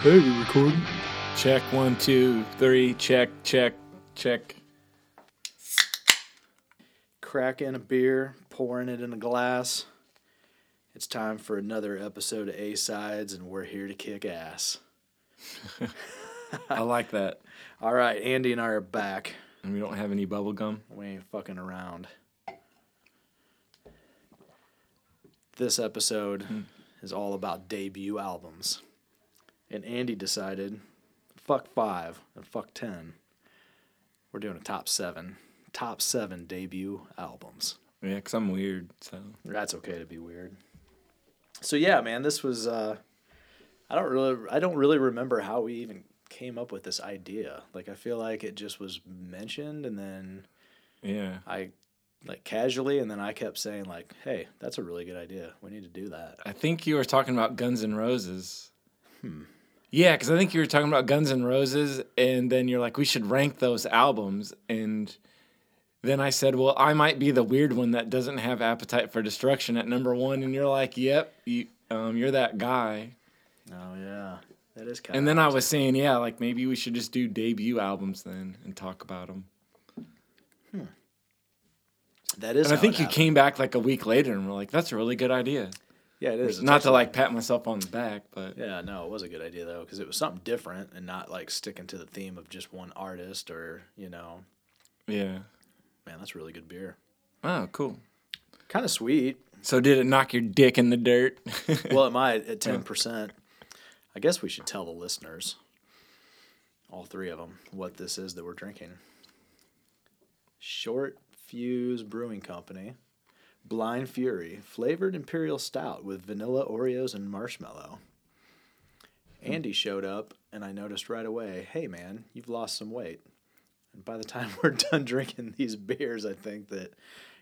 Hey, we recording? Check one, two, three. Check, check, check. Cracking a beer, pouring it in a glass. It's time for another episode of A Sides, and we're here to kick ass. I like that. All right, Andy and I are back. And we don't have any bubble gum. We ain't fucking around. This episode hmm. is all about debut albums. And Andy decided, fuck five and fuck ten. We're doing a top seven. Top seven debut albums. Yeah, because I'm weird. So That's okay to be weird. So yeah, man, this was uh I don't really I don't really remember how we even came up with this idea. Like I feel like it just was mentioned and then yeah, I like casually and then I kept saying like, "Hey, that's a really good idea. We need to do that." I think you were talking about Guns N' Roses. Hmm. Yeah, because I think you were talking about Guns N' Roses, and then you're like, we should rank those albums, and then I said, well, I might be the weird one that doesn't have Appetite for Destruction at number one, and you're like, yep, you, um, you're that guy. Oh yeah. That is kind of And then I was saying, yeah, like maybe we should just do debut albums then and talk about them. That is And I how think it you happened. came back like a week later and we're like, that's a really good idea. Yeah, it is. It's Not to like pat myself on the back, but Yeah, no, it was a good idea though because it was something different and not like sticking to the theme of just one artist or, you know, yeah. man, that's really good beer. Oh, cool. Kind of sweet. So did it knock your dick in the dirt? well, it might at ten percent. I guess we should tell the listeners, all three of them, what this is that we're drinking. Short Fuse Brewing Company, Blind Fury, flavored imperial stout with vanilla Oreos and marshmallow. Hmm. Andy showed up, and I noticed right away, hey man, you've lost some weight. And by the time we're done drinking these beers, I think that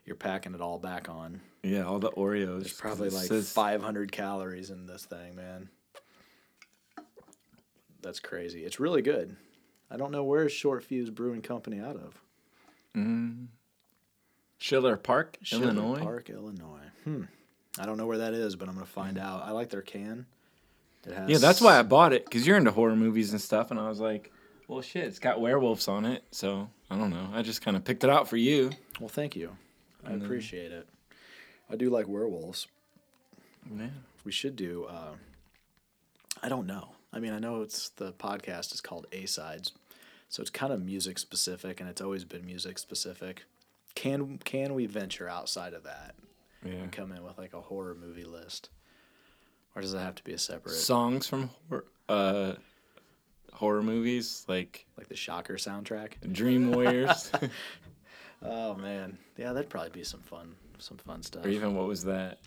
you're packing it all back on. yeah, all the Oreos. There's probably like says- 500 calories in this thing, man. That's crazy. It's really good. I don't know where is Short Fuse Brewing Company out of. Mm. Schiller Park, Schiller Illinois. Park, Illinois. Hmm. I don't know where that is, but I'm gonna find out. I like their can. Has Yeah, that's why I bought it because you're into horror movies and stuff, and I was like, well, shit, it's got werewolves on it, so I don't know. I just kind of picked it out for you. Well, thank you. I appreciate it. I do like werewolves. Yeah. We should do. Uh, I don't know. I mean, I know it's the podcast is called A Sides, so it's kind of music specific, and it's always been music specific. Can can we venture outside of that Yeah. and come in with like a horror movie list, or does it have to be a separate, Songs from hor- uh, horror movies like like the Shocker soundtrack? Dream Warriors, Oh man, yeah, that'd probably be some fun, some fun stuff. or even what was that?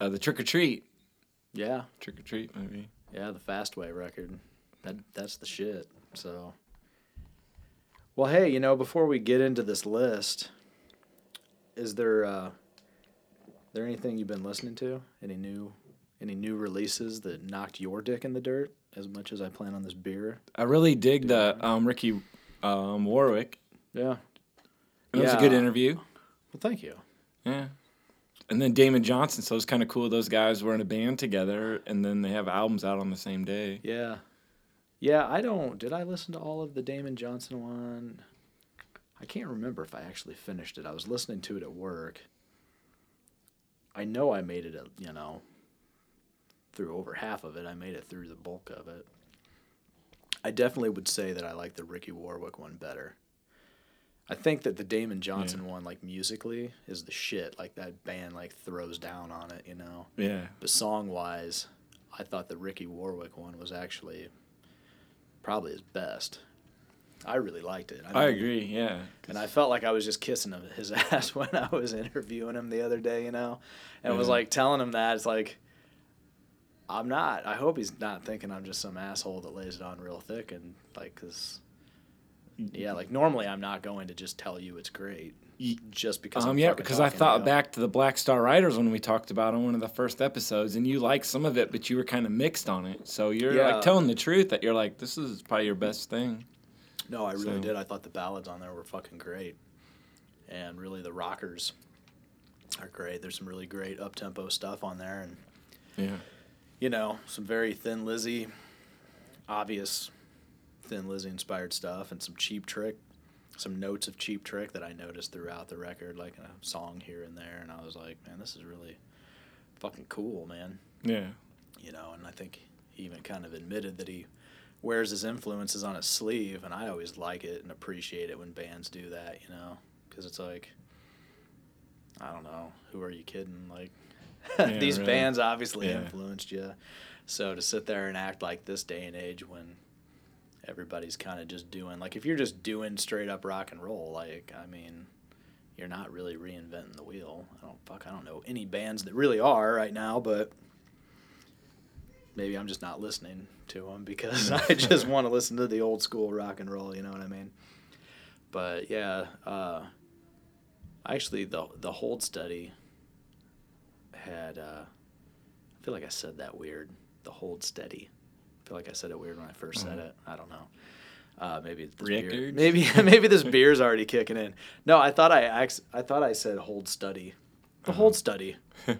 Uh, the Trick or Treat. Yeah, Trick or Treat movie. Yeah, the Fastway record. That that's the shit. So Well, hey, you know, before we get into this list, is there uh there anything you've been listening to? Any new any new releases that knocked your dick in the dirt as much as I plan on this beer? I really dig the um, Ricky um, Warwick. Yeah. It was a good interview. Well, thank you. Yeah. And then Damon Johnson, so it's kind of cool. Those guys were in a band together, and then they have albums out on the same day. Yeah. Yeah, I don't did I listen to all of the Damon Johnson one? I can't remember if I actually finished it. I was listening to it at work. I know I made it, a, you know, through over half of it. I made it through the bulk of it. I definitely would say that I like the Ricky Warwick one better. I think that the Damon Johnson one, like musically, is the shit. Like that band, like throws down on it, you know. Yeah. But song wise, I thought the Ricky Warwick one was actually probably his best. I really liked it. I mean, agree. Yeah. And I felt like I was just kissing him, his ass when I was interviewing him the other day, you know, and was like telling him that it's like, I'm not. I hope he's not thinking I'm just some asshole that lays it on real thick and like, cause yeah, like normally I'm not going to just tell you it's great just because. Um, I'm yeah, because I thought back to the Black Star Riders when we talked about on one of the first episodes, and you liked some of it, but you were kind of mixed on it. So you're Yeah. like telling the truth that you're like, this is probably your best thing. No, I really So- did. I thought the ballads on there were fucking great, and really the rockers are great. There's some really great up tempo stuff on there, and Yeah. you know some very Thin Lizzy, obvious Thin Lizzy inspired stuff and some Cheap Trick, some notes of Cheap Trick that I noticed throughout the record, like in a song here and there, and I was like, man, this is really fucking cool, man. Yeah. You know, and I think he even kind of admitted that he wears his influences on his sleeve, and I always like it and appreciate it when bands do that, you know, because it's like, I don't know, who are you kidding? Like, Yeah, these really. bands obviously Yeah. influenced you. So to sit there and act like this day and age when everybody's kind of just doing, like, if you're just doing straight up rock and roll, like, I mean, you're not really reinventing the wheel. I don't fuck. I don't know any bands that really are right now, but maybe I'm just not listening to them because I just want to listen to the old school rock and roll. You know what I mean? But yeah, uh, actually, the the hold study had. Uh, I feel like I said that weird. The hold steady. I feel like I said it weird when I 1st said Mhm. it. I don't know. Uh, maybe this beer, maybe maybe this beer's already kicking in. No, I thought I I thought I said hold study. The Uh-huh. hold study.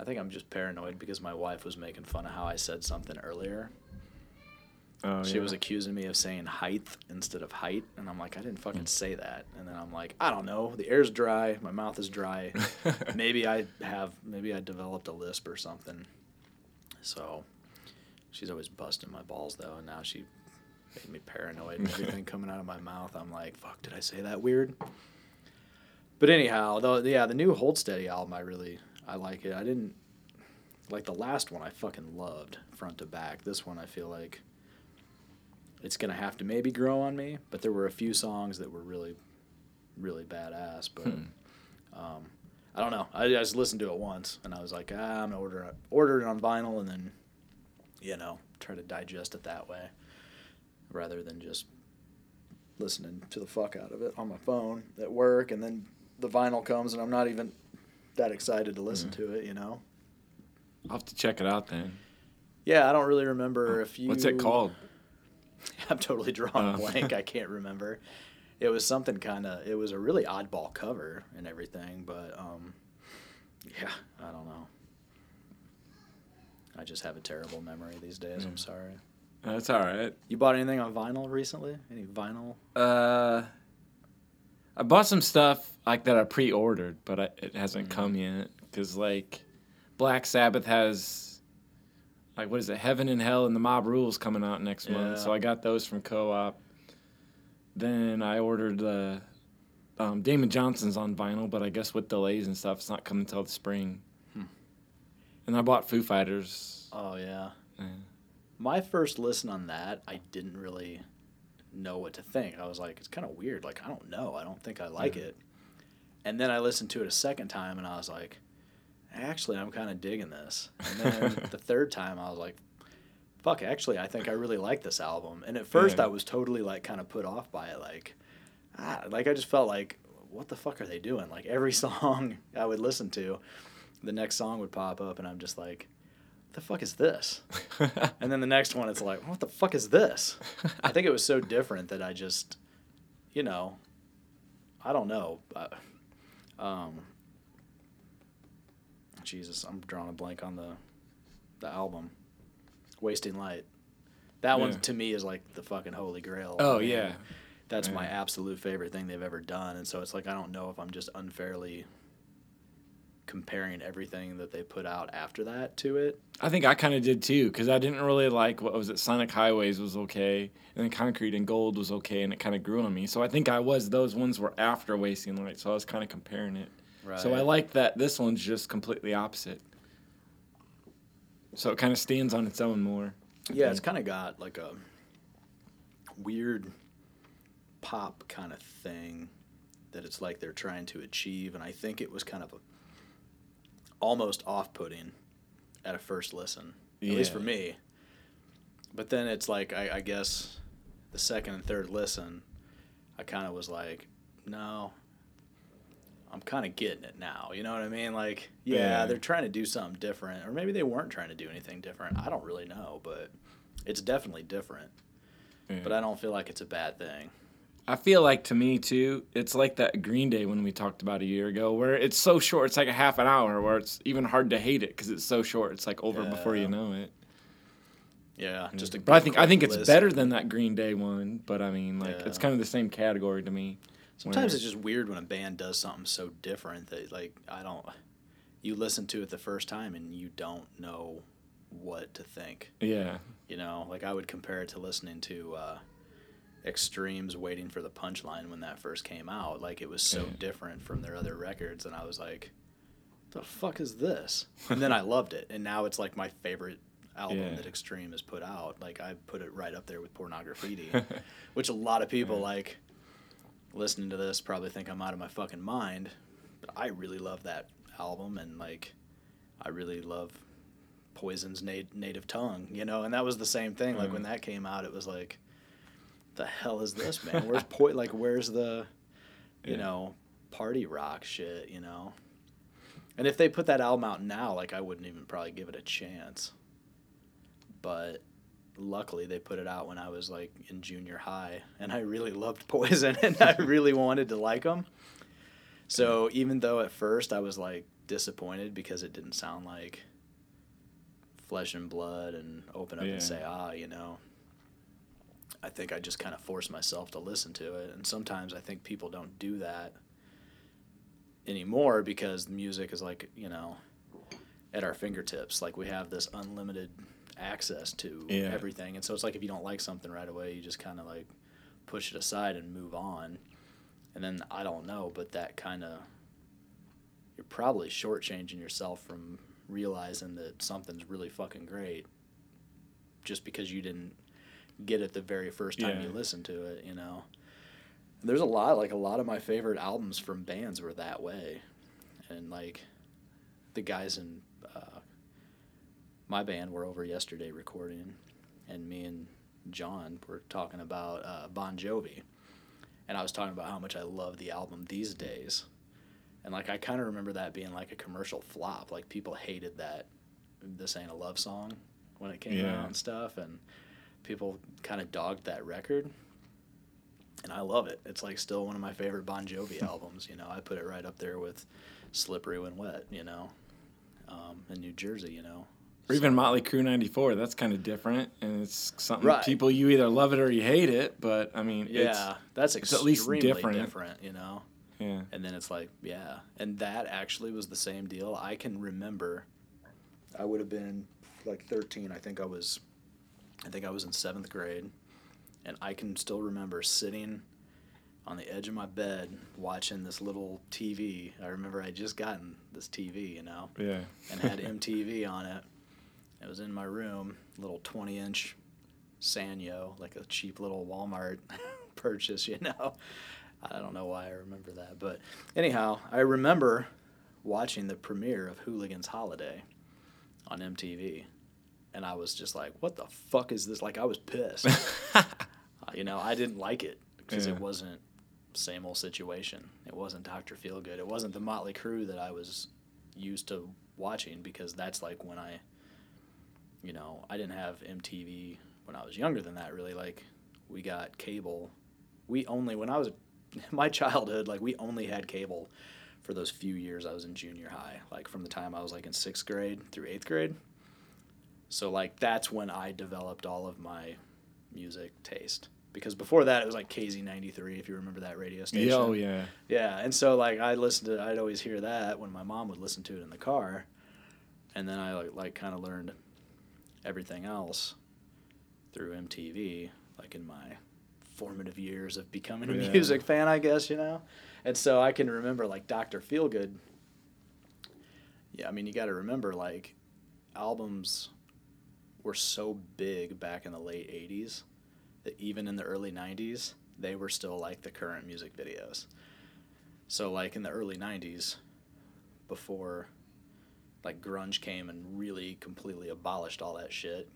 I think I'm just paranoid because my wife was making fun of how I said something earlier. Oh, she yeah. was accusing me of saying height instead of height, and I'm like, I didn't Hmm. fucking say that. And then I'm like, I don't know. The air's dry. My mouth is dry. maybe I have. Maybe I developed a lisp or something. So, she's always busting my balls though, and now she made me paranoid. and Everything coming out of my mouth, I'm like, fuck, did I say that weird? But anyhow, though, yeah, the new Hold Steady album, I really, I like it. I didn't like the last one. I fucking loved front to back. This one, I feel like it's gonna have to maybe grow on me. But there were a few songs that were really, really badass. But Hmm. um, I don't know. I, I just listened to it once, and I was like, ah, I'm gonna order it, order it on vinyl, and then, you know, try to digest it that way, rather than just listening to the fuck out of it on my phone at work, and then the vinyl comes, and I'm not even that excited to listen to it. You know. I'll have to check it out then. Yeah, I don't really remember if you. What's it called? I'm totally drawing a Oh. blank. I can't remember. It was something kind of. It was a really oddball cover and everything, but um, yeah, I don't know. I just have a terrible memory these days. I'm sorry. That's all right. You bought anything on vinyl recently? Any vinyl? Uh, I bought some stuff like that I pre-ordered, but I, it hasn't Mm. come yet. Cause like, Black Sabbath has, like, what is it? Heaven and Hell and the Mob Rules coming out next month. So I got those from Co-op. Then I ordered the um, Damon Johnson's on vinyl, but I guess with delays and stuff, it's not coming until the spring. Hmm. And I bought Foo Fighters. Oh yeah. Yeah. My first listen on that, I didn't really know what to think. I was like, it's kind of weird. Like, I don't know. I don't think I like it. And then I listened to it a second time, and I was like, actually, I'm kind of digging this. And then the third time, I was like, fuck, actually, I think I really like this album. And at first, Yeah. I was totally like kind of put off by it. Like, ah, like I just felt like, what the fuck are they doing? Like every song I would listen to, the next song would pop up, and I'm just like, the fuck is this? And then the next one, it's like, what the fuck is this? I think it was so different that I just, you know, I don't know. Um, Jesus, I'm drawing a blank on the the album, Wasting Light. That one to me is like the fucking holy grail. Oh, yeah. that's my absolute favorite thing they've ever done, and so it's like I don't know if I'm just unfairly comparing everything that they put out after that to it. I think I kind of did too because I didn't really like what was it. Sonic Highways was okay, and then Concrete and Gold was okay, and it kind of grew on me. So I think I was those ones were after Wasting Light, so I was kind of comparing it. Right. So I like that this one's just completely opposite. So it kind of stands on its own more. Yeah, it's kind of got like a weird pop kind of thing that it's like they're trying to achieve, and I think it was kind of a, almost off-putting at a first listen, at least for me. But then it's like I, I guess the second and third listen, I kind of was like, no. I'm kind of getting it now. You know what I mean? Like, yeah, Yeah. they're trying to do something different, or maybe they weren't trying to do anything different. I don't really know, but it's definitely different. Yeah. But I don't feel like it's a bad thing. I feel like to me too, it's like that Green Day when we talked about a year ago, where it's so short, it's like a half an hour, where it's even hard to hate it because it's so short. It's like over before you know it. Yeah, just a But I think I think quick it's better than that Green Day one. But I mean, like it's kind of the same category to me. Sometimes where- it's just weird when a band does something so different that like I don't. You listen to it the first time and you don't know what to think. yeah, You know, like I would compare it to listening to uh, Extremes "Waiting for the Punchline" when that first came out. Like it was so Yeah. different from their other records, and I was like, "The fuck is this?" And then I loved it, and now it's like my favorite album Yeah. that Extreme has put out. Like I put it right up there with Pornography, which a lot of people Yeah. like listening to this probably think I'm out of my fucking mind, but I really love that album, and like I really love Poison's nat- native tongue, you know, and that was the same thing. Like when Mm. that came out, it was like, the hell is this, man? Where's po- like where's the, you Yeah. know, party rock shit, you know? And if they put that album out now, like I wouldn't even probably give it a chance. But luckily they put it out when I was like in junior high, and I really loved Poison, and I really wanted to like them. So even though at first I was like disappointed because it didn't sound like flesh and blood and open up Yeah. and say ah, you know. I think I just kind of force myself to listen to it, and sometimes I think people don't do that anymore because the music is like you know at our fingertips. Like we have this unlimited access to Yeah. everything, and so it's like if you don't like something right away, you just kind of like push it aside and move on. And then I don't know, but that kind of you're probably shortchanging yourself from realizing that something's really fucking great just because you didn't get it the very first time you listen to it, you know. There's a lot like a lot of my favorite albums from bands were that way. And like the guys in uh, my band were over yesterday recording and me and John were talking about uh, Bon Jovi. And I was talking about how much I love the album these days. And like I kind of remember that being like a commercial flop. Like people hated that this ain't a love song when it came Yeah. out and stuff and people kind of dogged that record. And I love it. It's like still one of my favorite Bon Jovi albums, you know. I put it right up there with Slippery When Wet, you know. Um, in New Jersey, you know. or even Motley Crue '94. That's kind of different, and it's something Right. people you either love it or you hate it. But I mean, Yeah, that's it's extremely at least different. different, you know. yeah, And then it's like, yeah. And that actually was the same deal. I can remember I would have been like 13. I think I was I think I was in 7th grade. And I can still remember sitting on the edge of my bed watching this little TV. I remember I just gotten this TV, you know, yeah. and had MTV on it. It was in my room, little 20 inch Sanyo, like a cheap little Walmart purchase, you know. I don't know why I remember that, but anyhow, I remember watching the premiere of Hooligan's Holiday on MTV, and I was just like, "What the fuck is this?" Like I was pissed. Uh, you know, I didn't like it because Yeah. it wasn't same old situation. It wasn't Doctor Feelgood. It wasn't the Motley Crue that I was used to watching because that's like when I, you know, I didn't have MTV when I was younger than that. Really, like we got cable. We only when I was my childhood, like we only had cable for those few years I was in junior high, like from the time I was like in sixth grade through eighth grade. So like that's when I developed all of my music taste. Because before that, it was like KZ93, if you remember that radio station. Yeah, oh yeah. Yeah, and so like I listened to, I'd always hear that when my mom would listen to it in the car, and then I like, like kind of learned everything else through MTV, like in my formative years of becoming a Yeah. music fan, I guess you know, and so I can remember like Doctor Feelgood. Yeah, I mean you got to remember like albums were so big back in the late '80s that even in the early 90s they were still like the current music videos so like in the early 90s before like grunge came and really completely abolished all that shit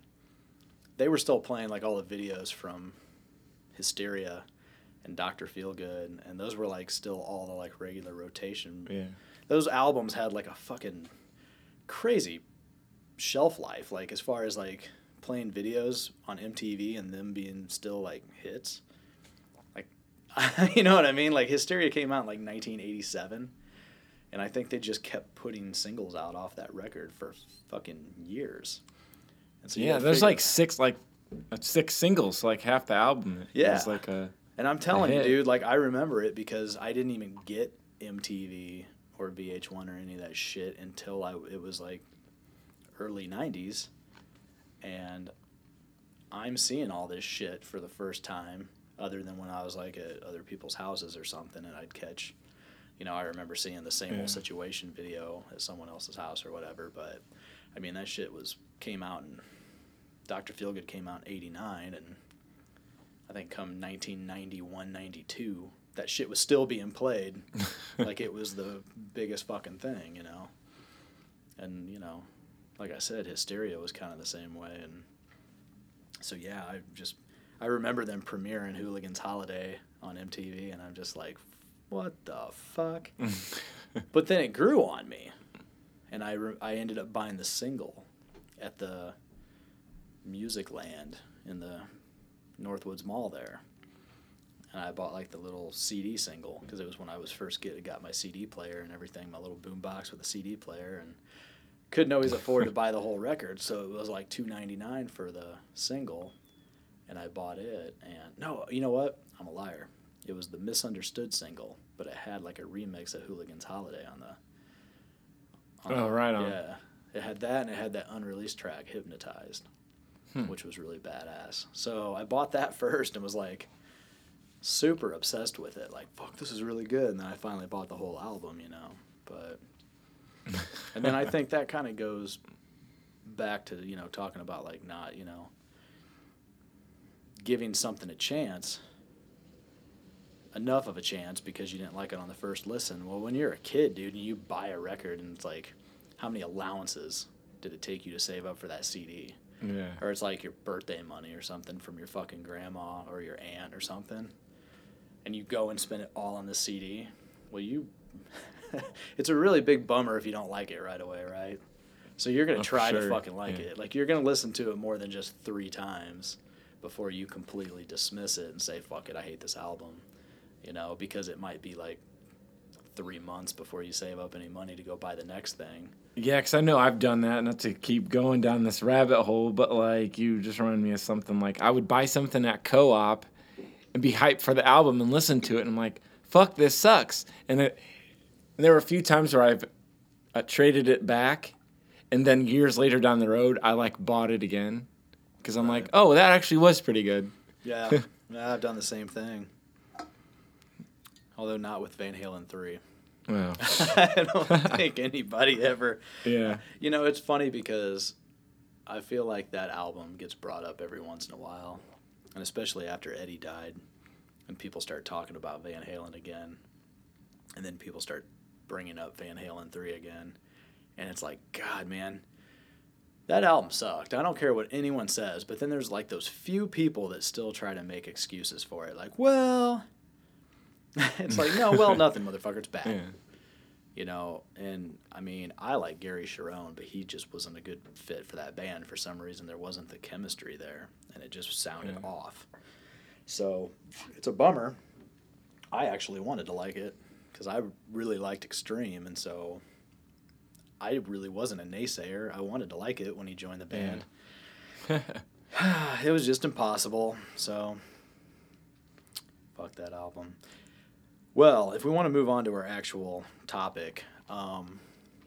they were still playing like all the videos from hysteria and dr feelgood and those were like still all the like regular rotation Yeah. those albums had like a fucking crazy shelf life like as far as like playing videos on MTV and them being still like hits like you know what I mean like Hysteria came out in like 1987 and I think they just kept putting singles out off that record for fucking years And so Yeah, there's figure- like six like uh, six singles, like half the album. Yeah. It's like a And I'm telling you, dude, like I remember it because I didn't even get MTV or VH1 or any of that shit until I it was like early 90s and I'm seeing all this shit for the first time other than when I was like at other people's houses or something and I'd catch you know, I remember seeing the same Yeah. old situation video at someone else's house or whatever, but I mean that shit was came out and Dr. Feelgood came out in 89 and I think come 1991, 92, that shit was still being played like it was the biggest fucking thing, you know. And you know, like I said, Hysteria was kind of the same way, and so yeah, I just I remember them premiering Hooligans Holiday on MTV, and I'm just like, what the fuck? but then it grew on me, and I re- I ended up buying the single at the Music Land in the Northwoods Mall there. And I bought like the little CD single because it was when I was first get got my CD player and everything, my little boombox with a CD player, and couldn't always afford to buy the whole record, so it was like two ninety nine for the single, and I bought it. And no, you know what? I'm a liar. It was the misunderstood single, but it had like a remix of Hooligans Holiday on the. Oh, right on. Yeah, it had that, and it had that unreleased track, Hypnotized, Hmm. which was really badass. So I bought that first and was like super obsessed with it. Like, fuck, this is really good. And then I finally bought the whole album, you know. But and then I think that kind of goes back to you know talking about like not you know giving something a chance enough of a chance because you didn't like it on the first listen. Well, when you're a kid, dude, and you buy a record and it's like, how many allowances did it take you to save up for that CD? yeah. Or it's like your birthday money or something from your fucking grandma or your aunt or something. And you go and spend it all on the CD. Well, you. it's a really big bummer if you don't like it right away, right? So you're going Oh, try to fucking like yeah. it. Like you're going to listen to it more than just three times before you completely dismiss it and say, fuck it, I hate this album. You know, because it might be like three months before you save up any money to go buy the next thing. Yeah, because I know I've done that. Not to keep going down this rabbit hole, but like you just remind me of something. Like I would buy something at co-op and be hyped for the album and listen to it, and I'm like, "Fuck, this sucks." And it, and there were a few times where I've uh, traded it back, and then years later down the road, I like bought it again because I'm like, "Oh, that actually was pretty good." Yeah, yeah, I've done the same thing. Although not with Van Halen 3. Well, I don't think anybody ever. yeah, You know, it's funny because I feel like that album gets brought up every once in a while, and especially after Eddie died, and people start talking about Van Halen again, and then people start bringing up Van Halen 3 again, and it's like, God, man, that album sucked. I don't care what anyone says, but then there's like those few people that still try to make excuses for it, like, well. it's like no, well, nothing, motherfucker. It's bad yeah. you know and i mean i like gary cherone but he just wasn't a good fit for that band for some reason there wasn't the chemistry there and it just sounded Yeah. off so it's a bummer i actually wanted to like it because i really liked extreme and so i really wasn't a naysayer i wanted to like it when he joined the band it was just impossible so fuck that album well if we want to move on to our actual topic um,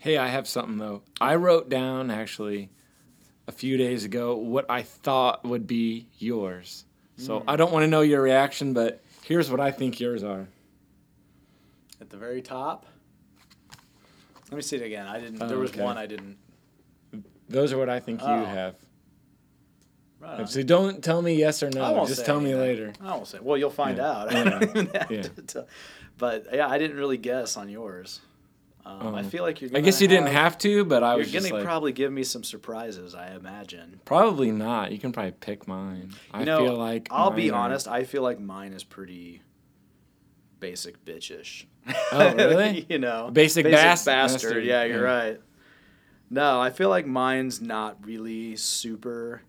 Hey, I have something though. I wrote down actually a few days ago what I thought would be yours. So I don't want to know your reaction, but here's what I think yours are. At the very top let me see it again i didn't Oh, there was okay. one i didn't Those are what I think Oh. you have. right. So don't tell me yes or I no. Just tell me later. I won't say. Well, you'll find Yeah. out. Yeah. I have Yeah. to But yeah, I didn't really guess on yours. Um, I Um, feel like you're. I guess you didn't have to, but I was. You're gonna like, probably give me some surprises. I imagine. probably not. You can probably pick mine. I know, feel like I'll be mine are- honest. I feel like mine is pretty basic bitchish. Oh, really? you know, Basic bas- bastard. bastard, Yeah, you're yeah. right. No, I feel like mine's not really super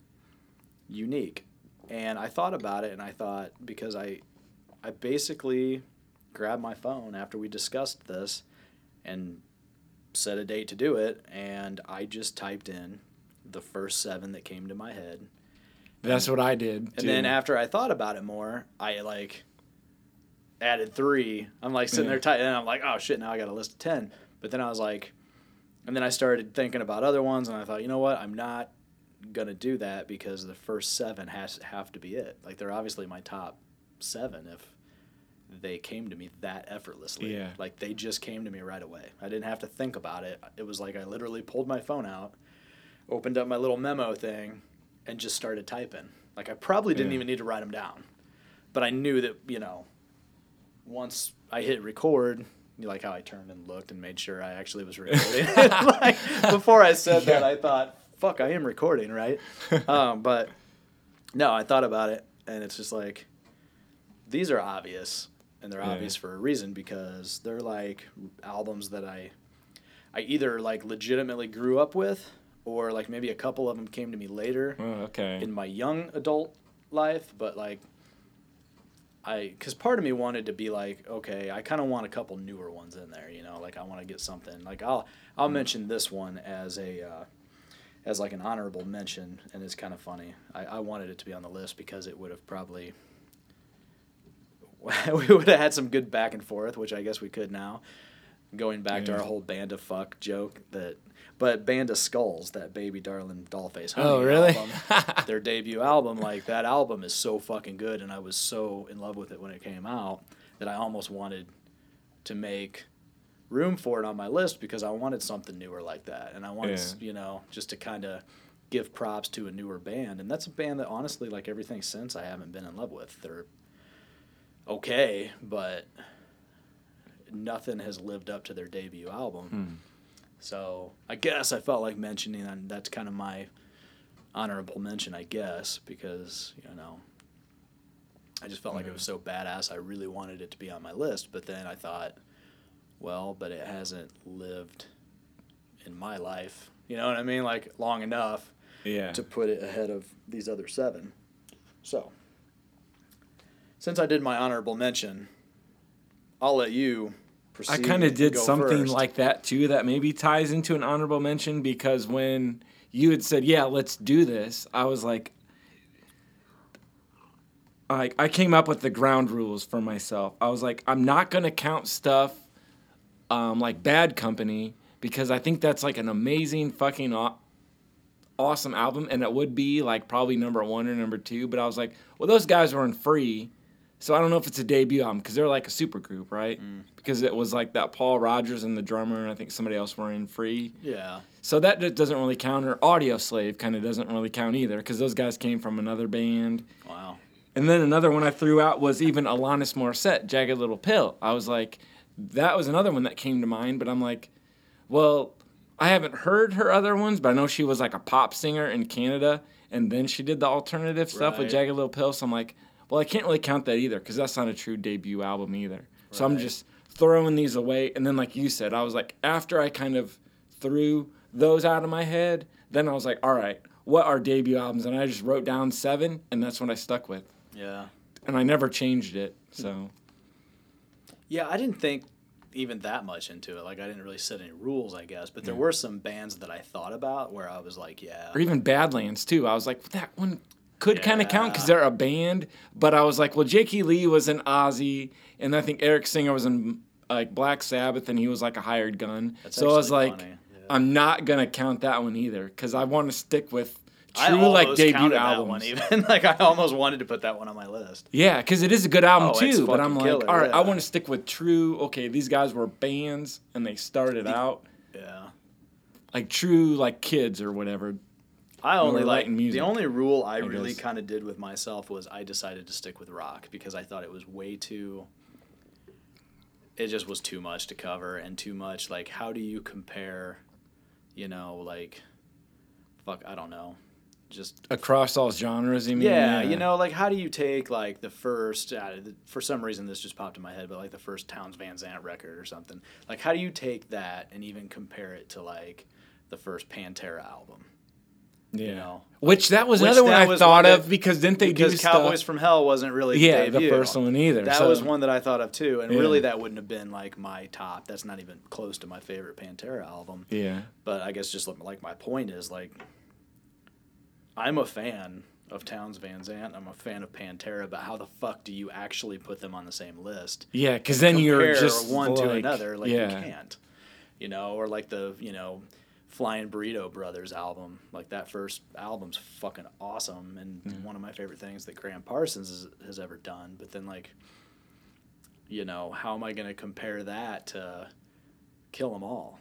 unique, and I thought about it, and I thought because I, I basically grabbed my phone after we discussed this, and set a date to do it, and I just typed in the first seven that came to my head. That's what I did. And then after I thought about it more, I like added three. I'm like sitting Yeah. there tight, and I'm like, oh shit, now I got a list of ten. But then I was like, and then I started thinking about other ones, and I thought, you know what, I'm not gonna do that because the first seven has have to be it. Like they're obviously my top seven if they came to me that effortlessly. Yeah. Like they just came to me right away. I didn't have to think about it. It was like I literally pulled my phone out, opened up my little memo thing, and just started typing. Like I probably didn't Yeah. even need to write them down, but I knew that you know, once I hit record, you like how I turned and looked and made sure I actually was recording. like before I said that, I thought, "Fuck, I am recording, right?" um, but no, I thought about it, and it's just like these are obvious, and they're Yeah. obvious for a reason because they're like albums that I I either like legitimately grew up with, or like maybe a couple of them came to me later Oh, okay. in my young adult life, but like I cuz part of me wanted to be like, okay, I kind of want a couple newer ones in there, you know, like I want to get something. Like I'll I'll mention this one as a uh, as like an honorable mention and it's kind of funny. I, I wanted it to be on the list because it would have probably we would have had some good back and forth, which I guess we could now. Going back to our whole band of fuck joke that but Band of Skulls, that baby darling dollface honey Oh, really? album, their debut album, like that album is so fucking good, and I was so in love with it when it came out that I almost wanted to make room for it on my list because I wanted something newer like that, and I wanted, Yeah. you know, just to kind of give props to a newer band, and that's a band that honestly, like everything since, I haven't been in love with. They're okay, but nothing has lived up to their debut album. Hmm. So I guess I felt like mentioning that. That's kind of my honorable mention, I guess, because you know, I just felt like it was mm-hmm. so badass. I really wanted it to be on my list, but then I thought, well, but it hasn't lived in my life. You know what I mean? Like long enough yeah. to put it ahead of these other seven. So, since I did my honorable mention, I'll let you. I kind of did something first. like that too that maybe ties into an honorable mention because when you had said, "Yeah, let's do this," I was like like I came up with the ground rules for myself. I was like, I'm not going to count stuff um, like Bad Company because I think that's like an amazing fucking aw- awesome album and it would be like probably number 1 or number 2, but I was like, well those guys were in free. So I don't know if it's a debut album because they're like a super group, right? Mm. Because it was like that Paul Rodgers and the drummer and I think somebody else were in free. Yeah. So that doesn't really count. Or Audio Slave kind of doesn't really count either because those guys came from another band. Wow. And then another one I threw out was even Alanis Morissette, Jagged Little Pill. I was like, that was another one that came to mind, but I'm like, well, I haven't heard her other ones, but I know she was like a pop singer in Canada, and then she did the alternative stuff with Jagged Little Pill. So I'm like, well, I can't really count that either because that's not a true debut album either. So I'm just throwing these away. And then, like you said, I was like, after I kind of threw those out of my head, then I was like, all right, what are debut albums? And I just wrote down seven, and that's what I stuck with Yeah. and I never changed it. Hmm. So Yeah, I didn't think even that much into it. Like I didn't really set any rules, I guess. But there Yeah. were some bands that I thought about where I was like, yeah. or even Badlands too. I was like that one could kind of count because they're a band, but I was like, well, Jakey Lee was in Ozzy, and I think Eric Singer was in like Black Sabbath, and he was like a hired gun. That's so I was like, yeah. I'm not gonna count that one either because I want to stick with I true like debut album. albums. Even like I almost wanted to put that one on my list. Yeah, because it is a good album Oh, too. But I'm like, killer, all right, I want to stick with true. Okay, these guys were bands and they started out Yeah. like true like kids or whatever. I only like music, the only rule I, I really kind of did with myself was I decided to stick with rock because I thought it was way too. It just was too much to cover and too much like how do you compare, you know, like, fuck, I don't know, just Across all genres, you mean? yeah, you know, like how do you take like the first? Uh, th- for some reason, this just popped in my head, but like the first Townes Van Zandt record or something. Like, how do you take that and even compare it to like the first Pantera album? Yeah. You know, Which that was Which another one I thought one of that- because didn't they because do Cowboys stuff? from Hell wasn't really yeah, the, the debut. first one either. That so- was one that I thought of too, and Yeah. really that wouldn't have been like my top. That's not even close to my favorite Pantera album. Yeah. But I guess just like- like my point is like, I'm a fan of Townes Van Zandt. I'm a fan of Pantera, but how the fuck do you actually put them on the same list? Yeah, because then you're just one to another. Like yeah. you can't, you know, or like the you know, Flying Burrito Brothers album. Like that first album's fucking awesome and Mm-hmm. one of my favorite things that Gram Parsons has, has ever done. But then like, you know, how am I going to compare that to Kill 'Em All?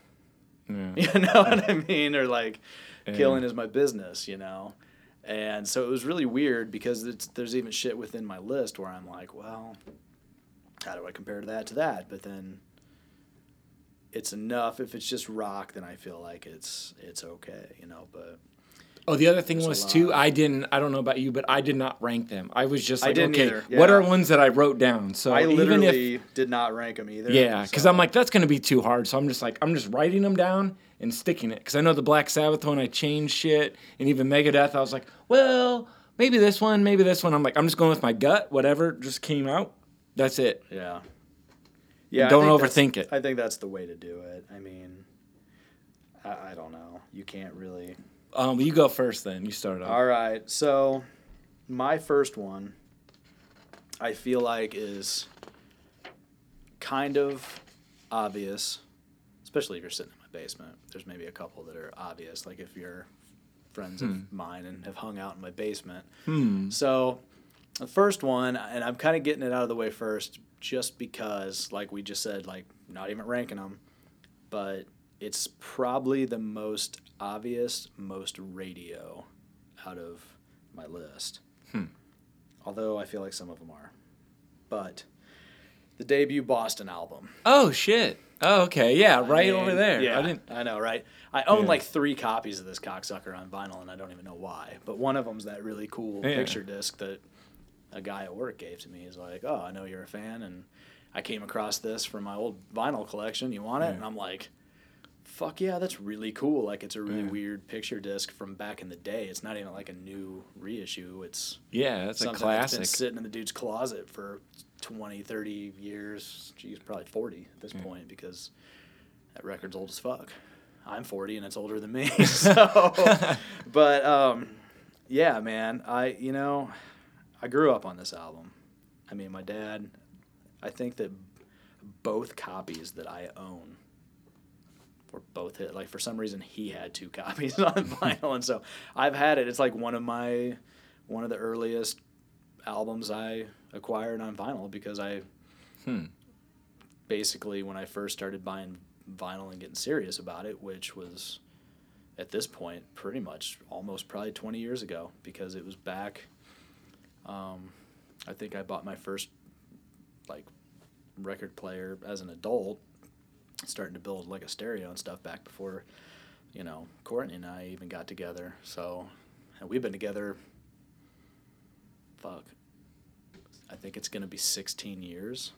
Yeah. You know what I mean? Or like, Yeah. killing is my business, you know? And so it was really weird because it's, there's even shit within my list where I'm like, well, how do I compare that to that? But then it's enough. If it's just rock, then I feel like it's it's okay, you know. But Oh, the other thing was too. I didn't. I don't know about you, but I did not rank them. I was just like, okay, either, what yeah. are ones that I wrote down? So I even literally if did not rank them either. yeah, because so- I'm like that's gonna be too hard. So I'm just like I'm just writing them down and sticking it. Because I know the Black Sabbath one, I changed shit, and even Megadeth, I was like, well, maybe this one, maybe this one. I'm like, I'm just going with my gut. Whatever just came out. That's it. yeah, yeah. Don't overthink it. I think that's the way to do it. I mean, I, I don't know. You can't really. Um, you go first, then. You start off. All right. So, my first one, I feel like is kind of obvious, especially if you're sitting in my basement. There's maybe a couple that are obvious, like if you're friends of mine and have hung out in my basement. Hmm. So, the first one, and I'm kind of getting it out of the way first, just because, like we just said, like not even ranking them, but it's probably the most obvious, most radio out of my list. Hmm. Although I feel like some of them are. But the debut Boston album. Oh shit. Oh okay. Yeah, right I over there. Yeah, I didn't. I know, right? I own Yeah. like three copies of this cocksucker on vinyl, and I don't even know why. But one of them's that really cool Yeah. picture disc that a guy at work gave to me. He's like, "Oh, I know you're a fan, and I came across this from my old vinyl collection. You want it?" Yeah. And I'm like, "Fuck yeah, that's really cool! Like, it's a really Yeah. weird picture disc from back in the day. It's not even like a new reissue. It's Yeah, that's a something that's been classic. sitting in the dude's closet for 20, 30 years. Geez, probably 40 at this point because that record's old as fuck. I'm 40 and it's older than me. so, but um, yeah, man, I you know, I grew up on this album. I mean, my dad. I think that both copies that I own were both hit. Like for some reason, he had two copies on vinyl, and so I've had it. It's like one of my one of the earliest albums I acquired on vinyl because I Hmm. basically when I first started buying vinyl and getting serious about it, which was at this point pretty much almost probably 20 years ago because it was back um, I think I bought my first like record player as an adult starting to build like a stereo and stuff back before you know Courtney and I even got together so and we've been together fuck I think it's going to be 16 years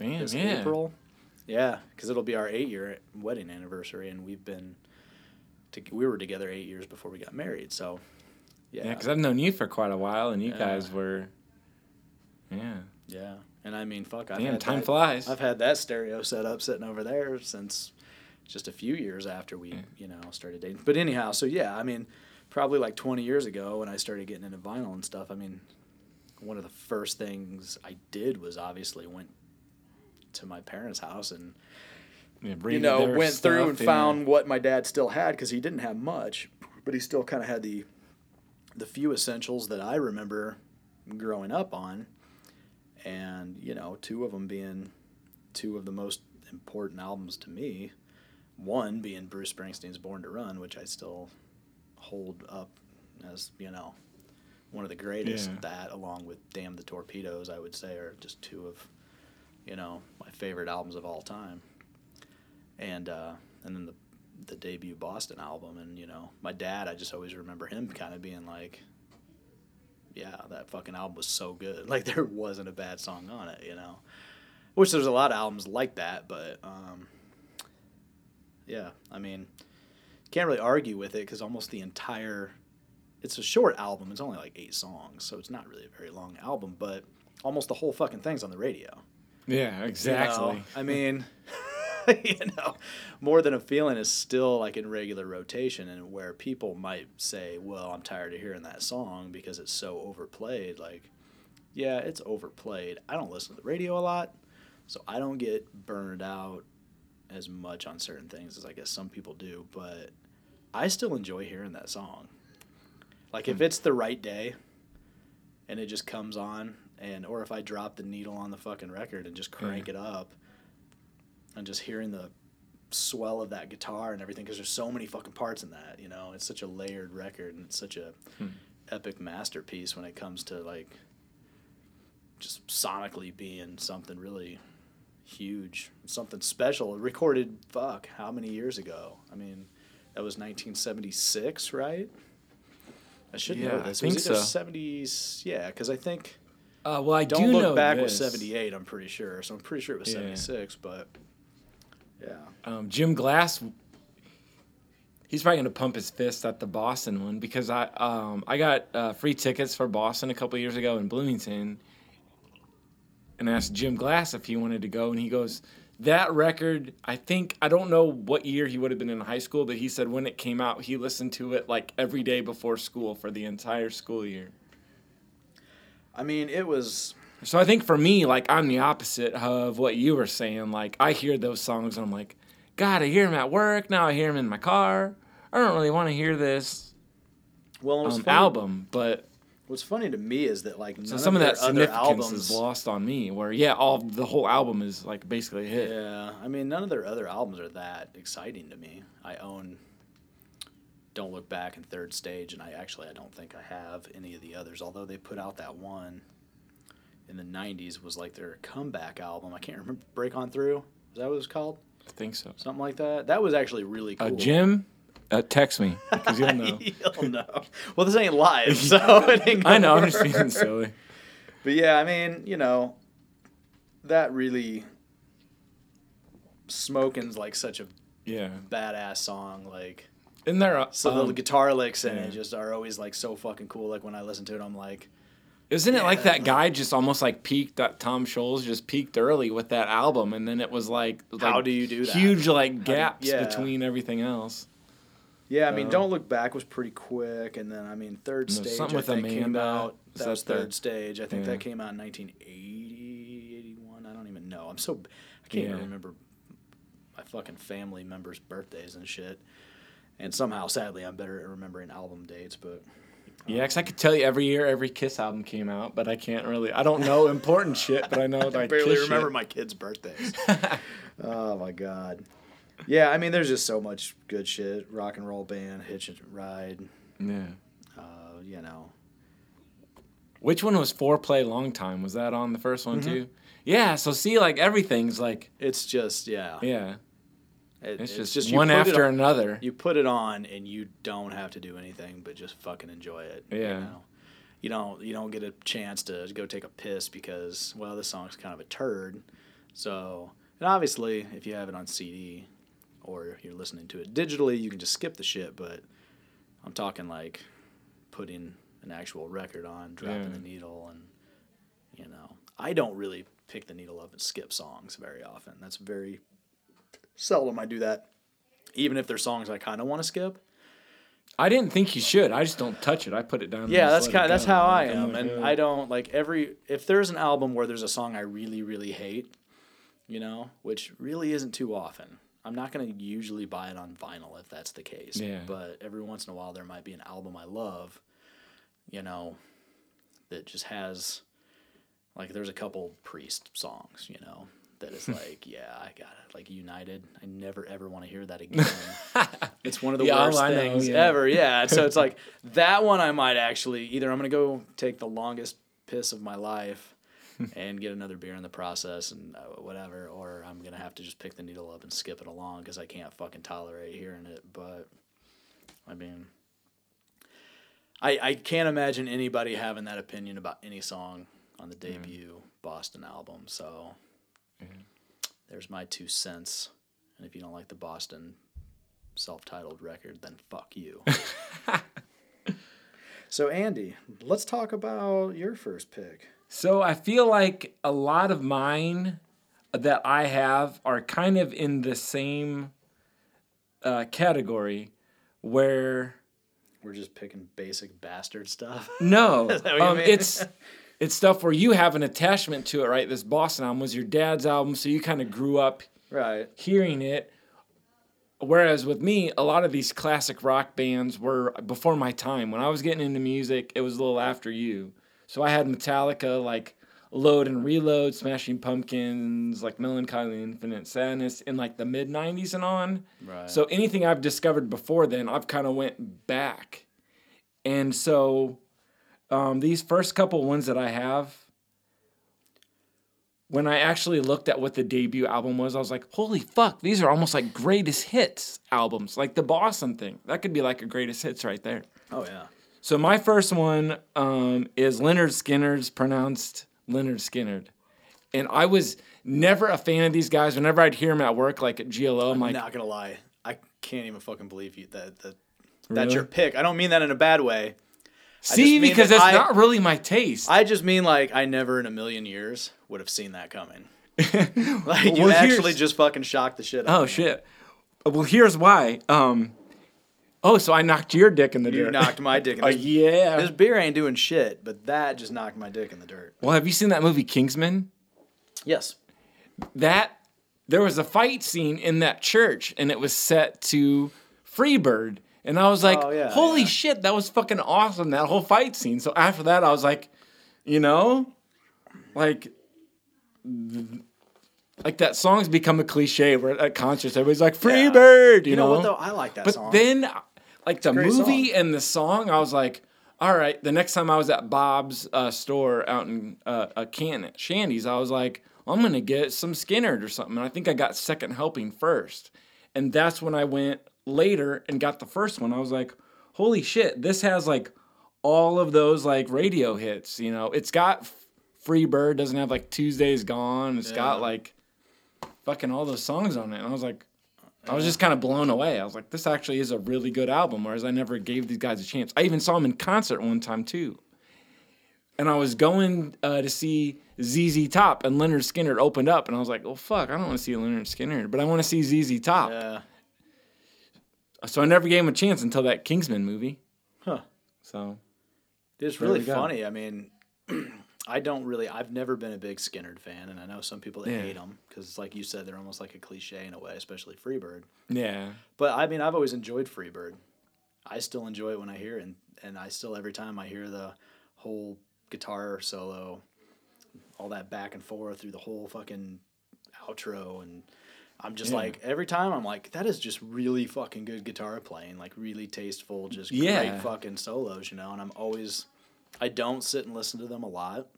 Damn. this yeah. April. Yeah, because it'll be our eight year wedding anniversary, and we've been, to, we were together eight years before we got married. So, yeah, because I've known you for quite a while, and you Yeah. guys were. Yeah. yeah. And I mean, fuck, I've Damn, had time that, flies. I've had that stereo set up sitting over there since just a few years after we, Yeah. you know, started dating. But anyhow, so yeah, I mean, probably like 20 years ago when I started getting into vinyl and stuff. I mean, one of the first things I did was obviously went to my parents' house and Yeah, you know, went through and found what my dad still had because he didn't have much, but he still kind of had the the few essentials that I remember growing up on, and you know, two of them being two of the most important albums to me. One being Bruce Springsteen's "Born to Run," which I still hold up as you know one of the greatest. Yeah. That, along with "Damn the Torpedoes," I would say are just two of you know my favorite albums of all time and uh, and then the the debut Boston album, and you know, my dad, I just always remember him kind of being like, "Yeah, that fucking album was so good. Like there wasn't a bad song on it, you know." Which there's a lot of albums like that, but um, yeah, I mean, can't really argue with it because almost the entire it's a short album. It's only like eight songs, so it's not really a very long album, but almost the whole fucking thing's on the radio. Yeah, You know, exactly. I mean, you know, more than a feeling is still like in regular rotation, and where people might say, "Well, I'm tired of hearing that song because it's so overplayed." Like, yeah, it's overplayed. I don't listen to the radio a lot, so I don't get burned out as much on certain things as I guess some people do, but I still enjoy hearing that song. Like if hmm. it's the right day and it just comes on and or if I drop the needle on the fucking record and just crank it up and just hearing the swell of that guitar and everything because there's so many fucking parts in that, you know. It's such a layered record and it's such a epic masterpiece when it comes to like just sonically being something really huge, something special. Recorded, fuck, how many years ago? I mean, that was 1976, right? I should know Yeah, I this. think was so. 70s, yeah, because I think Uh, well, I Don't do Look know Back this. was 78, I'm pretty sure. So I'm pretty sure it was Yeah. 76, but yeah. Um, Jim Glass, he's probably gonna pump his fist at the Boston one because I um, I got uh, free tickets for Boston a couple years ago in Bloomington, and I asked Jim Glass if he wanted to go, and he goes, "That record, I think I don't know what year he would have been in high school, but he said when it came out, he listened to it like every day before school for the entire school year." I mean, it was So I think for me, like I'm the opposite of what you were saying. Like I hear those songs and I'm like, God, I hear them at work. Now I hear them in my car. I don't really want to hear this well, um, album, but What's funny to me is that like none so some of their that other significance albums, is lost on me. Where yeah, all the whole album is like basically a hit. Yeah, I mean, none of their other albums are that exciting to me. I own Don't Look Back and Third Stage, and I actually I don't think I have any of the others. Although they put out that one in the '90s was like their comeback album. I can't remember. Break on Through. Is that what it was called? I think so. Something like that. That was actually really cool. Uh, Jim, uh, text me because you'll know. You'll know. Well, this ain't live, so it ain't I know. I'm just being silly. But yeah, I mean, you know, that really smoking's like such a Yeah, badass song. Like, and there. Uh, so the um, guitar licks in yeah. it just are always like so fucking cool. Like when I listen to it, I'm like, Isn't it like that guy just almost like peaked? That Tom Scholz just peaked early with that album, and then it was like, How do you do that? Huge like gaps yeah. between everything else. yeah. I mean, Uh, Don't Look Back was pretty quick, and then I mean, Third Stage something I with think came out. That that was Third Stage. I think Yeah. that came out in 1980, 81. I don't even know. I'm so I can't even remember my fucking family members' birthdays and shit. And somehow, sadly, I'm better at remembering album dates, but Yeah, 'cause I could tell you every year every Kiss album came out, but I can't really. I don't know important shit, but I know like I barely Kiss remember shit. my kids' birthdays. oh my god. Yeah, I mean, there's just so much good shit. Rock and roll band, Hitch and Ride. Yeah. Uh, you know, Which one was foreplay long time? Was that on the first one Mm-hmm. too? Yeah. So see, like everything's like it's just yeah. yeah, It- it's, just, you one after on- another. You put it on and you don't have to do anything but just fucking enjoy it. You, Yeah. know? you don't you don't get a chance to go take a piss because well this song's kind of a turd. So and obviously if you have it on CD or you're listening to it digitally you can just skip the shit. But I'm talking like putting an actual record on, dropping Yeah. the needle, and you know I don't really pick the needle up and skip songs very often. That's very seldom I do that. Even if there's songs I kind of want to skip. I didn't think you should. I just don't touch it. I put it down. Yeah, that's kind. That's how I I'm and I don't like every. If there's an album where there's a song I really, really hate, you know, which really isn't too often. I'm not gonna usually buy it on vinyl if that's the case. Yeah. But every once in a while, there might be an album I love, you know, that just has, like, there's a couple Priest songs, you know, that is like, yeah, I got it. Like United, I never ever want to hear that again. it's one of the Yeah, worst things yeah. ever. Yeah. So it's like that one I might actually either I'm gonna go take the longest piss of my life and get another beer in the process and uh, whatever, or I'm gonna have to just pick the needle up and skip it along because I can't fucking tolerate hearing it. But I mean, I I can't imagine anybody having that opinion about any song on the debut Boston album. So there's my two cents. And if you don't like the Boston self-titled record, then fuck you. so Andy, let's talk about your first pick. So I feel like a lot of mine that I have are kind of in the same uh, category where We're just picking basic bastard stuff. no, Is that what you um, it's it's stuff where you have an attachment to it, right? This Boston album was your dad's album, so you kind of grew up right. hearing it. Whereas with me, a lot of these classic rock bands were before my time. When I was getting into music, it was a little after you. So I had Metallica, like Load and Reload, Smashing Pumpkins, like Mellon Collie Infinite Sadness in like the mid 90s and on. Right. So anything I've discovered before then, I've kind of went back. And so um, these first couple ones that I have, when I actually looked at what the debut album was, I was like, holy fuck, these are almost like greatest hits albums, like the Boston thing. That could be like a greatest hits right there. oh yeah. So my first one um, is Lynyrd Skynyrd's, pronounced Leonard Skinnerd. And I was never a fan of these guys. Whenever I'd hear them at work, like at GLO, I'm like, not gonna lie, I can't even fucking believe you that that Really? that's your pick. I don't mean that in a bad way. See, because that that's I- not really my taste. I just mean like I never in a million years would have seen that coming. Like you Well, actually just fucking shocked the shit out oh of me. shit. Well, here's why. Um, oh, so I knocked your dick in the You dirt. You knocked my dick in Oh the yeah. This beer ain't doing shit, but that just knocked my dick in the dirt. Well, have you seen that movie Kingsman? Yes. that there was a fight scene in that church and it was set to Freebird. And I was like, Oh, yeah, holy yeah. shit, that was fucking awesome, that whole fight scene. So after that, I was like, you know, like, like that song's become a cliche where at concerts, everybody's like, Freebird, you, You know, know? what though? I like that but song. then, like the movie song. and the song, I was like, all right. The next time I was at Bob's uh, store out in uh, a can at Shandy's, I was like, I'm gonna get some Skynyrd or something. And I think I got second helping first, and that's when I went later and got the first one. I was like, holy shit, this has like all of those like radio hits. You know, it's got Free Bird, doesn't have like Tuesday's Gone. It's got like fucking all those songs on it. And I was like, I was just kind of blown away. I was like, this actually is a really good album, whereas I never gave these guys a chance. I even saw them in concert one time too. And I was going uh, to see ZZ Top, and Lynyrd Skynyrd opened up, and I was like, "Oh fuck, I don't want to see Lynyrd Skynyrd, but I want to see ZZ Top." Yeah. So I never gave him a chance until that Kingsman movie. Huh. So It's really funny. I mean, I don't really. I've never been a big Skynyrd fan, and I know some people that Yeah. hate them because, like you said, they're almost like a cliche in a way, especially Freebird. yeah, But I mean, I've always enjoyed Freebird. I still enjoy it when I hear it, and, and I still every time I hear the whole guitar solo, all that back and forth through the whole fucking outro, and I'm just Yeah. like every time I'm like that is just really fucking good guitar playing, like really tasteful, just Yeah. great fucking solos, you know. And I'm always, I don't sit and listen to them a lot.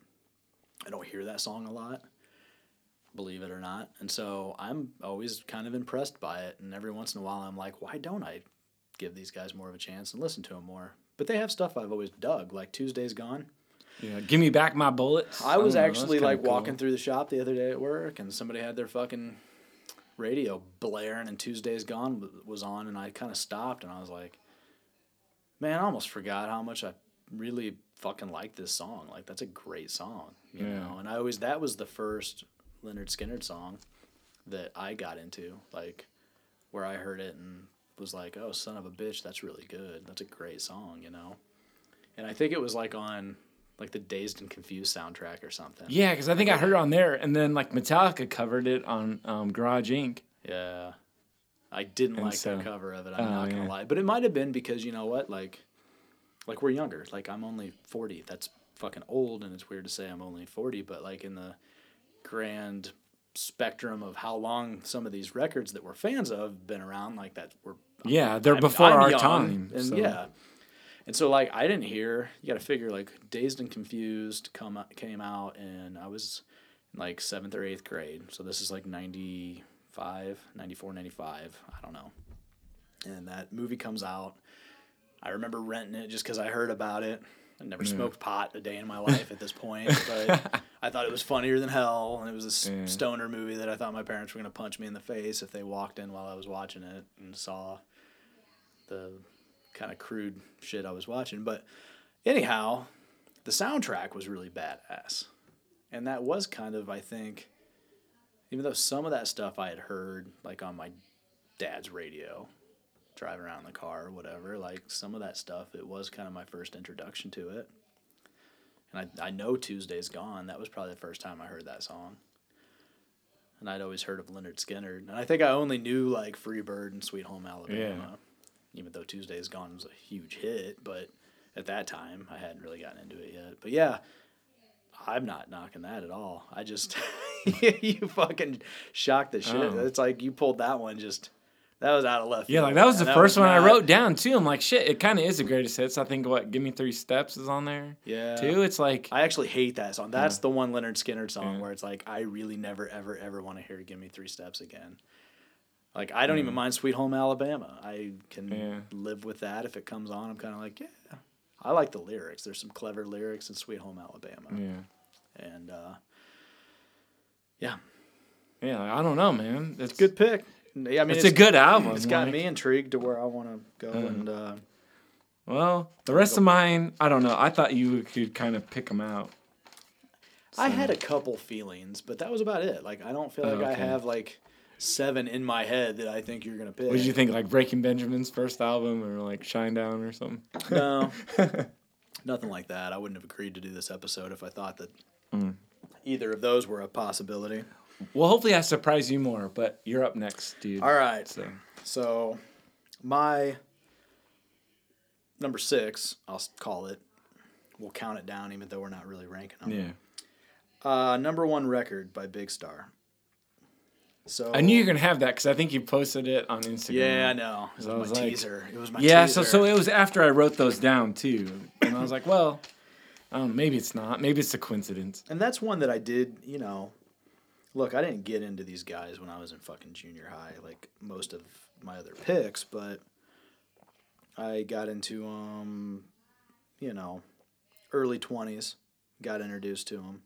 I don't hear that song a lot believe it or not. And so I'm always kind of impressed by it. And every once in a while, I'm like, why don't I give these guys more of a chance and listen to them more? But they have stuff I've always dug, like Tuesday's Gone. yeah. Give me back my bullets. I was oh, don't know, actually like cool. walking through the shop the other day at work, and somebody had their fucking radio blaring, and Tuesday's Gone was on, and I kind of stopped, and I was like, man, I almost forgot how much I really fucking like this song. Like that's a great song, you Yeah. know. And I always that was the first Lynyrd Skynyrd song that I got into, like where I heard it and was like, oh, son of a bitch, that's really good. That's a great song, you know. And I think it was like on like the Dazed and Confused soundtrack or something. Yeah, because I think I heard it on there, and then like Metallica covered it on um, Garage Inc. Yeah. I didn't And like so- that cover of it. I'm Oh, not gonna yeah. lie, but it might have been because you know what, like, like we're younger. Like I'm only forty. That's fucking old, and it's weird to say I'm only forty. But like in the grand spectrum of how long some of these records that we're fans of been around, like that were Yeah, they're before I'm our young, time. and so- yeah. And so like I didn't hear. You got to figure like Dazed and Confused come came out, and I was in like seventh or eighth grade. So this is like 95, 94, 95. I don't know. And that movie comes out. I remember renting it just because I heard about it. I never mm. smoked pot a day in my life at this point, but I thought it was funnier than hell. And it was a Yeah. stoner movie that I thought my parents were going to punch me in the face if they walked in while I was watching it and saw the kind of crude shit I was watching. But anyhow, the soundtrack was really badass. And that was kind of, I think, even though some of that stuff I had heard like on my dad's radio, driving around in the car or whatever, like some of that stuff, it was kind of my first introduction to it. And I, I know Tuesday's Gone. That was probably the first time I heard that song. And I'd always heard of Lynyrd Skynyrd. And I think I only knew like Free Bird and Sweet Home Alabama. Even though Tuesday's Gone was a huge hit. But at that time, I hadn't really gotten into it yet. But yeah, I'm not knocking that at all. I just, you fucking shocked the shit. Oh. It's like you pulled that one just, that was out of left Yeah, field, like that was the man. first one I wrote down too. I'm like, shit, it kind of is the greatest hits. I think what "Give Me Three Steps" is on there Yeah. too. It's like I actually hate that song. That's the one Lynyrd Skynyrd song Yeah. where it's like I really never ever ever want to hear "Give Me Three Steps" again. Like I don't even mind "Sweet Home Alabama." I can Yeah. live with that if it comes on. I'm kind of like, yeah, I like the lyrics. There's some clever lyrics in "Sweet Home Alabama," yeah, and uh, yeah, yeah. like, I don't know, man. It's a good pick. Yeah, I mean, It's, a good album. It's got like- me intrigued to where I want to go, and uh, Well, the rest of mine, I don't know. I thought you could kind of pick them out. I had a couple feelings, but that was about it. Like I don't feel like Oh, I have like seven in my head that I think you're gonna pick. What did you think, like Breaking Benjamin's first album, or like Shinedown or something? No, nothing like that. I wouldn't have agreed to do this episode if I thought that Mm. either of those were a possibility. Well, hopefully I surprise you more. But you're up next, dude. All right. So So, my number six, I'll call it. We'll count it down, even though we're not really ranking them. yeah, Uh, number one record by Big Star. So I knew you were gonna have that because I think you posted it on Instagram. Yeah, I know. It was So my was like- teaser. It was my Yeah, teaser. so so it was after I wrote those down too, and I was like, well, I don't know, maybe it's not. Maybe it's a coincidence. and that's one that I did, you know. Look, I didn't get into these guys when I was in fucking junior high, like most of my other picks, but I got into um, you know, early twenties. Got introduced to them.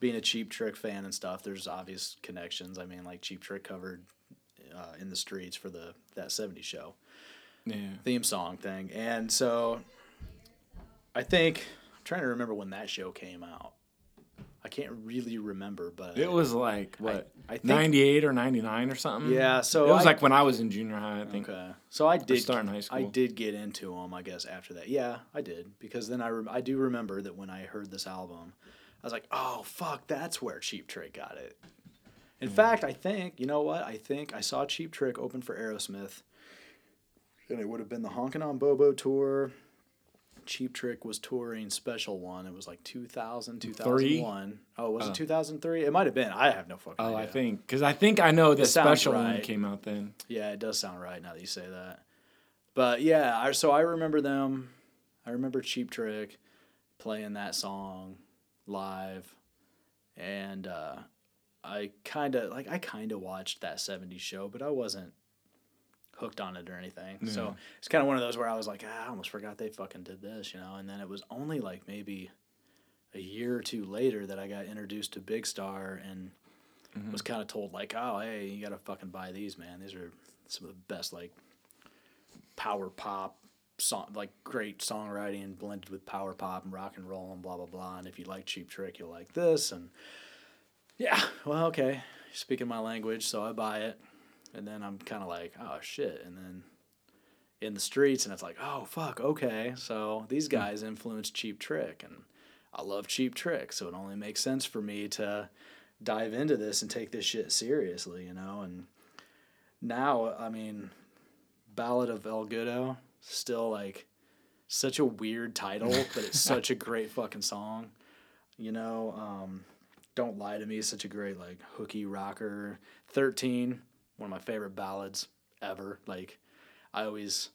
Being a Cheap Trick fan and stuff, there's obvious connections. I mean, like Cheap Trick covered uh, in the streets for the that '70s show. Yeah. theme song thing. And so I think I'm trying to remember when that show came out. I can't really remember, but It was like what, I think- ninety eight or ninety nine or something. Yeah, so it was I- like when I was in junior high. I think. okay. So I did starting high school. I did get into them, I guess after that. Yeah, I did because then I rem- I do remember that when I heard this album, I was like, "Oh, fuck, that's where Cheap Trick got it." In fact, I think, you know what? I think I saw Cheap Trick open for Aerosmith. And it would have been the Honkin' on Bobo tour. Cheap Trick was touring Special One. It was like 2000, 2001. Oh, was it 2003? It might have been. I have no fucking oh, idea. Oh, idea. I think because I think I know the sounds special one came out then. Yeah, it does sound right now that you say that. But yeah, I, so I remember them. I remember Cheap Trick playing that song live, and uh, I kind of like I kind of watched that '70s show, but I wasn't hooked on it or anything. So it's kind of one of those where I was like, ah, I almost forgot they fucking did this, you know. And then it was only like maybe a year or two later that I got introduced to Big Star and was kind of told like, oh, hey, you gotta fucking buy these, man. These are some of the best like power pop song, like great songwriting blended with power pop and rock and roll and blah blah blah. And if you like Cheap Trick, you'll like this. And yeah, well, okay, you're speaking my language, so I buy it. And then I'm kind of like, oh shit. And then in the streets, and it's like, oh fuck, okay. So these hmm. guys influenced Cheap Trick, and I love Cheap Trick, so it only makes sense for me to dive into this and take this shit seriously, you know. And now, I mean, Ballad of El Goodo, still like such a weird title, but it's such a great fucking song. You know, um, Don't Lie to Me is such a great like hooky rocker. Thirteen, one of my favorite ballads ever. Like, I always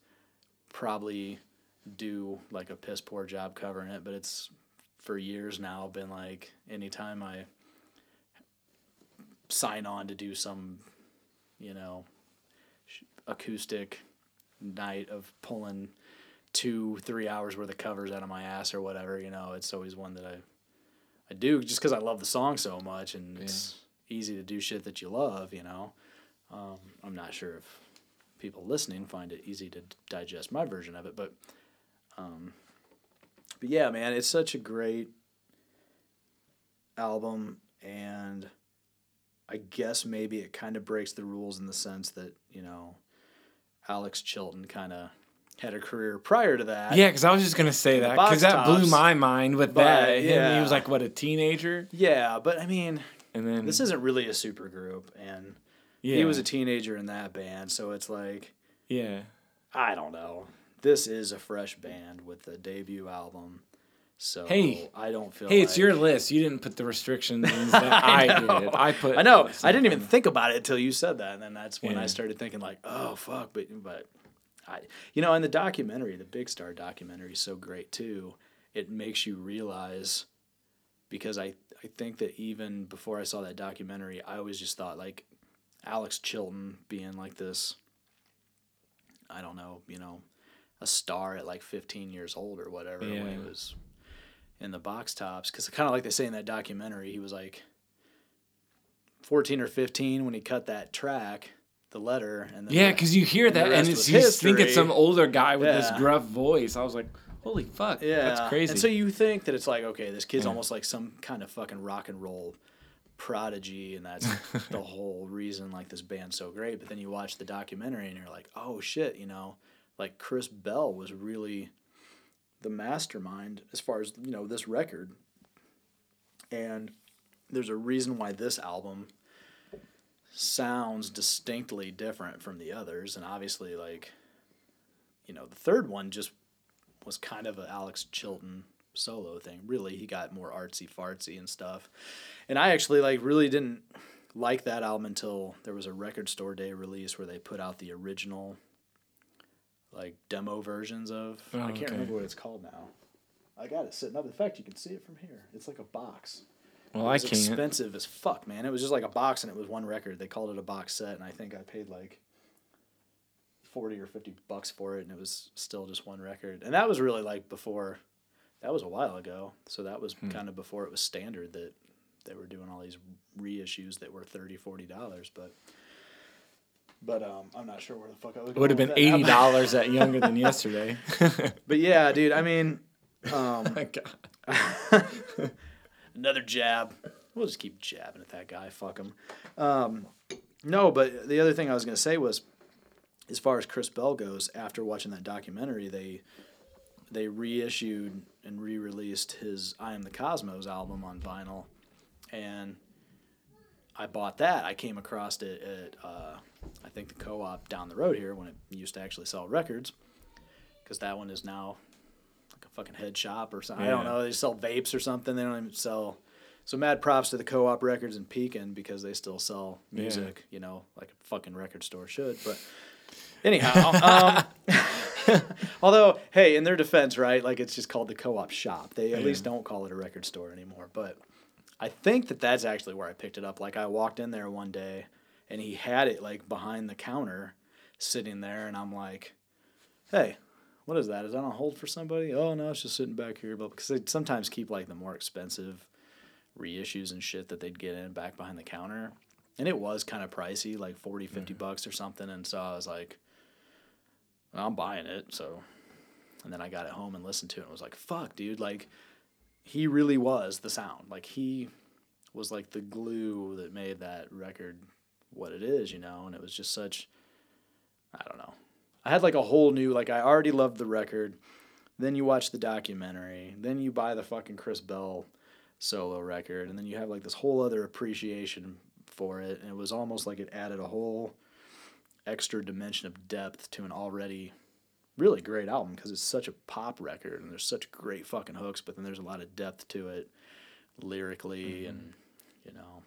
probably do like a piss poor job covering it, but it's for years now been like anytime I sign on to do some, you know, acoustic night of pulling two, three hours worth of covers out of my ass or whatever, you know, it's always one that I, I do just because I love the song so much and it's easy to do shit that you love, you know. Um, I'm not sure if people listening find it easy to digest my version of it, but, um, but yeah, man, it's such a great album and I guess maybe it kind of breaks the rules in the sense that you know, Alex Chilton kind of had a career prior to that. Yeah, because I was just gonna say that because that blew my mind with But, that. Him, he was like what a teenager, Yeah, but I mean, and then this isn't really a super group, and yeah, he was a teenager in that band, so it's like yeah. I don't know. This is a fresh band with a debut album. So Hey. I don't feel Hey, it's your list. You didn't put the restrictions that I, know. did. I put. I know. I didn't even think about it until you said that, and then that's when I started thinking like, oh fuck, but but I, you know, in the documentary, the Big Star documentary is so great too. It makes you realize because I I think that even before I saw that documentary, I always just thought like Alex Chilton being like this. I don't know, you know, a star at like 15 years old or whatever when he was in the box tops because kind of like they say in that documentary he was like 14 or 15 when he cut that track the letter and then Yeah, because you hear that, and it's you think it's some older guy with this gruff voice. I was like, holy fuck, yeah that's crazy. and so you think that it's like okay this kid's Yeah. almost like some kind of fucking rock and roll prodigy and that's the whole reason like this band's so great but then you watch the documentary and you're like oh shit you know like chris bell was really the mastermind as far as you know this record. And there's a reason why this album sounds distinctly different from the others. And obviously like you know the third one just was kind of an alex chilton solo thing. Really he got more artsy fartsy and stuff. And i actually like really didn't like that album until there was a record store day release where they put out the original like demo versions of Oh, i can't okay. remember what it's called now i got it sitting up in fact you can see it from here it's like a box well, I can't. expensive as fuck, man. It was just like a box and it was one record. They called it a box set, and I think I paid like forty or fifty bucks for it, and it was still just one record. And that was really like before. That was a while ago, so that was Hmm. kind of before it was standard that they were doing all these reissues that were 30 40 dollars. But but um, I'm not sure where the fuck I was. It would have been eighty dollars at younger than yesterday. But yeah, dude. I mean, um, Another jab. We'll just keep jabbing at that guy. Fuck him. Um, no, but the other thing I was going to say was, as far as Chris Bell goes, after watching that documentary, they they reissued and re-released his "I Am the Cosmos" album on vinyl, and I bought that. I came across it at uh, I think the co-op down the road here when it used to actually sell records, because that one is now like a fucking head shop or something. I don't know. They sell vapes or something. They don't even sell. So mad props to the co-op records in Pekin because they still sell Yeah. music, you know, like a fucking record store should. But anyhow, um, although hey, in their defense, right? Like it's just called the co-op shop. They at Yeah. least don't call it a record store anymore. But I think that that's actually where I picked it up. Like I walked in there one day and he had it like behind the counter, sitting there, and I'm like, hey. What is that? Is that on hold for somebody? Oh no, it's just sitting back here. But because they sometimes keep like the more expensive reissues and shit that they'd get in back behind the counter. And it was kind of pricey, like 40, 50 mm-hmm. bucks or something. And so I was like, well, I'm buying it. So, and then I got it home and listened to it and was like, fuck, dude. Like, he really was the sound. Like, he was like the glue that made that record what it is, you know? And it was just such, I don't know. I had like a whole new, like, I already loved the record. Then you watch the documentary. Then you buy the fucking Chris Bell solo record. And then you have like this whole other appreciation for it. And it was almost like it added a whole extra dimension of depth to an already really great album because it's such a pop record and there's such great fucking hooks, but then there's a lot of depth to it lyrically mm-hmm. and, you know.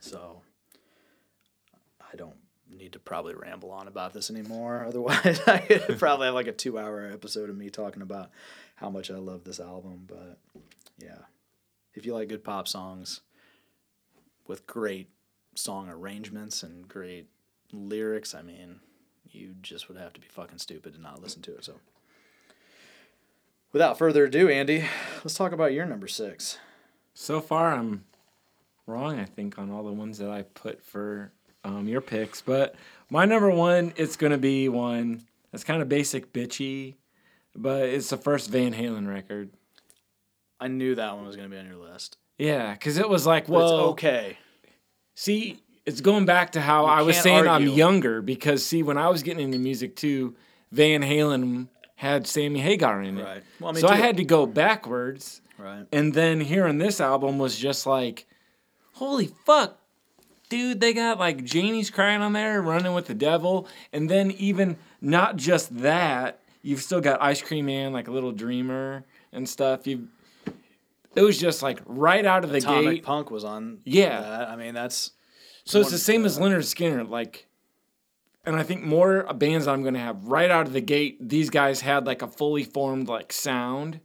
So I don't need to probably ramble on about this anymore. Otherwise, I could probably have like a two hour episode of me talking about how much I love this album. But yeah, if you like good pop songs with great song arrangements and great lyrics, I mean, you just would have to be fucking stupid to not listen to it. So without further ado, Andy, let's talk about your number six. So far, I'm wrong. I think on all the ones that I put for um, your picks, but my number one, it's gonna be one that's kind of basic, bitchy, but it's the first Van Halen record. I knew that one was going to be on your list. Yeah, because it was like, But it's well, okay. See, it's going back to how I was saying argue. I'm younger because see, when I was getting into music too, Van Halen had Sammy Hagar in it. Right. Well, me so I had to go backwards. Right. And then hearing this album was just like, holy fuck, dude, they got like Jamie's crying on there, running with the devil. And then even not just that, you've still got Ice Cream Man, like a little dreamer and stuff. You it was just like right out of the Atomic gate. Punk was on. Yeah. That. I mean, that's So it's the same as Lynyrd Skynyrd, like and I think more bands that I'm gonna have right out of the gate, these guys had like a fully formed like sound.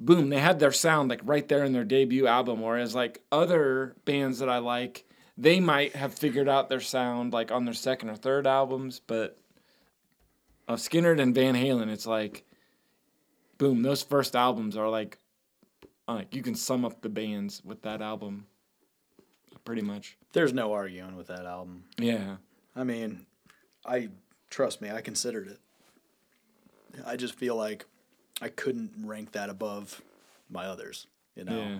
Boom, they had their sound like right there in their debut album. Whereas like other bands that I like, they might have figured out their sound like on their second or third albums, but of Skynyrd and Van Halen, it's like boom, those first albums are like like you can sum up the bands with that album pretty much. there's no arguing with that album. Yeah. I mean, I trust me, I considered it. I just feel like I couldn't rank that above my others, you know, Yeah.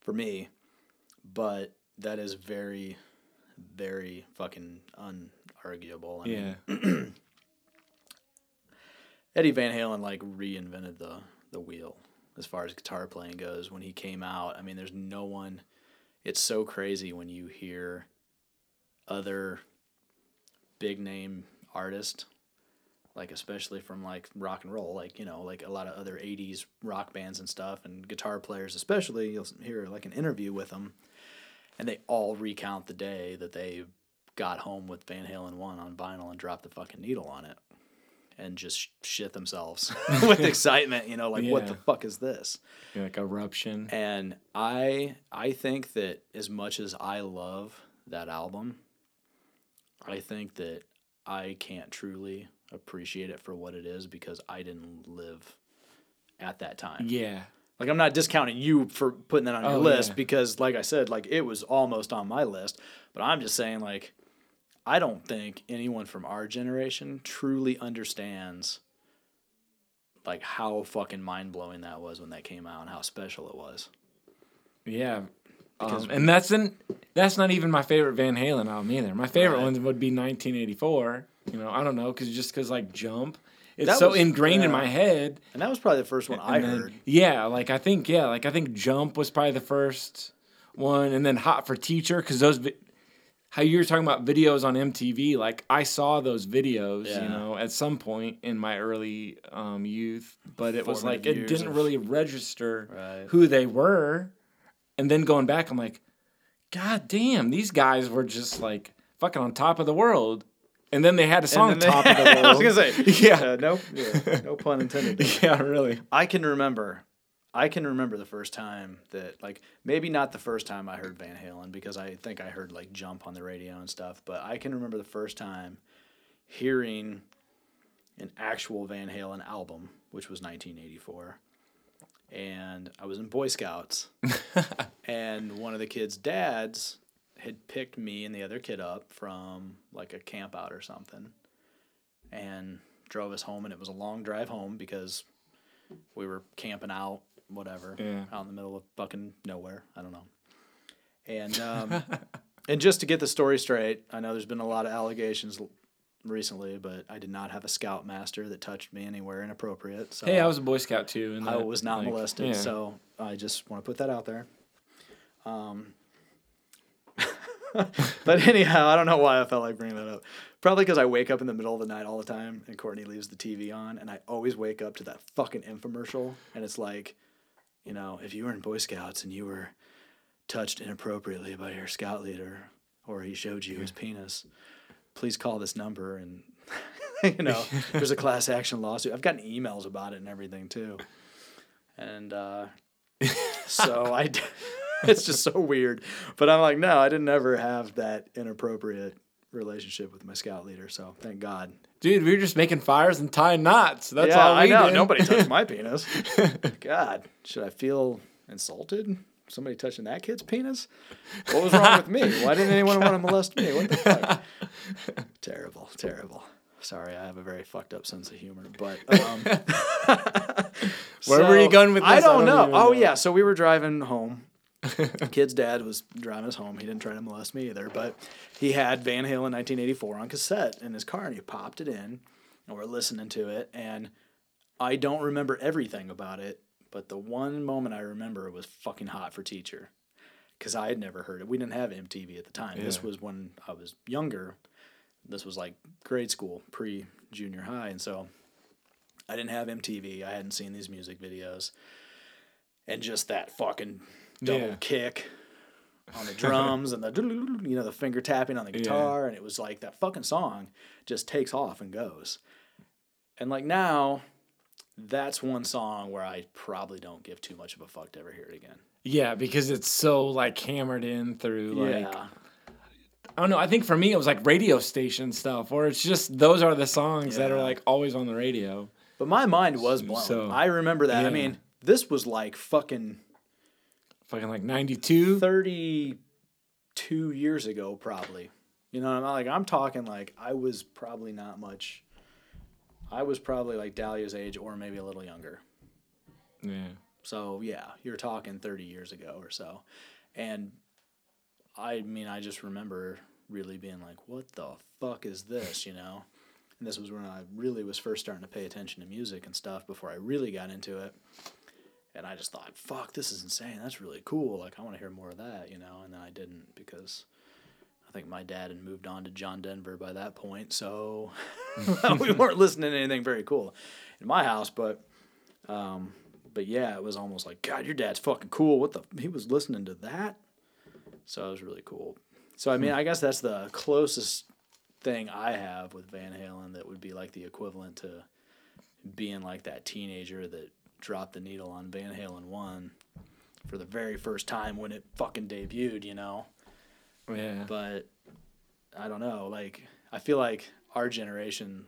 for me. But that is very, very fucking unarguable. I mean, Yeah. Eddie Van Halen like reinvented the the wheel as far as guitar playing goes when he came out. I mean, there's no one. It's so crazy when you hear other big name artists, like especially from like rock and roll, like you know, like a lot of other '80s rock bands and stuff, and guitar players especially. You'll hear like an interview with them, and they all recount the day that they got home with Van Halen one on vinyl and dropped the fucking needle on it and just shit themselves with excitement, you know, like what the fuck is this? Yeah, like eruption. And I I think that as much as I love that album, I think that I can't truly appreciate it for what it is because I didn't live at that time. Yeah. Like I'm not discounting you for putting that on your Oh, list yeah. because like I said, like it was almost on my list, but I'm just saying like I don't think anyone from our generation truly understands like how fucking mind blowing that was when that came out and how special it was. Yeah. Um, and that's an that's not even my favorite Van Halen album either. My favorite Right. one would be 1984. You know, I don't know, because just because like Jump, it's That so was- ingrained in my head. And that was probably the first one I then- heard. Yeah, like I think yeah, like I think Jump was probably the first one, and then Hot for Teacher because those. Vi- how you were talking about videos on MTV, like I saw those videos, Yeah. you know, at some point in my early um, youth, but it was like it didn't really register Right. who they were. And then going back, I'm like, God damn, these guys were just like fucking on top of the world. And then they had a song then "Top of the World." I was gonna say, yeah, uh, no, yeah, no pun intended. yeah, really. I can remember, I can remember the first time that, like, maybe not the first time I heard Van Halen because I think I heard like Jump on the radio and stuff, but I can remember the first time hearing an actual Van Halen album, which was 1984. And I was in Boy Scouts, and one of the kids' dads had picked me and the other kid up from like a camp out or something and drove us home and it was a long drive home because we were camping out whatever Yeah. out in the middle of fucking nowhere i don't know and um, and just to get the story straight i know there's been a lot of allegations recently but i did not have a scoutmaster that touched me anywhere inappropriate so Hey, I was a Boy Scout too. And I that, was not like, molested, yeah. so I just want to put that out there. Um, but anyhow, I don't know why I felt like bringing that up. Probably because I wake up in the middle of the night all the time, and Courtney leaves the TV on, and I always wake up to that fucking infomercial, and it's like, you know, if you were in Boy Scouts and you were touched inappropriately by your scout leader, or he showed you his penis, please call this number and. you know, there's a class action lawsuit. I've gotten emails about it and everything too. And uh, so I, it's just so weird. But I'm like, no, I didn't ever have that inappropriate relationship with my scout leader. So thank God. dude, we were just making fires and tying knots. That's yeah, all we I know. did. Nobody touched my penis. God, should I feel insulted? Somebody touching that kid's penis? What was wrong with me? Why didn't anyone want to molest me? What the fuck? terrible, terrible. Sorry, I have a very fucked up sense of humor, but um, Where were you going with I this? I don't, don't know. Oh know. yeah, so we were driving home, Kid's dad was driving us home. He didn't try to molest me either, but he had Van Halen 1984 on cassette in his car and he popped it in and we're listening to it. And I don't remember everything about it, but the one moment I remember was fucking hot for teacher because I had never heard it. We didn't have MTV at the time. This was when I was younger. This was like grade school, pre junior high. And so I didn't have MTV. I hadn't seen these music videos. And just that fucking double Yeah. kick on the drums and the you know the finger tapping on the guitar and it was like that fucking song just takes off and goes. And like now that's one song where I probably don't give too much of a fuck to ever hear it again. Yeah, because it's so like hammered in through like yeah. I don't know. I think for me it was like radio station stuff, or it's just those are the songs that are like always on the radio. But my mind was blown. So- I remember that. I mean, this was like fucking Fucking like ninety two. 32 years ago probably. You know i'm not like i'm talking like i was probably not much i was probably like dahlia's age or maybe a little younger. Yeah. so yeah you're talking 30 years ago or so. And i mean i just remember really being like what the fuck is this? You know? And this was when i really was first starting to pay attention to music and stuff before i really got into it and I just thought, fuck, this is insane. That's really cool. Like, I want to hear more of that, you know? And then I didn't because I think my dad had moved on to John Denver by that point. So we weren't listening to anything very cool in my house. But, um, but yeah, it was almost like, God, your dad's fucking cool. What the? He was listening to that. So it was really cool. So, I mean, I guess that's the closest thing I have with Van Halen that would be like the equivalent to being like that teenager that dropped the needle on Van Halen 1 for the very first time when it fucking debuted, you know? Yeah. But I don't know. Like, I feel like our generation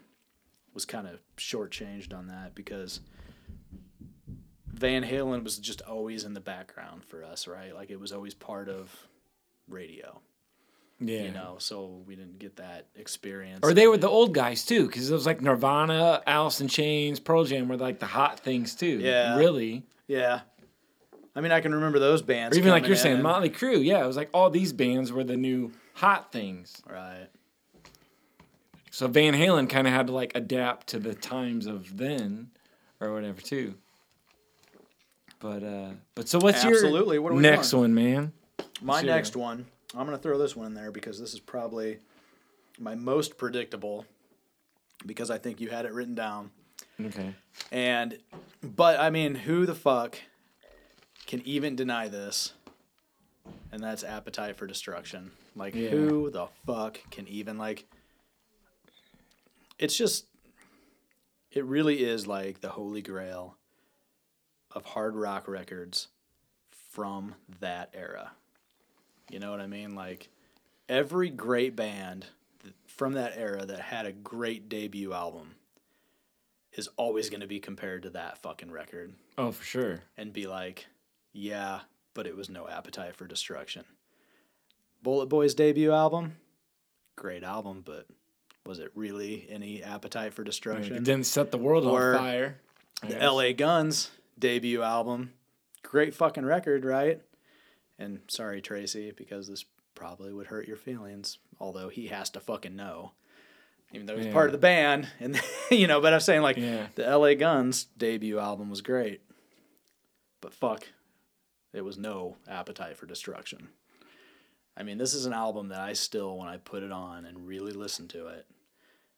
was kind of shortchanged on that because Van Halen was just always in the background for us, right? Like, it was always part of radio, Yeah. you know? So we didn't get that experience. Or they were the old guys too, because it was like Nirvana, Alice in Chains, Pearl Jam were like the hot things too. Yeah. Really. Yeah. I mean, I can remember those bands. Or even like you're saying. Motley Crue. Yeah, it was like all these bands were the new hot things. Right. So Van Halen kind of had to like adapt to the times of then, or whatever too. But uh, but so what's Absolutely. your What are we next doing? one, man? My next one, I'm going to throw this one in there because this is probably my most predictable because I think you had it written down. Okay. And, but I mean, who the fuck can even deny this? And that's Appetite for Destruction. Like, Yeah. who the fuck can even, like, it's just, it really is like the holy grail of hard rock records from that era. You know what I mean? Like every great band from that era that had a great debut album is always going to be compared to that fucking record Oh, for sure. and be like, yeah, but it was no appetite for destruction. Bullet Boy's debut album, great album, but was it really any appetite for destruction? It didn't set the world Or on fire. The. LA Guns debut album. Great fucking record, right? And sorry, Tracy, because this probably would hurt your feelings, although he has to fucking know. Even though he's Yeah. part of the band, and you know, but I'm saying like Yeah. the LA Guns debut album was great, but fuck, it was no appetite for destruction. I mean, this is an album that I still, when I put it on and really listen to it,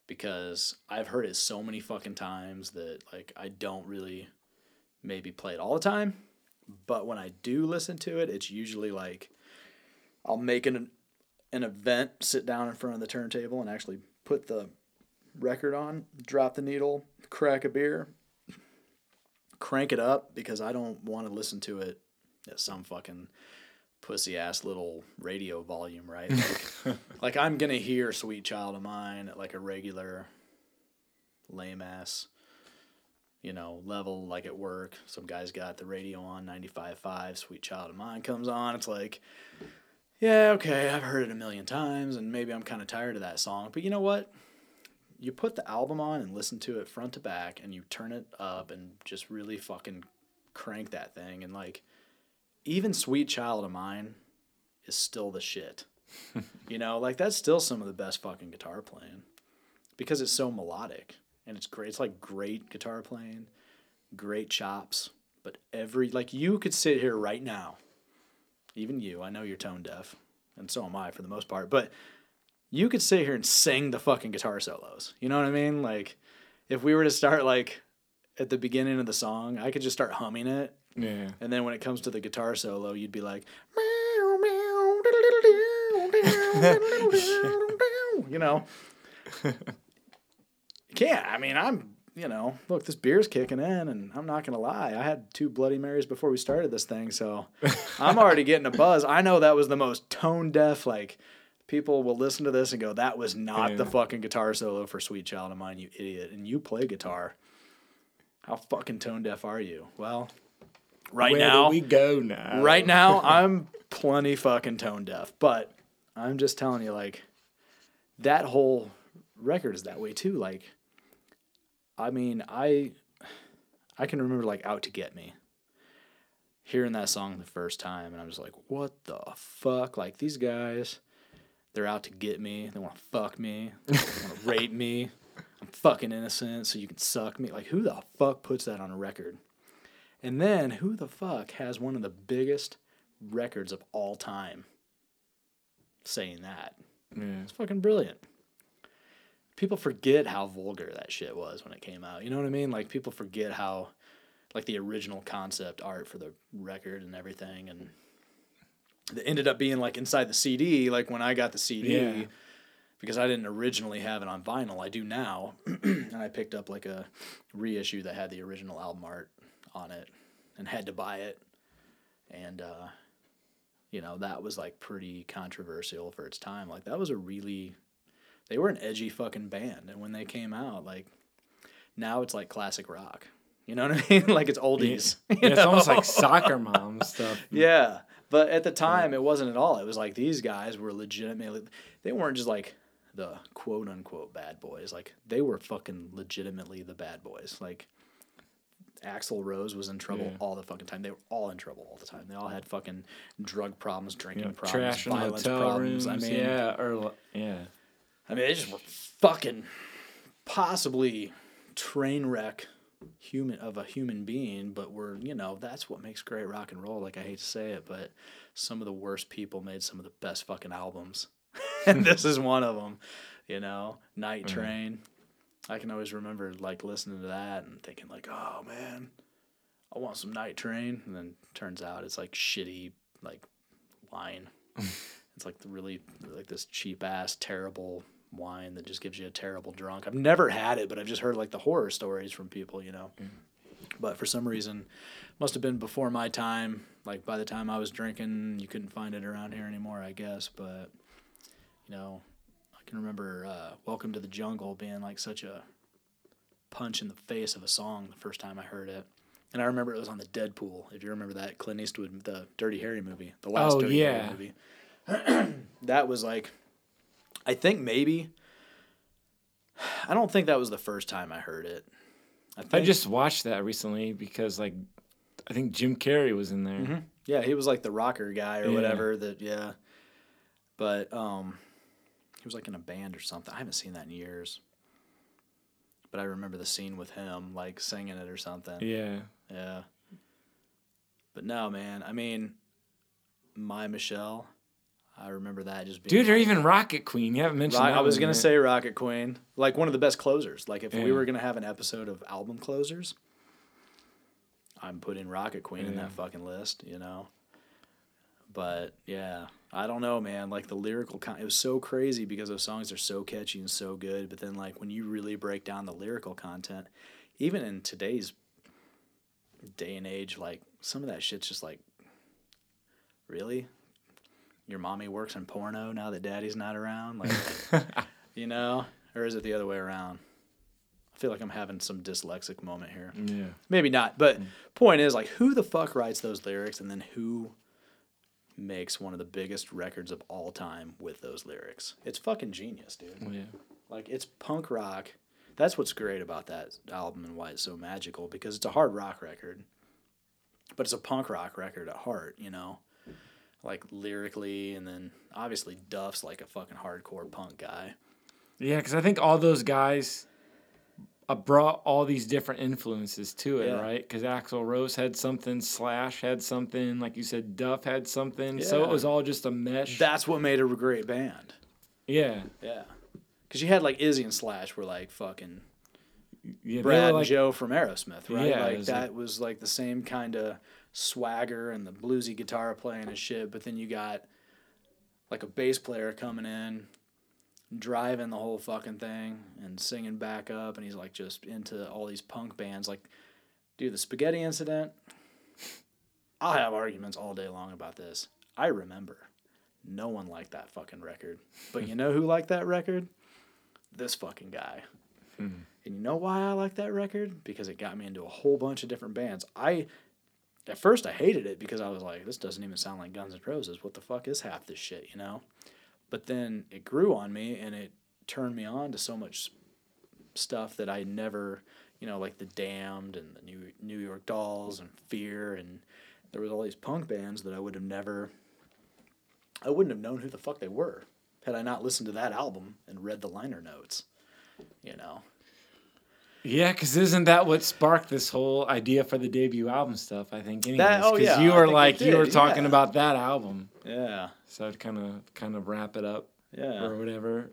because I've heard it so many fucking times that like I don't really maybe play it all the time, but when I do listen to it, it's usually like I'll make an an event, sit down in front of the turntable and actually put the record on, drop the needle, crack a beer, crank it up because I don't want to listen to it at some fucking pussy ass little radio volume, right? Like, like I'm gonna hear "Sweet Child of Mine" at like a regular lame ass, you know, level like at work. Some guy's got the radio on 95.5, "Sweet Child of Mine" comes on. It's like, yeah, okay, I've heard it a million times, and maybe I'm kind of tired of that song. But you know what? You put the album on and listen to it front to back, and you turn it up and just really fucking crank that thing, and like even Sweet Child of Mine is still the shit. you know, like that's still some of the best fucking guitar playing because it's so melodic and it's great. It's like great guitar playing, great chops. But every, like, you could sit here right now, even you, I know you're tone deaf, and so am I for the most part, but you could sit here and sing the fucking guitar solos. You know what I mean? Like, if we were to start, like, at the beginning of the song, I could just start humming it. Yeah. And then when it comes to the guitar solo, you'd be like, you know. You can't. I mean, I'm, you know, look, this beer's kicking in, and I'm not going to lie. I had two Bloody Marys before we started this thing, so I'm already getting a buzz. I know that was the most tone deaf, like, people will listen to this and go, that was not the fucking guitar solo for Sweet Child of Mine, you idiot. And you play guitar. How fucking tone deaf are you? Well, right Where now, we go now? right now i'm plenty fucking tone deaf but i'm just telling you like that whole record is that way too like i mean i i can remember like out to get me. Hearing that song the first time and i'm just like what the fuck? Like these guys they're out to get me. They want to fuck me. They want to rape me. I'm fucking innocent so you can suck me. Like who the fuck puts that on a record? And then who the fuck has one of the biggest records of all time saying that? Yeah. It's fucking brilliant. People forget how vulgar that shit was when it came out. You know what I mean? Like people forget how like the original concept art for the record and everything and it ended up being like inside the CD, like when I got the CD Yeah. because I didn't originally have it on vinyl. I do now. and I picked up like a reissue that had the original album art on it and had to buy it. And uh you know, that was like pretty controversial for its time. Like that was a really they were an edgy fucking band and when they came out like now it's like classic rock. You know what I mean? like it's oldies. you Yeah, it's almost like soccer mom stuff. Yeah. But at the time, it wasn't at all. It was like these guys were legitimately, they weren't just like the quote unquote bad boys. Like they were fucking legitimately the bad boys. Like Axl Rose was in trouble Yeah. all the fucking time. They were all in trouble all the time. They all had fucking drug problems, drinking problems, trash violence problems. rooms. I mean, yeah, or yeah. I mean, they just were fucking possibly train wreck human of a human being, but we're you know that's what makes great rock and roll. Like I hate to say it, but some of the worst people made some of the best fucking albums, and this is one of them. You know, Night Mm-hmm. Train. I can always remember like listening to that and thinking like, oh man, I want some Night Train, and then turns out it's like shitty like wine. it's like the really like this cheap ass terrible wine that just gives you a terrible drunk. I've never had it, but I've just heard like the horror stories from people, you know. But for some reason, must have been before my time. Like by the time I was drinking, you couldn't find it around here anymore, I guess. But you know, I can remember uh, "Welcome to the Jungle" being like such a punch in the face of a song the first time I heard it. And I remember it was on the Dead Pool. If you remember that Clint Eastwood, the Dirty Harry movie, the last Oh, Dirty yeah. Harry movie. that was like, I think maybe. I don't think that was the first time I heard it. I, I just watched that recently because like I think Jim Carrey was in there. Mhm. yeah, he was like the rocker guy or Yeah. whatever. That yeah, but um, he was like in a band or something. I haven't seen that in years. But I remember the scene with him like singing it or something. Yeah. Yeah. But no, man. I mean, my Michelle. I remember that just being. Dude, or even Rocket Queen. You haven't mentioned Rock, that I was gonna yet. say Rocket Queen, like one of the best closers. Like if we were gonna have an episode of album closers, I'm putting Rocket Queen in that fucking list. You know. But yeah, I don't know, man. Like the lyrical, con- it was so crazy because those songs are so catchy and so good. But then, like when you really break down the lyrical content, even in today's day and age, like some of that shit's just like, really, your mommy works in porno now that daddy's not around, like, you know, or is it the other way around? I feel like I'm having some dyslexic moment here. Yeah. Maybe not, but mm. point is like who the fuck writes those lyrics and then who makes one of the biggest records of all time with those lyrics? It's fucking genius, dude. Yeah. Like it's punk rock. That's what's great about that album and why it's so magical because it's a hard rock record. but it's a punk rock record at heart, you know, like lyrically, and then obviously Duff's like a fucking hardcore punk guy. Yeah, because I think all those guys uh, brought all these different influences to it, Yeah. right? Because Axl Rose had something, Slash had something, like you said, Duff had something. So it was all just a mesh. That's what made it a great band. yeah, Yeah, because you had like Izzy and Slash were like fucking yeah. Brad like- and Joe from Aerosmith, right? Yeah, like was that like- was like the same kind of swagger and the bluesy guitar playing and shit. But then you got like a bass player coming in, driving the whole fucking thing and singing back up, and he's like just into all these punk bands. Like, dude, the Spaghetti Incident. I'll have arguments all day long about this. I remember. No one liked that fucking record. But you know who liked that record? This fucking guy. Hmm. And you know why I like that record? Because it got me into a whole bunch of different bands. I at first I hated it because I was like, this doesn't even sound like Guns N' Roses. What the fuck is half this shit, you know? But then it grew on me and it turned me on to so much stuff that I never, you know, like the Damned and the New New York Dolls and Fear and there was all these punk bands that I would have never I wouldn't have known who the fuck they were had I not listened to that album and read the liner notes. You know. Yeah, because isn't that what sparked this whole idea for the debut album stuff? I think. Anyways, That- oh, 'cause yeah, you I were like you were talking yeah. about that album, Yeah. so I'd kind of kind of wrap it up Yeah. or whatever,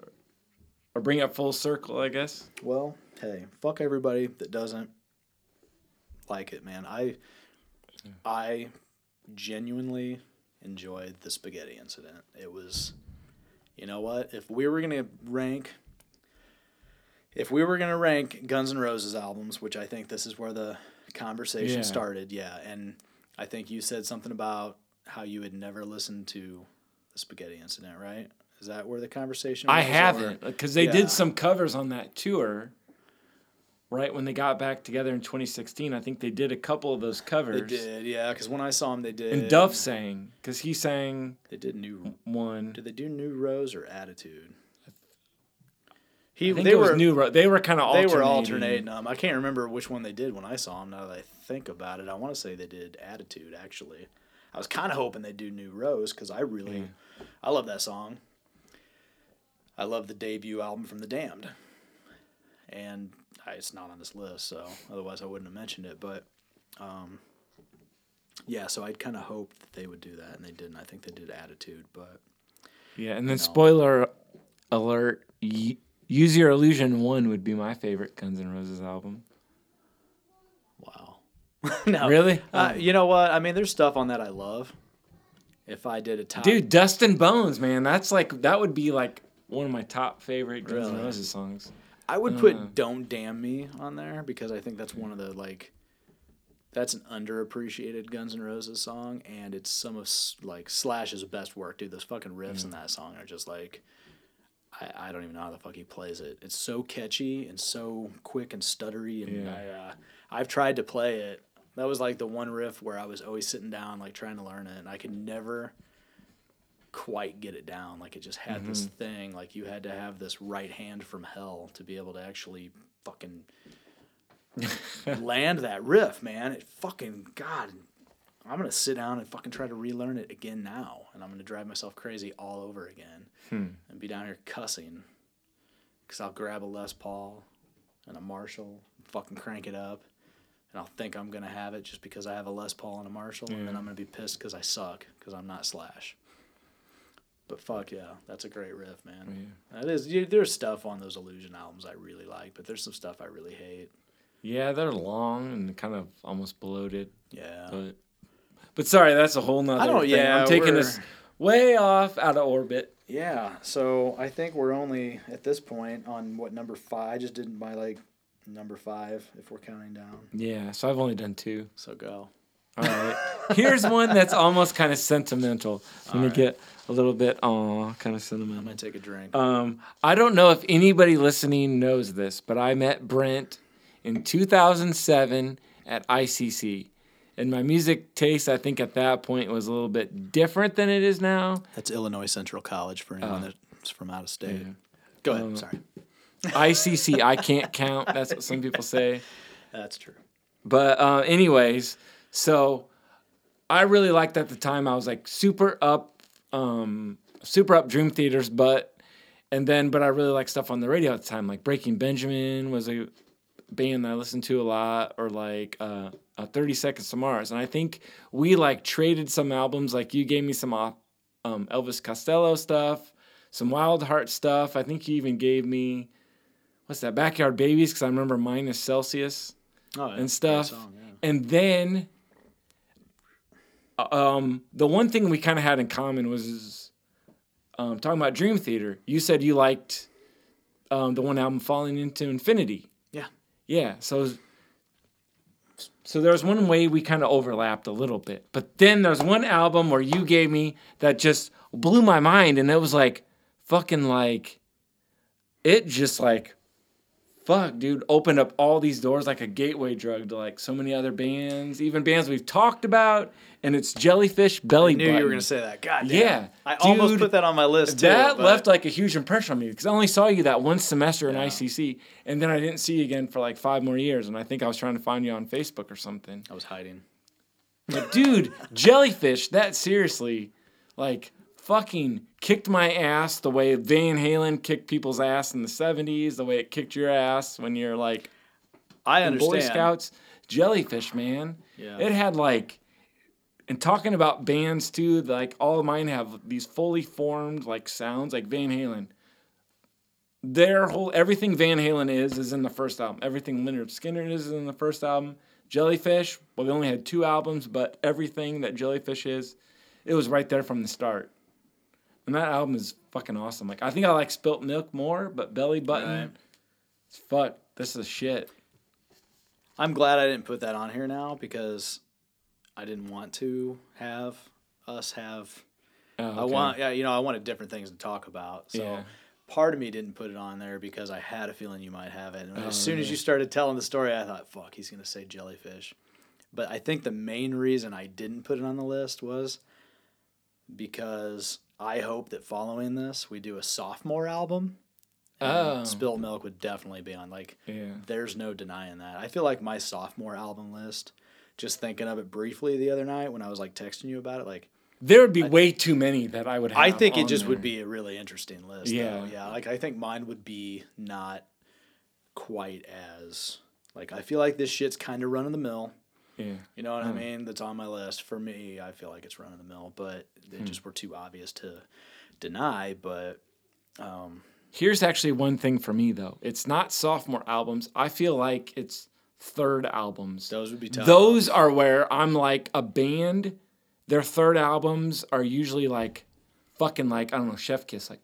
or bring it full circle, I guess. Well, hey, fuck everybody that doesn't like it, man. I I genuinely enjoyed the spaghetti incident. It was you know what? If we were gonna rank if we were gonna rank Guns N' Roses albums, which I think this is where the conversation Yeah. started, yeah, and I think you said something about how you had never listened to the spaghetti incident, right? Is that where the conversation I haven't because they Yeah. did some covers on that tour. Right when they got back together in 2016, I think they did a couple of those covers. They did, yeah. Because when I saw them, they did. And Duff sang because he sang They did new. one. Did they do New Rose or Attitude? He, they were New They were kind of alternating. they were alternating them. I can't remember which one they did when I saw them. Now that I think about it, I want to say they did Attitude. Actually, I was kind of hoping they'd do New Rose because I really, I love that song. I love the debut album from the Damned, and I, it's not on this list, so otherwise I wouldn't have mentioned it. But, um, yeah, so I'd kind of hoped that they would do that, and they didn't. I think they did Attitude, but Yeah, and then spoiler alert: y- "Use Your Illusion" one would be my favorite Guns N' Roses album. wow, no, Really? Uh, you know what? I mean, there's stuff on that I love. If I did a top, Dude, Dust and Bones, man, that's like that would be like one of my top favorite Guns N' Really? Roses songs. I would Uh. put "Don't Damn Me" on there because I think that's one of the like, that's an underappreciated Guns N' Roses song, and it's some of like Slash's best work, dude. Those fucking riffs Mm. in that song are just like, I, I don't even know how the fuck he plays it. It's so catchy and so quick and stuttery, and Yeah. I, uh, I've tried to play it. That was like the one riff where I was always sitting down like trying to learn it, and I could never quite get it down. Like it just had this Mm-hmm. thing. Like you had to have this right hand from hell to be able to actually fucking land that riff, man. It fucking God. I'm gonna sit down and fucking try to relearn it again now, and I'm gonna drive myself crazy all over again, Hmm. and be down here cussing, cause I'll grab a Les Paul and a Marshall, and fucking crank it up, and I'll think I'm gonna have it just because I have a Les Paul and a Marshall, and then I'm gonna be pissed because I suck because I'm not Slash. But fuck yeah, that's a great riff, man. That is. You, there's stuff on those Illusion albums I really like, but there's some stuff I really hate. Yeah, they're long and kind of almost bloated, Yeah. but but sorry, that's a whole nother. I don't- thing. yeah, I'm taking this way off out of orbit. Yeah. So I think we're only at this point on what number five. I just didn't buy like number five if we're counting down. Yeah, so I've only done two. So go. All right. Here's one that's almost kind of sentimental. Let me All right. get a little bit, aw, kind of I'm sentimental. gonna take a drink. Um, I don't know if anybody listening knows this, but I met Brent in 2007 at ICC. And my music taste, I think at that point, was a little bit different than it is now. That's Illinois Central College for anyone Oh. that's from out of state. Go ahead. Um, Sorry. ICC, I can't count. That's what some people say. That's true. But uh, anyways, so I really liked at the time. I was like super up, um, super up Dream Theaters, but and then but I really liked stuff on the radio at the time. Like Breaking Benjamin was a band that I listened to a lot, or like uh, uh, Thirty Seconds to Mars. And I think we like traded some albums. Like you gave me some um, Elvis Costello stuff, some Wild Heart stuff. I think you even gave me what's that Backyard Babies because I remember minus Celsius Oh, and stuff. Song, yeah. And then, uh, um, the one thing we kind of had in common was um, talking about Dream Theater. You said you liked um, the one album, Falling into Infinity. Yeah. Yeah. So, so there's one way we kind of overlapped a little bit, but then there's one album where you gave me that just blew my mind, and it was like fucking like, it just like fuck, dude, opened up all these doors like a gateway drug to like so many other bands, even bands we've talked about. And it's Jellyfish Belly I knew Button. you were gonna say that. God damn. Yeah, I almost put that on my list too. that but- left like a huge impression on me because I only saw you that one semester in Yeah. ICC, and then I didn't see you again for like five more years. And I think I was trying to find you on Facebook or something. I was hiding. But dude, Jellyfish, that seriously, like fucking kicked my ass the way Van Halen kicked people's ass in the '70s, the way it kicked your ass when you're like I understand. Boy Scouts. Jellyfish, man. Yeah. It had like, and talking about bands too, like all of mine have these fully formed like sounds, like Van Halen. Their whole everything Van Halen is is in the first album. Everything Lynyrd Skynyrd is in the first album. Jellyfish, well, they only had two albums, but everything that Jellyfish is, it was right there from the start. And that album is fucking awesome. Like I think I like Spilt Milk more, but Belly Button, Right. it's fuck. This is shit. I'm glad I didn't put that on here now because I didn't want to have us have. Oh, I want, yeah, you know, I wanted different things to talk about. So Yeah. part of me didn't put it on there because I had a feeling you might have it. And Oh, as soon as you started telling the story, I thought, "Fuck, he's gonna say jellyfish." But I think the main reason I didn't put it on the list was because I hope that following this, we do a sophomore album. Oh. Spilt Milk would definitely be on. Like, Yeah. there's no denying that. I feel like my sophomore album list, just thinking of it briefly the other night when I was like texting you about it, like There would be way too many that I would have. I think it just would be a really interesting list. Yeah. Yeah, yeah. Like I think mine would be not quite as like I feel like this shit's kind of run of the mill. Yeah. You know what Hmm. I mean? That's on my list. For me, I feel like it's run of the mill, but they Hmm. just were too obvious to deny. But um, Here's actually one thing for me though. It's not sophomore albums. I feel like it's third albums. those would be tough. Those are where I'm like a band. Their third albums are usually like fucking like I don't know Chef Kiss like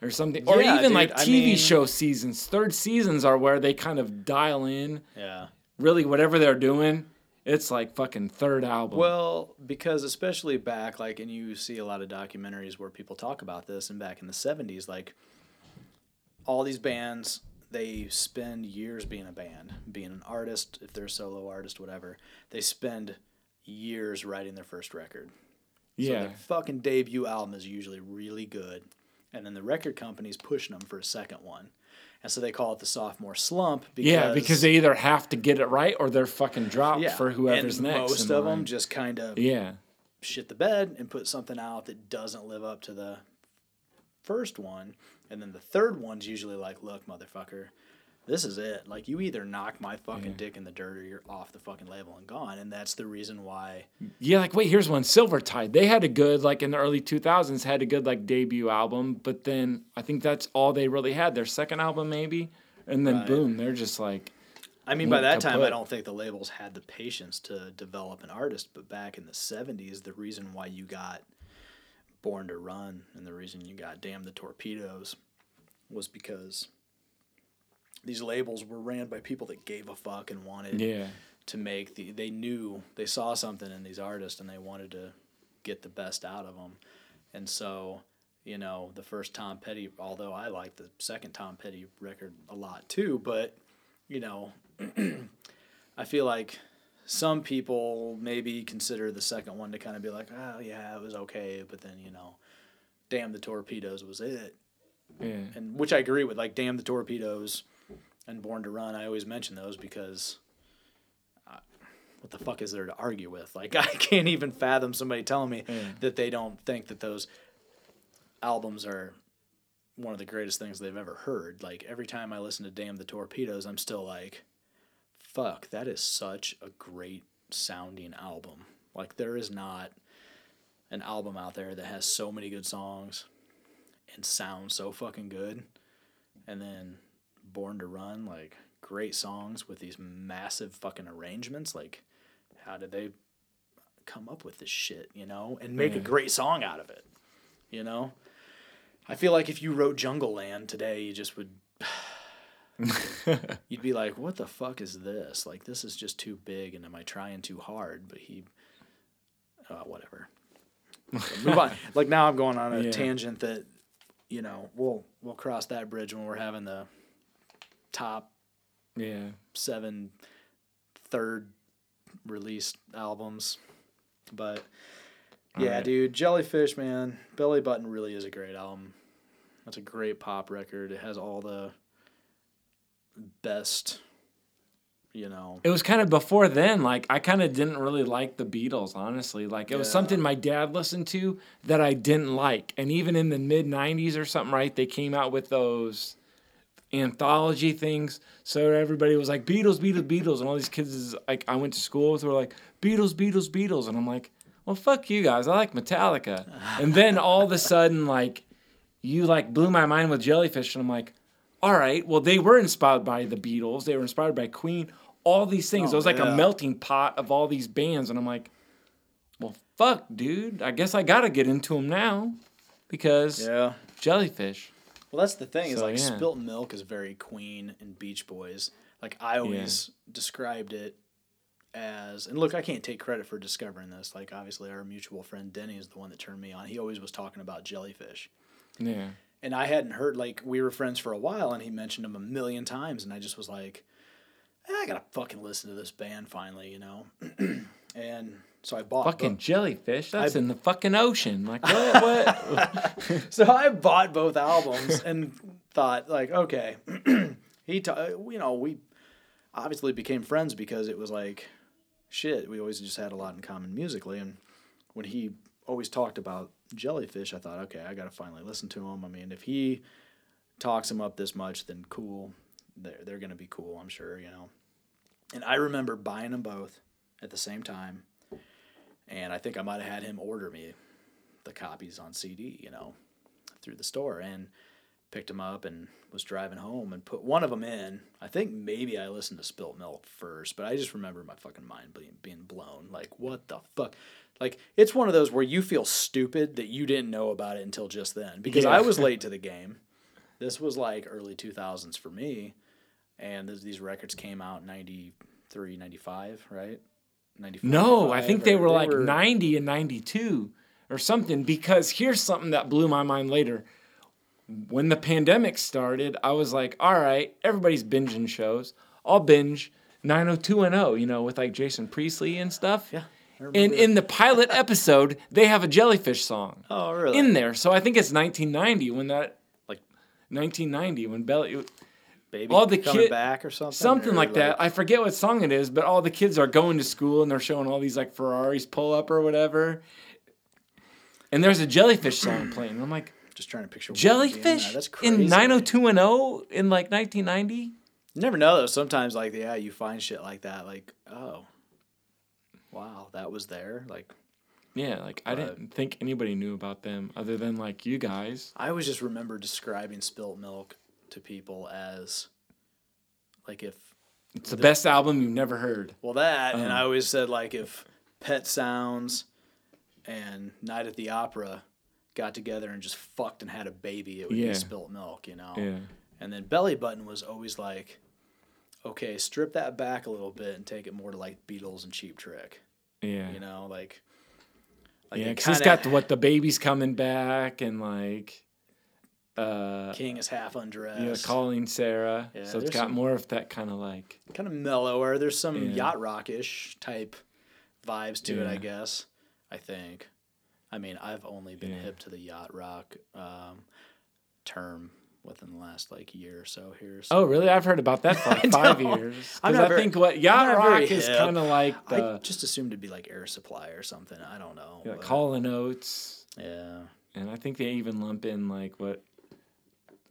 or something or Yeah, even dude, like I TV mean- show seasons. Third seasons are where they kind of dial in yeah. really whatever they're doing. It's like fucking third album. Well, because especially back, like, and you see a lot of documentaries where people talk about this, and back in the 70s, like, all these bands, they spend years being a band, being an artist, if they're a solo artist, whatever. They spend years writing their first record. So yeah. their fucking debut album is usually really good. And then the record company's pushing them for a second one. And so they call it the sophomore slump because yeah, because they either have to get it right or they're fucking dropped yeah, for whoever's and next. Most of them just kind of Yeah. shit the bed and put something out that doesn't live up to the first one. And then the third one's usually like, look, motherfucker, this is it. Like, you either knock my fucking Yeah. dick in the dirt or you're off the fucking label and gone. And that's the reason why. Yeah, like wait, here's one. Silvertide. They had a good like in the early 2000s had a good like debut album, but then I think that's all they really had. Their second album maybe, and then Right. boom, they're just like I mean, by that time, I don't think the labels had the patience to develop an artist. But back in the 70s, the reason why you got Born to Run and the reason you got Damn the Torpedoes was because these labels were ran by people that gave a fuck and wanted yeah. to make the they knew they saw something in these artists and they wanted to get the best out of them and so you know the first tom petty although i like the second tom petty record a lot too but you know i feel like some people maybe consider the second one to kind of be like oh yeah it was okay but then you know damn the torpedoes was it Yeah. and which I agree with. Like Damn the Torpedoes and Born to Run, I always mention those because, uh, what the fuck is there to argue with? Like I can't even fathom somebody telling me Yeah. that they don't think that those albums are one of the greatest things they've ever heard. Like every time I listen to Damn the Torpedoes, I'm still like, fuck, that is such a great sounding album. Like there is not an album out there that has so many good songs and sounds so fucking good. And then Born to Run, like great songs with these massive fucking arrangements. Like, how did they come up with this shit, you know, and make a great song out of it, you know? I feel like if you wrote Jungleland today, you just would. You'd be like, what the fuck is this? Like, this is just too big, and am I trying too hard? But he. Uh, whatever. So move on. Like, now I'm going on a Yeah. tangent that, you know, we'll we'll cross that bridge when we're having the top Yeah. seven third released albums. But yeah, Alright. dude, Jellyfish, man, Belly Button really is a great album. That's a great pop record. It has all the best, you know. It was kind of before then. Like I kind of didn't really like the Beatles, honestly. Like it was something my dad listened to that I didn't like. And even in the mid '90s or something, right? They came out with those anthology things. So everybody was like Beatles, Beatles, Beatles, and all these kids is like I went to school with were like Beatles, Beatles, Beatles, and I'm like, well, fuck you guys. I like Metallica. and then all of a sudden, like you like blew my mind with Jellyfish, and I'm like, all right, well they were inspired by the Beatles, they were inspired by Queen, all these things. Oh, it was like yeah. a melting pot of all these bands, and I'm like, well, fuck, dude. I guess I gotta get into them now because Yeah. Jellyfish. Well, that's the thing is like yeah. Spilt Milk is very Queen and Beach Boys. Like I always described it as, and look, I can't take credit for discovering this. Like obviously, our mutual friend Denny is the one that turned me on. He always was talking about Jellyfish. Yeah. And I hadn't heard like we were friends for a while, and he mentioned him a million times, and I just was like, "Eh, I gotta fucking listen to this band finally, you know. and so I bought Fucking both- jellyfish. That's I- in the fucking ocean. Like what? what? so I bought both albums and thought like, okay, he, ta- you know, we obviously became friends because it was like, shit, we always just had a lot in common musically, and when he always talked about Jellyfish, I thought, okay, I gotta finally listen to him. I mean, if he talks him up this much, then cool, they're they're gonna be cool, I'm sure, you know. And I remember buying them both at the same time, and I think I might have had him order me the copies on CD, you know, through the store and picked them up and was driving home and put one of them in. I think maybe I listened to Spilt Milk first, but I just remember my fucking mind being, being blown. Like, what the fuck? Like, it's one of those where you feel stupid that you didn't know about it until just then because I was late to the game. This was like early 2000s for me. And th- these records came out 93, 95, right? 94, No, I think they were like 90 and 92 or something because here's something that blew my mind later. When the pandemic started, I was like, all right, everybody's binging shows. I'll binge 90210, you know, with like Jason Priestley and stuff. Yeah. And in the pilot episode, they have a jellyfish song oh, really? in there. So I think it's 1990 when that, Like- 1990 when Belly, Baby all the coming kid- back or something? something or like that. I forget what song it is, but all the kids are going to school and they're showing all these like Ferraris pull up or whatever. And there's a jellyfish song playing. I'm like, Just trying to picture jellyfish. That's crazy. in 90210 in like 1990? You never know though. Sometimes like yeah, you find shit like that. Like oh, wow, that was there. Like Yeah, like I didn't think anybody knew about them other than like you guys. I always just remember describing spilt milk to people as like if It's the best album you've never heard. well that, and Uh. I always said like if Pet Sounds and Night at the Opera got together and just fucked and had a baby, it would Yeah. be spilt milk, you know. Yeah. And then Belly Button was always like, okay, strip that back a little bit and take it more to like Beatles and Cheap Trick. Yeah. You know, like, like yeah, because it's got the, what the baby's coming back and like uh King is half undressed. yeah, calling Sarah. Yeah, so it's got some- more of that kind of like kind of mellower. There's some Yeah. yacht rockish type vibes to it, I guess. I think. I mean, I've only been Yeah. hip to the yacht rock um, term within the last like year or so here. So Oh, really? I've heard about that for like five years. Because I very- think what yacht rock is kind of like I just assumed it'd be like Air Supply or something. I don't know. like but- Hall and Oates, yeah, and I think they even lump in like what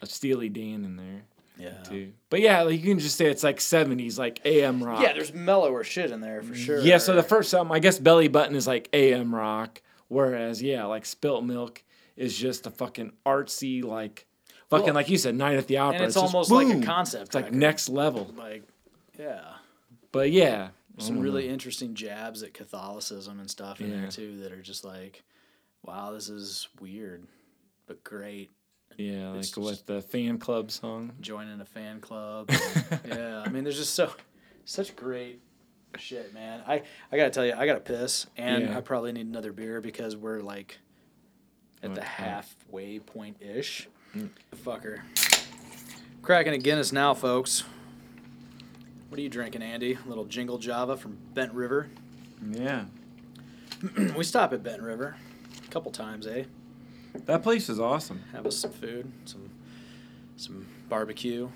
a Steely Dan in there yeah. too. But yeah, like you can just say it's like seventies, like AM rock. Yeah, there's mellower shit in there for sure. Yeah, so the first album, I guess Belly Button is like AM rock, whereas yeah, like Spilt Milk is just a fucking artsy like fucking Well, like you said, Night at the Opera. and it's, just almost like a concept. It's like record. next level. like yeah. But yeah, some mm-hmm. really interesting jabs at Catholicism and stuff in Yeah. there too that are just like, wow, this is weird, but great. yeah, like it's what just- the fan club song. Joining a fan club. yeah, I mean, there's just so such great shit, man. I I gotta tell you, I gotta piss, and Yeah. I probably need another beer because we're like at the halfway point ish. Mm. Fucker. Cracking a Guinness now, folks. What are you drinking, Andy? A little Jingle Java from Bent River. Yeah, we stop at Bent River a couple times, eh? that place is awesome. Have us some food, some some barbecue,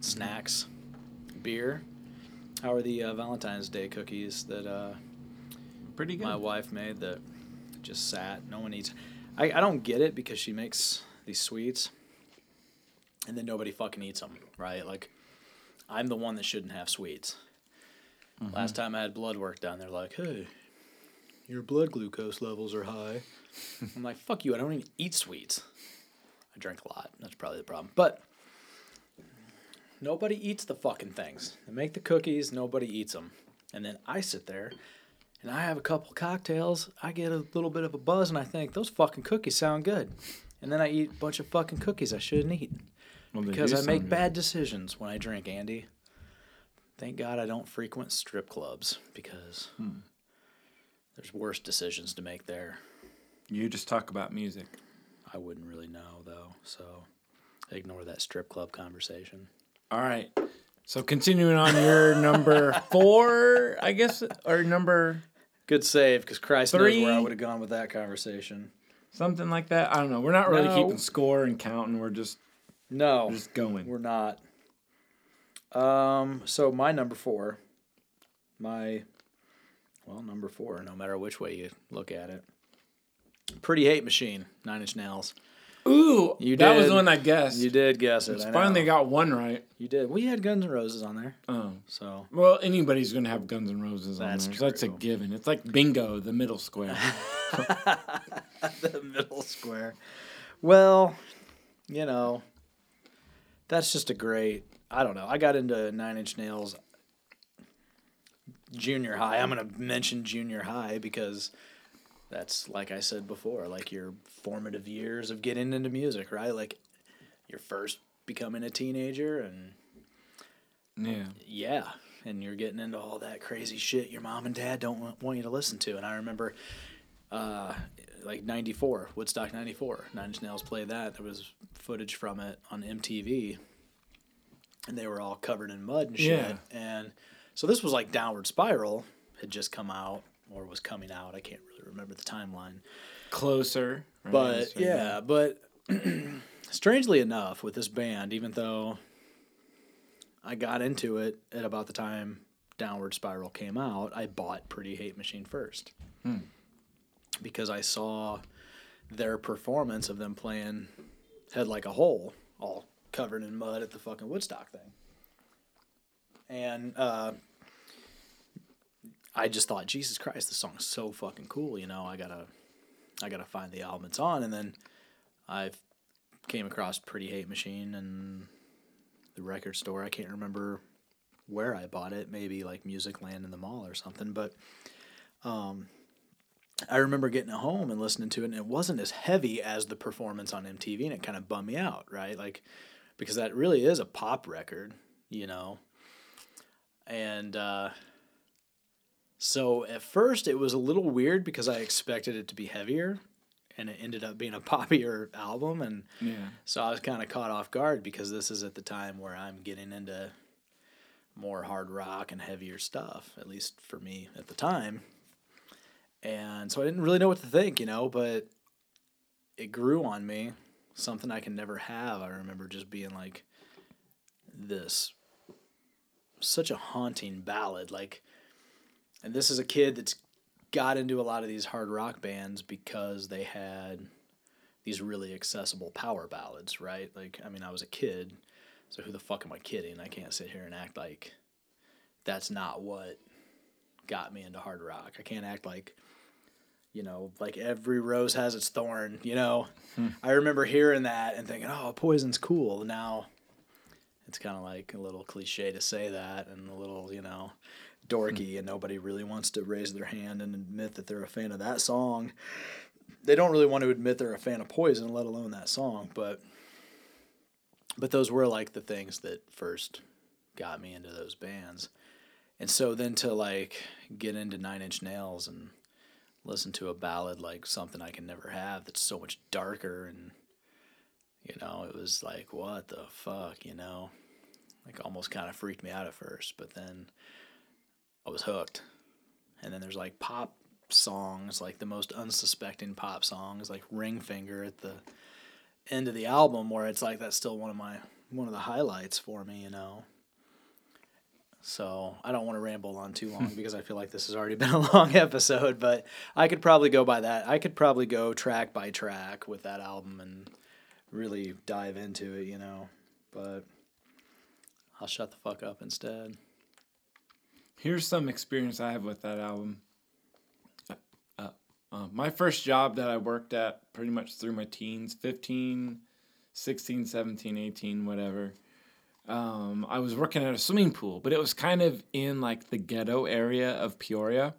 snacks, beer. How are the uh, Valentine's Day cookies that uh, Pretty good. my wife made that just sat? No one eats. I, I don't get it because she makes these sweets, and then nobody fucking eats them, right? Like, I'm the one that shouldn't have sweets. Last time I had blood work done, they're like, "Hey, your blood glucose levels are high." I'm like, "Fuck you! I don't even eat sweets." I drink a lot. That's probably the problem. But nobody eats the fucking things. They make the cookies. Nobody eats them, and then I sit there and I have a couple cocktails. I get a little bit of a buzz, and I think those fucking cookies sound good. And then I eat a bunch of fucking cookies I shouldn't eat Well, because I make bad decisions when I drink, Andy. Thank God I don't frequent strip clubs because Hmm. there's worse decisions to make there. You just talk about music. I wouldn't really know though, so ignore that strip club conversation. All right. So continuing on your number four, I guess, or number Good save, because Christ Three. knows where I would have gone with that conversation. something like that. I don't know. We're not really No. keeping score and counting. We're just No, we're just going. We're not. Um, so my number four, my, well, number four, no matter which way you look at it. Pretty Hate Machine, Nine Inch Nails. Ooh, You that was did. the one I guessed. You did guess it. I finally got one right. You did. We had Guns N' Roses on there, Oh. so Well, anybody's gonna have Guns N' Roses on That's there. So that's a given. It's like bingo, the middle square. the middle square. Well, you know, that's just a great. I don't know. I got into Nine Inch Nails junior high. I'm gonna mention junior high because that's like I said before, like your formative years of getting into music, right? Like your first becoming a teenager and yeah. yeah, and you're getting into all that crazy shit your mom and dad don't want- want you to listen to. And I remember, uh, like '94, Woodstock '94, Nine Inch Nails played that. There was footage from it on MTV, and they were all covered in mud and shit. Yeah. And so this was like Downward Spiral had just come out or was coming out. I can't really remember the timeline. Closer. right? But So, yeah, but strangely enough, with this band, even though I got into it at about the time Downward Spiral came out, I bought Pretty Hate Machine first because I saw their performance of them playing Head Like a Hole, all covered in mud at the fucking Woodstock thing, and uh, I just thought, Jesus Christ, this song's so fucking cool. You know, I gotta. I gotta find the album it's on, and then I came across Pretty Hate Machine and the record store. I can't remember where I bought it, maybe like Music Land in the mall or something. But um, I remember getting it home and listening to it, and it wasn't as heavy as the performance on MTV, and it kind of bummed me out, right? Like because that really is a pop record, you know. And uh, so at first it was a little weird because I expected it to be heavier and it ended up being a poppier album and Yeah. so I was kind of caught off guard because this is at the time where I'm getting into more hard rock and heavier stuff, at least for me at the time. And so I didn't really know what to think, you know, but it grew on me something I can never have. I remember just being like this such a haunting ballad like and this is a kid that's got into a lot of these hard rock bands because they had these really accessible power ballads, right? Like I mean I was a kid, so who the fuck am I kidding? I can't sit here and act like that's not what got me into hard rock. I can't act like you know, like every rose has its thorn, you know. Hmm. I remember hearing that and thinking, "Oh, poison's cool." Now it's kind of like a little cliche to say that and a little, you know, dorky hmm. and nobody really wants to raise their hand and admit that they're a fan of that song. They don't really want to admit they're a fan of Poison, let alone that song, but but those were like the things that first got me into those bands. And so then to like get into Nine Inch Nails and listen to a ballad like something I can never have that's so much darker and you know it was like what the fuck you know like almost kind of freaked me out at first but then I was hooked and then there's like pop songs like the most unsuspecting pop songs like Ring Finger at the end of the album where it's like that's still one of my one of the highlights for me you know so I don't want to ramble on too long because I feel like this has already been a long episode, but I could probably go by that. I could probably go track by track with that album and really dive into it, you know. But I'll shut the fuck up instead. Here's some experience I have with that album. Uh, uh, uh, my first job that I worked at pretty much through my teens 15, 16, 17, 18, whatever um, I was working at a swimming pool, but it was kind of in like the ghetto area of Peoria.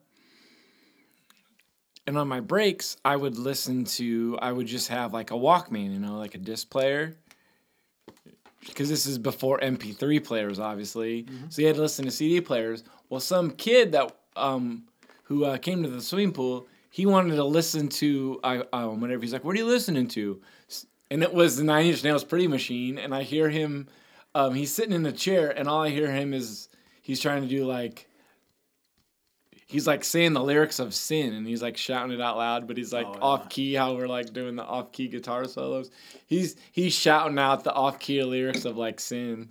And on my breaks, I would listen to, I would just have like a Walkman, you know, like a disc player. Because this is before MP3 players, obviously. Mm-hmm. So you had to listen to CD players. Well, some kid that, um, who uh, came to the swimming pool, he wanted to listen to, um, whatever. He's like, what are you listening to? And it was the Nine Inch Nails Pretty Machine. And I hear him um, he's sitting in a chair, and all I hear him is he's trying to do like he's like saying the lyrics of sin and he's like shouting it out loud but he's like oh, yeah. off key how we're like doing the off key guitar solos he's he's shouting out the off key lyrics of like sin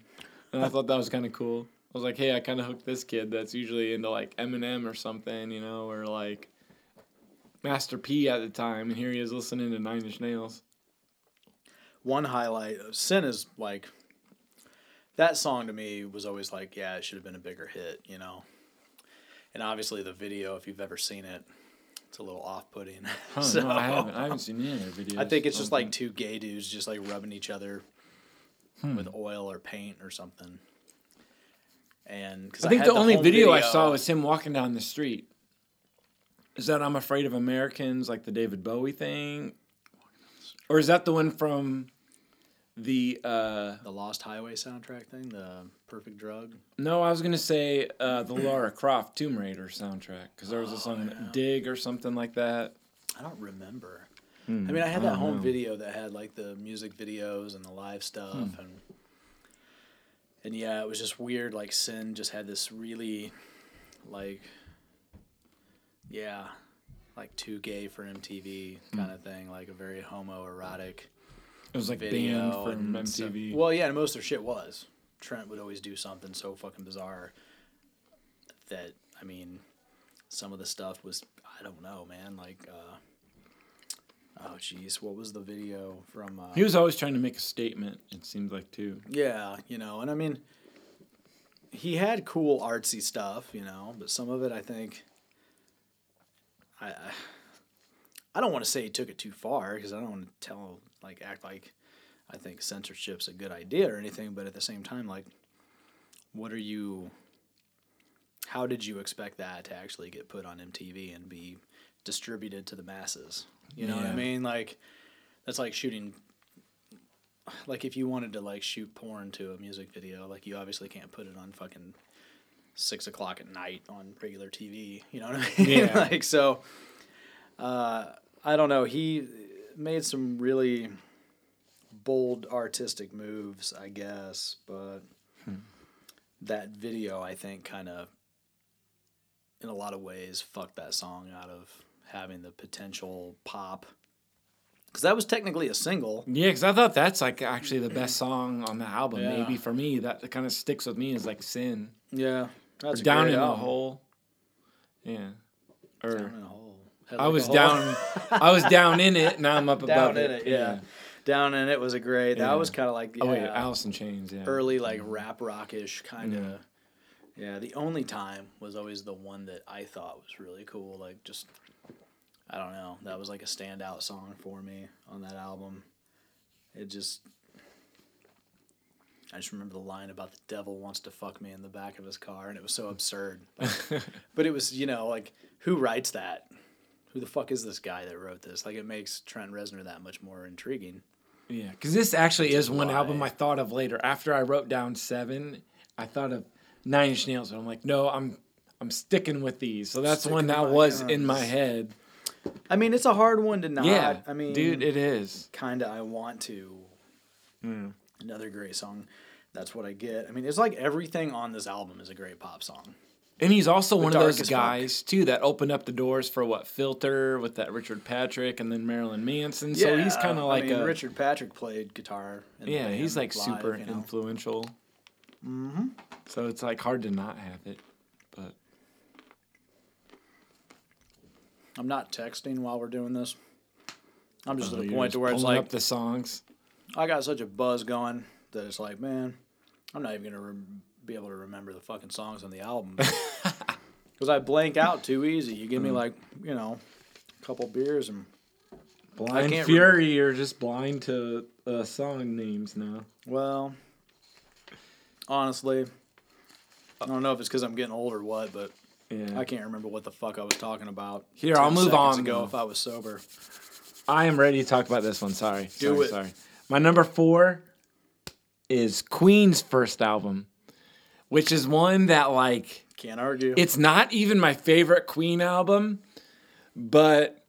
and i thought that was kind of cool i was like hey i kind of hooked this kid that's usually into like eminem or something you know or like master p at the time and here he is listening to nine inch nails one highlight of sin is like that song to me was always like, yeah, it should have been a bigger hit, you know. And obviously the video, if you've ever seen it, it's a little off-putting. Oh, so, no, I haven't. I haven't seen any other videos. I think it's just like two gay dudes just like rubbing each other hmm. with oil or paint or something. And I think I the, the only video, video I saw was him walking down the street. Is that I'm Afraid of Americans, like the David Bowie thing? Or is that the one from the uh, the Lost Highway soundtrack thing, the Perfect Drug. No, I was gonna say uh, the Lara Croft Tomb Raider soundtrack because there was a song oh, yeah. Dig or something like that. I don't remember. Hmm. I mean, I had that home know. video that had like the music videos and the live stuff hmm. and and yeah, it was just weird. Like Sin just had this really like yeah, like too gay for MTV kind of hmm. thing, like a very homoerotic it was like banned from MTV. well, yeah, and most of their shit was. Trent would always do something so fucking bizarre that I mean, some of the stuff was I don't know, man. Like, uh, oh jeez, what was the video from? Uh, he was always trying to make a statement. It seemed like too. Yeah, you know, and I mean, he had cool artsy stuff, you know, but some of it I think. I, I I don't want to say he took it too far because I don't want to tell like act like I think censorship's a good idea or anything, but at the same time, like, what are you? How did you expect that to actually get put on MTV and be distributed to the masses? You know yeah. what I mean? Like, that's like shooting. Like, if you wanted to like shoot porn to a music video, like you obviously can't put it on fucking six o'clock at night on regular TV. You know what I mean? Yeah. like so. Uh, I don't know. He made some really bold artistic moves, I guess, but hmm. that video I think kind of in a lot of ways fucked that song out of having the potential pop because that was technically a single. Yeah, because I thought that's like actually the best song on the album. Yeah. Maybe for me, that kind of sticks with me is like "Sin" Yeah, that's "Down in a. Hole." Yeah, or Down in a hole. I was down. I was down in it. Now I'm up above down in it. Yeah. down in it was a great. That Yeah. was kind of like oh, yeah, Oh Alice in Chains. Yeah. early like rap rockish kind of. Mm-hmm. Yeah. Yeah, the only time was always the one that I thought was really cool. Like just, I don't know, that was like a standout song for me on that album. It just, I just remember the line about the devil wants to fuck me in the back of his car, and it was so absurd. Like, but it was, you know, like who writes that? Who the fuck is this guy that wrote this? Like it makes Trent Reznor that much more intriguing. Yeah, because this actually is one why. album I thought of later. After I wrote down seven, I thought of Nine Inch Nails, but I'm like, no, I'm I'm sticking with these. So that's one that was in my head. I mean, it's a hard one to not. yeah, I mean, dude, it is. kind of I want to. Hmm. Another great song. That's what I get. I mean, it's like everything on this album is a great pop song. And he's also one of those guys too that opened up the doors for what Filter with that Richard Patrick and then Marilyn Manson. so he's kind of like I mean, a Richard Patrick played guitar. In the yeah, he's like live, super you know. influential. Mm-hmm. So it's like hard to not have it, but I'm not texting while we're doing this. I'm just Oh, at a point to where it's like up the songs. I got such a buzz going that it's like, man, I'm not even gonna rem- be able to remember the fucking songs on the album because I blank out too easy. You give Mm. me like, you know, a couple beers and Blind Fury, you're just blind to uh, song names now. Well, honestly, I don't know if it's because I'm getting old or what, but Yeah. I can't remember what the fuck I was talking about. Here, I'll move on, Ago, if I was sober, I am ready to talk about this one. Sorry. Do sorry, it. Sorry. My number four is Queen's first album, which is one that like can't argue. it's not even my favorite Queen album, but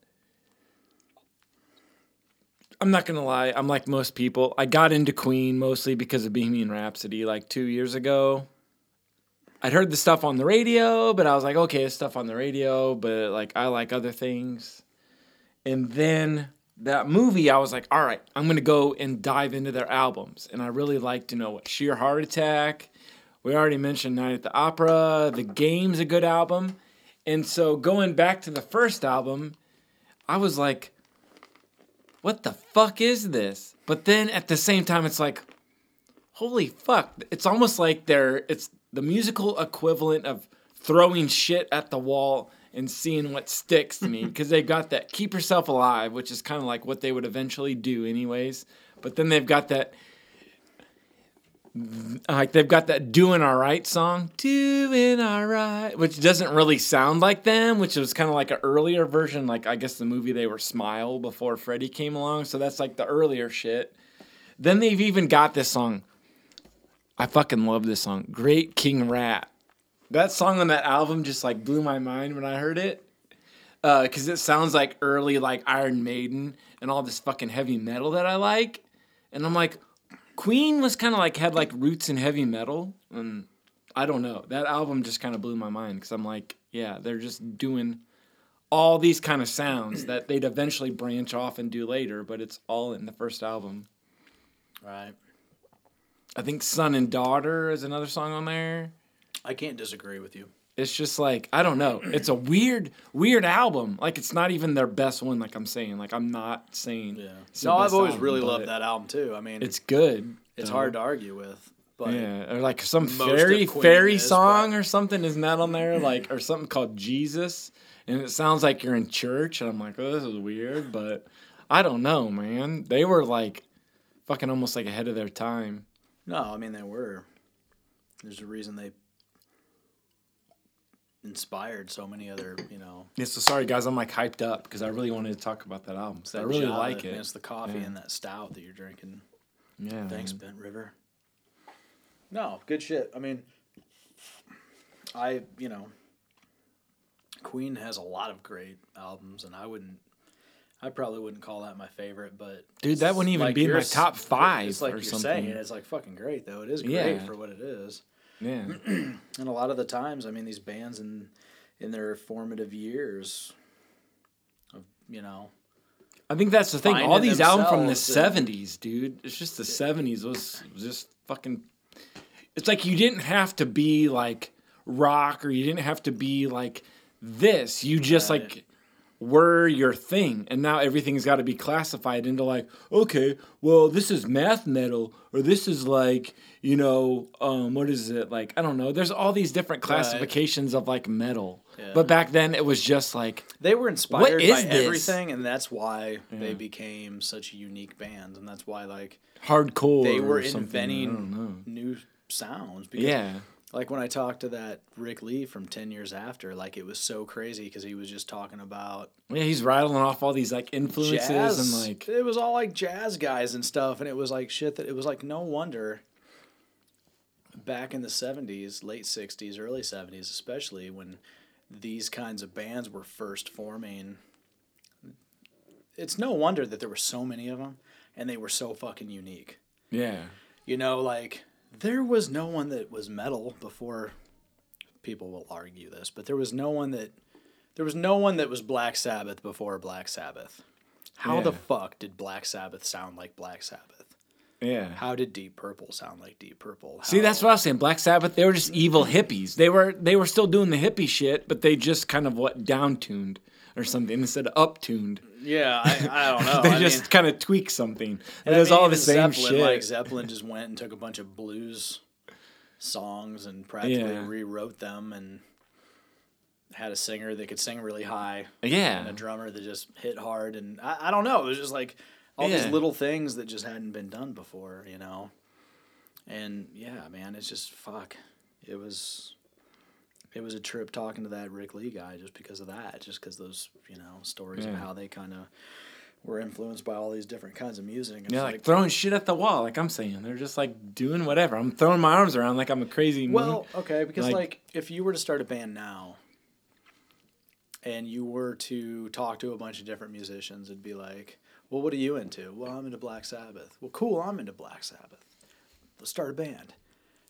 I'm not gonna lie. I'm like most people. I got into Queen mostly because of Bohemian Rhapsody like two years ago. I'd heard the stuff on the radio, but I was like, okay, it's stuff on the radio, but like I like other things. And then that movie, I was like, all right, I'm gonna go and dive into their albums. And I really like to know, what Sheer Heart Attack. We already mentioned Night at the Opera. The Game's a good album. And so going back to the first album, I was like, what the fuck is this? But then at the same time, it's like, holy fuck. It's almost like they're, it's the musical equivalent of throwing shit at the wall and seeing what sticks to me because they've got that keep yourself alive, which is kind of like what they would eventually do, anyways. But then they've got that like they've got that doing all right song doing all right which doesn't really sound like them which was kind of like an earlier version like i guess the movie they were smile before freddie came along so that's like the earlier shit then they've even got this song i fucking love this song great king rat that song on that album just like blew my mind when i heard it uh, because it sounds like early like iron maiden and all this fucking heavy metal that i like and i'm like Queen was kind of like had like roots in heavy metal, and I don't know. That album just kind of blew my mind because I'm like, yeah, they're just doing all these kind of sounds that they'd eventually branch off and do later, but it's all in the first album. right. I think Son and Daughter is another song on there. I can't disagree with you. It's just like I don't know. It's a weird, weird album. Like it's not even their best one. Like I'm saying. Like I'm not saying. Yeah. No, I've always album, really loved that album too. I mean, It's good. it's though. hard to argue with, but Yeah, or like some fairy fairy is, song but- or something isn't that on there? Like or something called Jesus, and it sounds like you're in church, and I'm like, oh, this is weird, but I don't know, man. They were like fucking almost like ahead of their time. No, I mean they were. There's a reason they inspired so many other, you know. Yeah, so sorry guys, I'm like hyped up because I really wanted to talk about that album. So I really Java, like it. It's the coffee Yeah. and that stout that you're drinking. Yeah, Thanks, man. Bent River. No, good shit. I mean, I you know, Queen has a lot of great albums, and I wouldn't, I probably wouldn't call that my favorite, but Dude, that wouldn't even like be in my top five It's like or you're something. saying, it's like fucking great though. It is great Yeah. for what it is, Yeah, and a lot of the times, I mean, these bands in in their formative years, of you know, I think that's the thing. All these albums from the '70s, dude. It's just the '70s was just fucking. It's like you didn't have to be like rock, or you didn't have to be like this. You just Right. like were your thing, and now everything's got to be classified into like, okay, well, this is math metal, or this is like, you know, um, what is it like? I don't know. There's all these different classifications of like metal, Yeah. but back then it was just like They were inspired by this? everything, and that's why they became such a unique bands, and that's why like hardcore. they were. Inventing new sounds. Because, Yeah. Like when I talked to that Ric Lee from Ten Years After, like it was so crazy because he was just talking about Yeah, he's rattling off all these like influences jazz, and like it was all like jazz guys and stuff, and it was like shit that it was like no wonder. Back in the '70s, late '60s, early '70s, especially when these kinds of bands were first forming, it's no wonder that there were so many of them, and they were so fucking unique. yeah. You know, like there was no one that was metal before. People will argue this, but there was no one that there was no one that was Black Sabbath before Black Sabbath. How the fuck did Black Sabbath sound like Black Sabbath? Yeah. How did Deep Purple sound like Deep Purple? See, that's what I was saying. Black Sabbath, they were just evil hippies. They were they were still doing the hippie shit, but they just kind of what down tuned or something instead of up tuned. Yeah, I, I don't know. they I just kind of tweak something. And it was I mean, all the same Zeppelin, shit. Like Zeppelin just went and took a bunch of blues songs and practically Yeah. rewrote them and had a singer that could sing really high. yeah. and a drummer that just hit hard and I, I don't know it was just like all these little things that just hadn't been done before you know and yeah man it's just fuck it was it was a trip talking to that Ric Lee guy just because of that just because those you know stories of how they kind of were influenced by all these different kinds of music and Yeah, like, like throwing shit at the wall, like I'm saying. They're just like doing whatever. I'm throwing my arms around like I'm a crazy. Well, okay, because Like- like, if you were to start a band now and you were to talk to a bunch of different musicians, it'd be like, well, what are you into? Well, I'm into Black Sabbath. Well, cool, I'm into Black Sabbath. Let's start a band.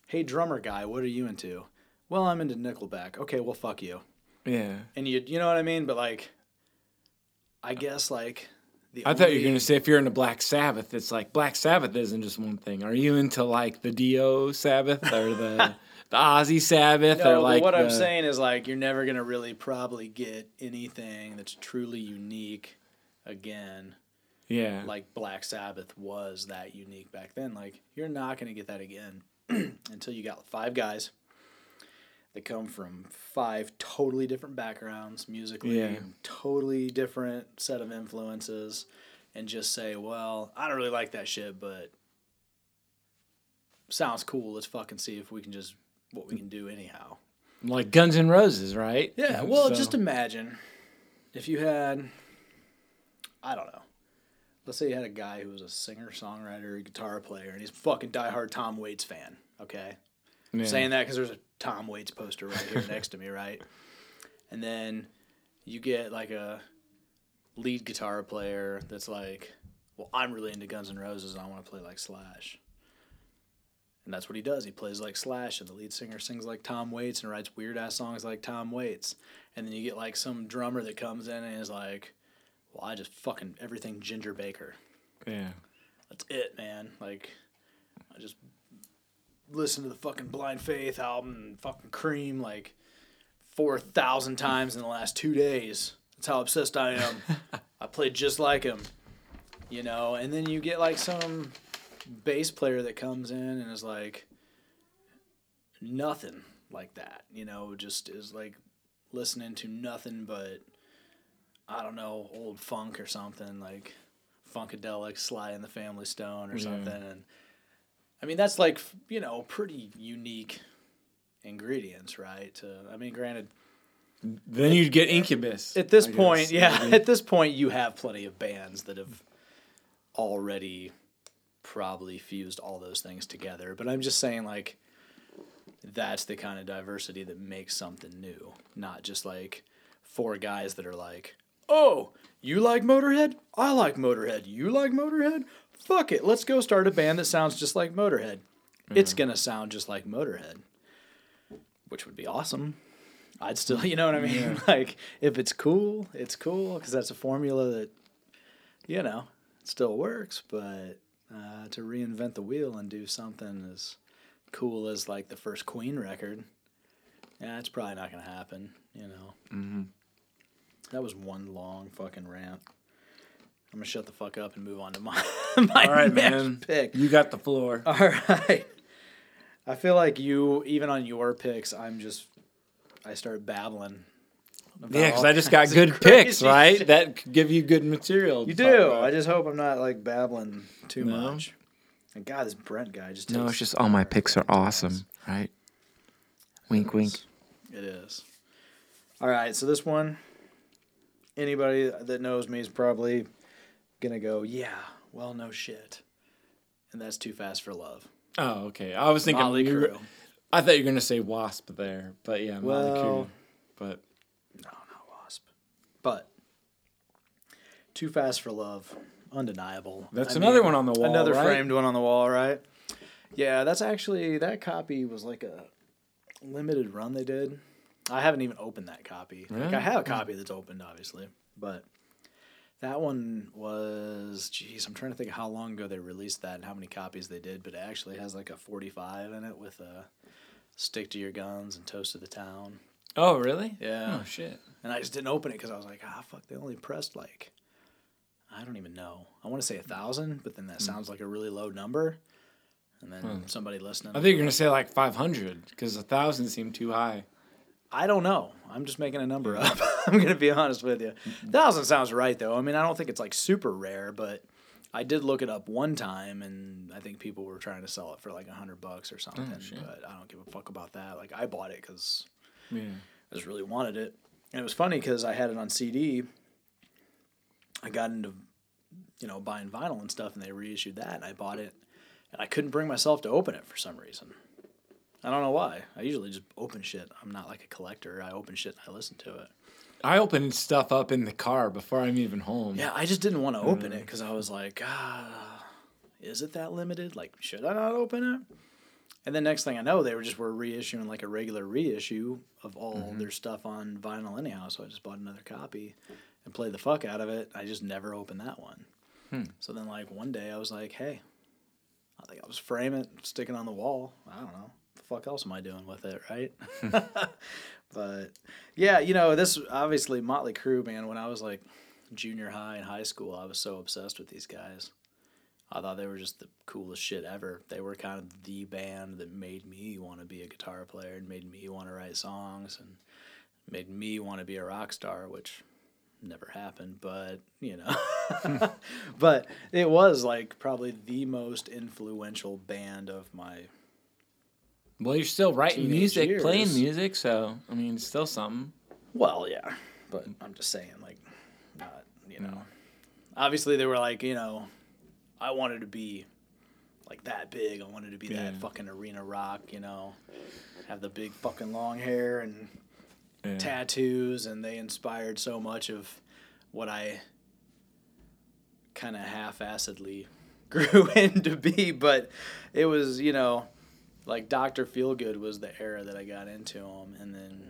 Hey, drummer guy, what are you into? Well, I'm into Nickelback. Okay, well, fuck you. yeah. And you, you know what I mean? But like, I guess like the I thought you were gonna say if you're into Black Sabbath, it's like Black Sabbath isn't just one thing. Are you into like the Dio Sabbath or the the Ozzy Sabbath No, or like what I'm saying is like you're never gonna really probably get anything that's truly unique again. Yeah. Like Black Sabbath was that unique back then. Like you're not gonna get that again until you got five guys that come from five totally different backgrounds musically, Yeah. totally different set of influences, and just say, well, I don't really like that shit, but sounds cool. Let's fucking see if we can just what we can do anyhow. like Guns N' Roses, right? Yeah, well, So- just imagine if you had, I don't know, let's say you had a guy who was a singer, songwriter, guitar player, and he's a fucking diehard Tom Waits fan. Okay, yeah. Saying that because there's a Tom Waits poster right here next to me, right? And then you get like a lead guitar player that's like, well, I'm really into Guns N' Roses and I want to play like Slash. And that's what he does. He plays like Slash, and the lead singer sings like Tom Waits and writes weird ass songs like Tom Waits. And then you get like some drummer that comes in and is like, well, I just fucking everything Ginger Baker. Yeah. That's it, man. Like, I just listened to the fucking Blind Faith album and fucking Cream like four thousand times in the last two days. That's how obsessed I am. I played just like him, you know. And then you get like some bass player that comes in and is like nothing like that, you know. Just is like listening to nothing but I don't know old funk or something like funkadelic, Sly and the Family Stone or Yeah. something. And I mean, that's like you know pretty unique ingredients, right? I mean, granted, Then you'd get Incubus. at this I point, guess, yeah, maybe. at this point, you have plenty of bands that have already probably fused all those things together. But I'm just saying, like, that's the kind of diversity that makes something new, not just like four guys that are like, oh, you like Motorhead? I like Motorhead. You like Motorhead? Fuck it. Let's go start a band that sounds just like Motorhead. It's going to sound just like Motorhead, which would be awesome. I'd still, you know what I mean? Like, if it's cool, it's cool because that's a formula that you know, still works, but uh, to reinvent the wheel and do something as cool as like the first Queen record, yeah, it's probably not gonna happen. You know. Mm-hmm. That was one long fucking rant. I'm gonna shut the fuck up and move on to my my All right, next man. pick. You got the floor. All right. I feel like you, even on your picks, I'm just, I start babbling. about Yeah, because all I just got kinds of good picks, crazy right? shit. That could give you good material. You talk do. about. I just hope I'm not like babbling too No? much. And God, this Brent guy just takes. No, it's just all my picks are awesome, right? Wink, wink. It is. All right, so this one, anybody that knows me is probably gonna go, yeah, well, no shit, and that's too fast for love. Oh, okay. I was thinking. Motley were- I thought you were gonna say Wasp there, but yeah, Motley Well- Crue. But No, not Wasp. But Too Fast for Love, undeniable. That's I another one on the wall, Another right? framed one on the wall, right? Yeah, that's actually that copy was like a limited run they did. I haven't even opened that copy. Like I have a copy that's opened, obviously, but that one was, geez, I'm trying to think of how long ago they released that and how many copies they did. But it actually has like a 45 in it with a "Stick to Your Guns" and "Toast to the Town." oh, really? Yeah. Oh shit. And I just didn't open it because I was like, ah, fuck, they only pressed like, I don't even know. I want to say a thousand, but then that sounds like a really low number. And then Hmm. somebody listening, I think you're gonna say like 500 because a thousand seemed too high. I don't know. I'm just making a number up. I'm gonna be honest with you. Mm-hmm. Thousand sounds right though. I mean, I don't think it's like super rare, but I did look it up one time, and I think people were trying to sell it for like a hundred bucks or something. Oh, but I don't give a fuck about that. Like I bought it because Yeah. I just really wanted it. And it was funny because I had it on CD. I got into, you know, buying vinyl and stuff, and they reissued that, and I bought it, and I couldn't bring myself to open it for some reason. I don't know why. I usually just open shit. I'm not like a collector. I open shit and I listen to it. I opened stuff up in the car before I'm even home. Yeah, I just didn't want to mm. open it because I was like, ah, is it that limited? Like, should I not open it? And then next thing I know, they were just were reissuing like a regular reissue of all mm-hmm. their stuff on vinyl anyhow. So I just bought another copy and played the fuck out of it. I just never opened that one. Hmm. So then like one day I was like, hey, I think I'll just frame it, stick it on the wall. I don't know. Fuck else am I doing with it, right? but yeah, you know, this obviously Motley Crue, man. When I was like junior high and high school, I was so obsessed with these guys. I thought they were just the coolest shit ever. They were kind of the band that made me want to be a guitar player and made me want to write songs and made me want to be a rock star, which never happened, but you know. but it was like probably the most influential band of my Well, you're still writing music, playing music, so I mean, it's still something. Well, yeah, but I'm just saying, like, not you mm. know. Obviously, they were like, you know, I wanted to be like that big. I wanted to be that fucking arena rock, you know, have the big fucking long hair and Yeah. tattoos, and they inspired so much of what I kind of half-assedly grew into be. But it was, you know, like Doctor Feelgood was the era that I got into them, and then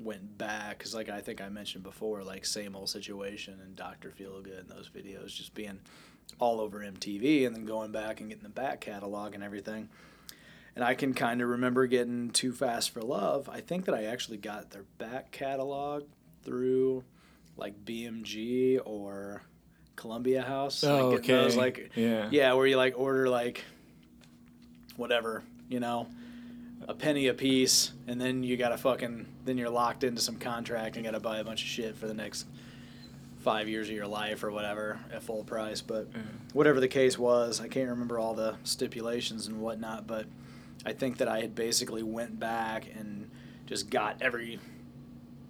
mm. went back because, like I think I mentioned before, like same old situation and Doctor Feelgood and those videos just being all over MTV, and then going back and getting the back catalog and everything. And I can kind of remember getting Too Fast for Love. I think that I actually got their back catalog through like BMG or Columbia House. Oh, like getting those, oh, okay. like Yeah. yeah, where you like order like whatever, you know, a penny a piece, and then you gotta fucking then you're locked into some contract and gotta buy a bunch of shit for the next five years of your life or whatever at full price. But whatever the case was, I can't remember all the stipulations and whatnot, but I think that I had basically went back and just got every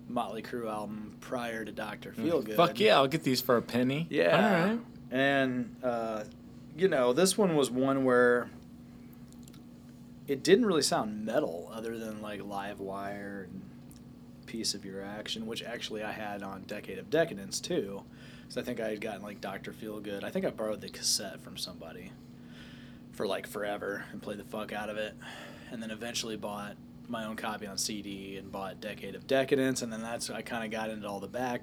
Motley Crue album prior to Doctor Feelgood. Fuck yeah, I'll get these for a penny. Yeah. All right. And, uh, you know, this one was one where it didn't really sound metal other than like Live Wire and Piece of Your Action, which actually I had on Decade of Decadence too. So I think I had gotten like Dr. Feelgood. I think I borrowed the cassette from somebody for like forever and played the fuck out of it. And then eventually bought my own copy on CD and bought Decade of Decadence. And then that's, I kind of got into all the back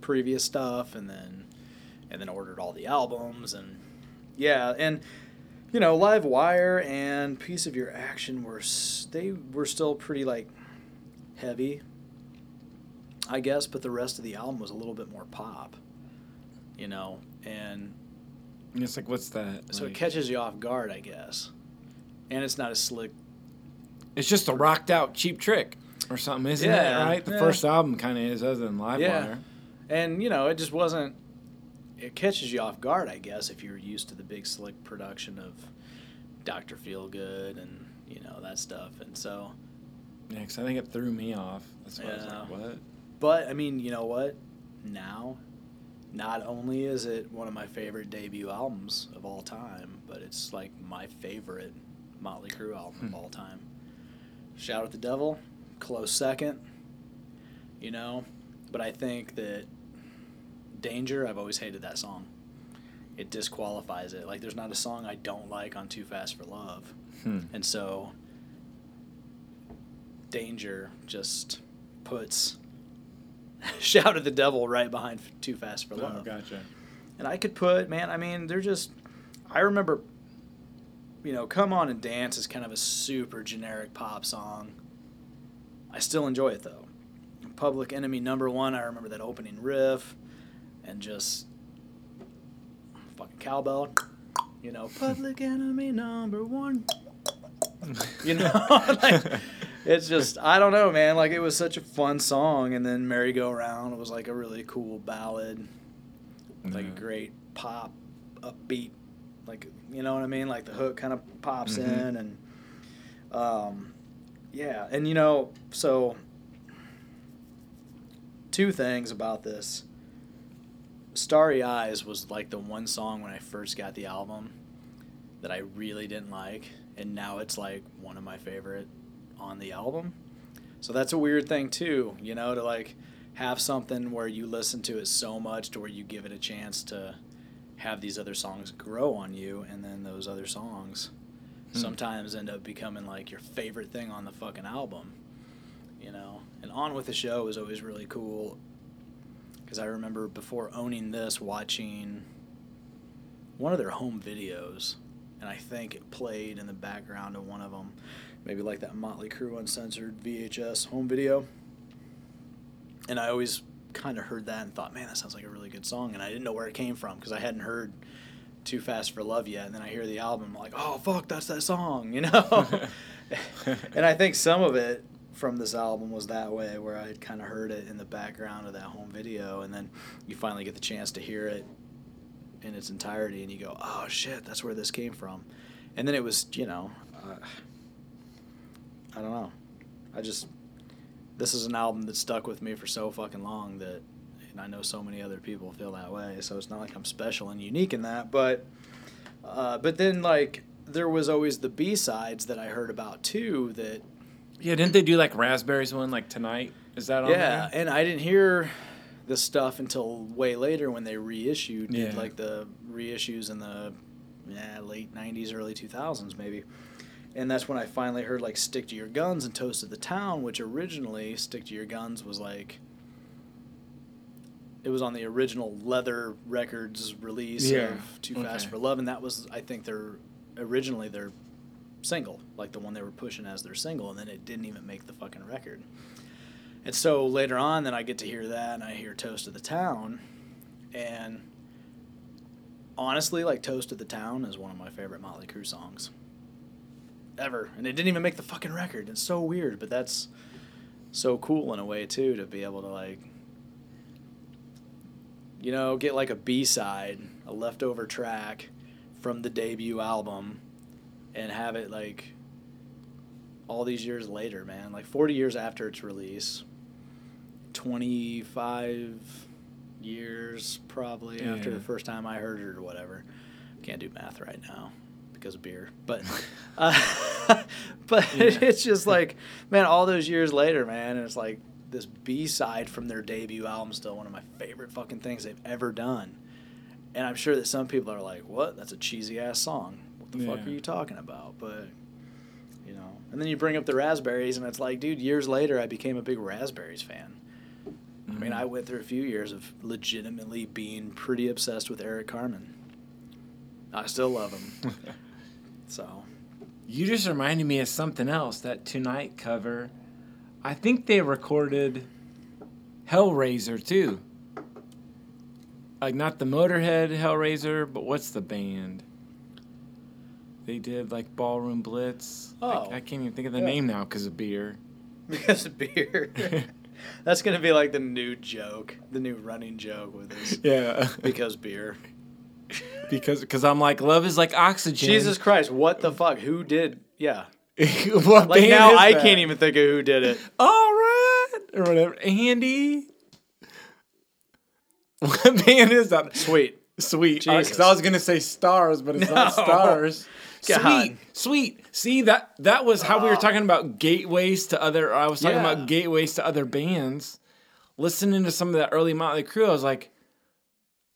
previous stuff, and then and then ordered all the albums, and yeah, and you know, Live Wire and Piece of Your Action were they were still pretty like heavy, I guess, but the rest of the album was a little bit more pop, you know, and it's like, what's that? so Like- it catches you off guard, I guess, and it's not as slick. It's just a rocked out cheap trick or something, isn't Yeah, it? Right. The yeah. first album kind of is, other than Livewire. Yeah. and you know it just wasn't it catches you off guard i guess if you're used to the big slick production of dr feelgood and you know that stuff and so Yeah, because I think it threw me off. That's why I was Yeah. like, what? but i mean you know what now not only is it one of my favorite debut albums of all time but it's like my favorite motley crue album of Hmm. all time shout at the devil close second you know but i think that danger i've always hated that song it disqualifies it like there's not a song i don't like on too fast for love Hmm. and so danger just puts shout at the devil right behind too fast for Oh, love gotcha. and I could put, man, I mean, they're just, I remember, you know, Come On and Dance is kind of a super generic pop song. I still enjoy it though. Public Enemy number one, I remember that opening riff and just fucking cowbell, you know, Public Enemy number one. You know, like, it's just I don't know, man. Like it was such a fun song, and then Merry Go Round was like a really cool ballad like a great pop upbeat like you know what i mean like the hook kind of pops Mhm. in and um yeah and you know so two things about this starry eyes was like the one song when i first got the album that i really didn't like and now it's like one of my favorite on the album. So that's a weird thing too you know to like have something where you listen to it so much to where you give it a chance to have these other songs grow on you and then those other songs Hmm. sometimes end up becoming like your favorite thing on the fucking album you know? And on with the show is always really cool because i remember before owning this watching one of their home videos and i think it played in the background of one of them maybe like that motley crue uncensored vhs home video. And I always kind of heard that and thought, man, that sounds like a really good song, and I didn't know where it came from because I hadn't heard Too Fast for Love yet, and then I hear the album, I'm like, oh fuck, that's that song, you know. and I think some of it from this album was that way, where I kind of heard it in the background of that home video, and then you finally get the chance to hear it in its entirety, and you go, oh shit, that's where this came from, and then it was, you know, uh, I don't know, I just this is an album that stuck with me for so fucking long that and I know so many other people feel that way. So it's not like I'm special and unique in that, but uh, but then like there was always the B sides that I heard about too that Yeah, didn't they do like Raspberries one like tonight? Is that on yeah, there? and I didn't hear this stuff until way later when they reissued Yeah. like the reissues in the yeah, late 90s early 2000s maybe. And that's when I finally heard like Stick to Your Guns and Toast of the Town, which originally Stick to Your Guns was like it was on the original Leathür Records release Yeah, of Too Fast okay. for Love and that was I think their originally their single, like the one they were pushing as their single and then it didn't even make the fucking record. And so later on, then I get to hear that, and I hear "Toast of the Town," and honestly, like "Toast of the Town" is one of my favorite Motley Crue songs ever, and it didn't even make the fucking record. It's so weird, but that's so cool in a way too to be able to like, you know, get like a B side, a leftover track from the debut album, and have it like all these years later, man. Like 40 years after its release, 25 years probably after the first time I heard it or whatever. Can't do math right now because of beer, but uh, but Yeah. it's just like man, all those years later, man, and it's like this B side from their debut album still one of my favorite fucking things they've ever done. And I'm sure that some people are like, "What? That's a cheesy ass song. What the fuck are you talking about?" But and then you bring up the Raspberries, and it's like, dude, years later, I became a big Raspberries fan. I mean, I mm. went through a few years of legitimately being pretty obsessed with Eric Carmen. I still love him. so, You just reminded me of something else. That Tonight cover. I think they recorded Hellraiser too. Like not the Motorhead Hellraiser, but what's the band? They did like Ballroom Blitz. I- Oh. I, can't even think of the Yeah. name now because of beer. because of beer. That's going to be like the new joke, the new running joke with this. Yeah, Because beer. because because I'm like love is like oxygen. Jesus Christ, what the fuck? Who did? Yeah. what Like now I that? can't even think of who did it. All right, or whatever. Andy. What band is that? Sweet. Sweet. Uh, because I was gonna say stars, but it's not stars. God. Sweet, sweet. See that that was how we were ah. talking about gateways to other. I was talking Yeah. about gateways to other bands. Listening to some of that early Motley Crue, I was like,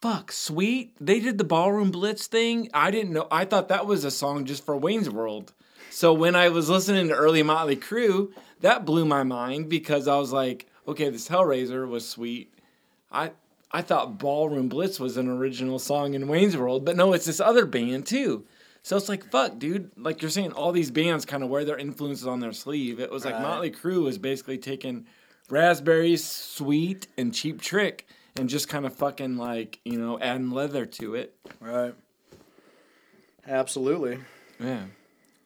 "Fuck, sweet." They did the Ballroom Blitz thing. I didn't know. I thought that was a song just for Wayne's World. So when I was listening to early Motley Crue, that blew my mind because I was like, "Okay, this Hellraiser was sweet." I I thought Ballroom Blitz was an original song in Wayne's World, but no, it's this other band too. So it's like, fuck, dude. Like you're saying, all these bands kind of wear their influences on their sleeve. It was like Right. Motley Crue was basically taking Raspberries, Sweet, and Cheap Trick and just kind of fucking like, you know, adding leather to it. Right. Absolutely. Yeah.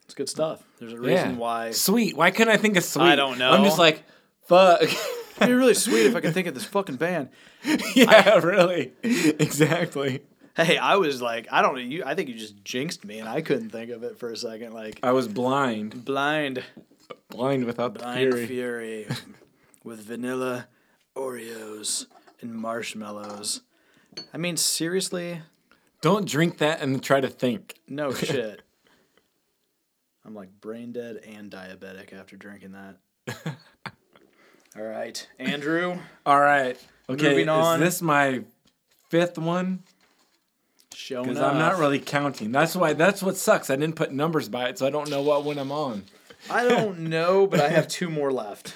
It's good stuff. There's a reason yeah. why. Sweet. Why couldn't I think of Sweet? I don't know. I'm just like, fuck. It'd be really sweet if I could think of this fucking band. yeah, really. Exactly. Hey, I was like, I don't know. You, I think you just jinxed me, and I couldn't think of it for a second. Like I was blind. blind, Blind without the blind fury. fury, with vanilla, Oreos, and marshmallows. I mean, seriously, Don't drink that and try to think. no shit. I'm like brain dead and diabetic after drinking that. All right, Andrew, All right. Okay. Moving on. Is this my fifth one? Showing Because. I'm not really counting. That's why. That's what sucks. I didn't put numbers by it, so I don't know what one I'm on. I don't know, but I have two more left.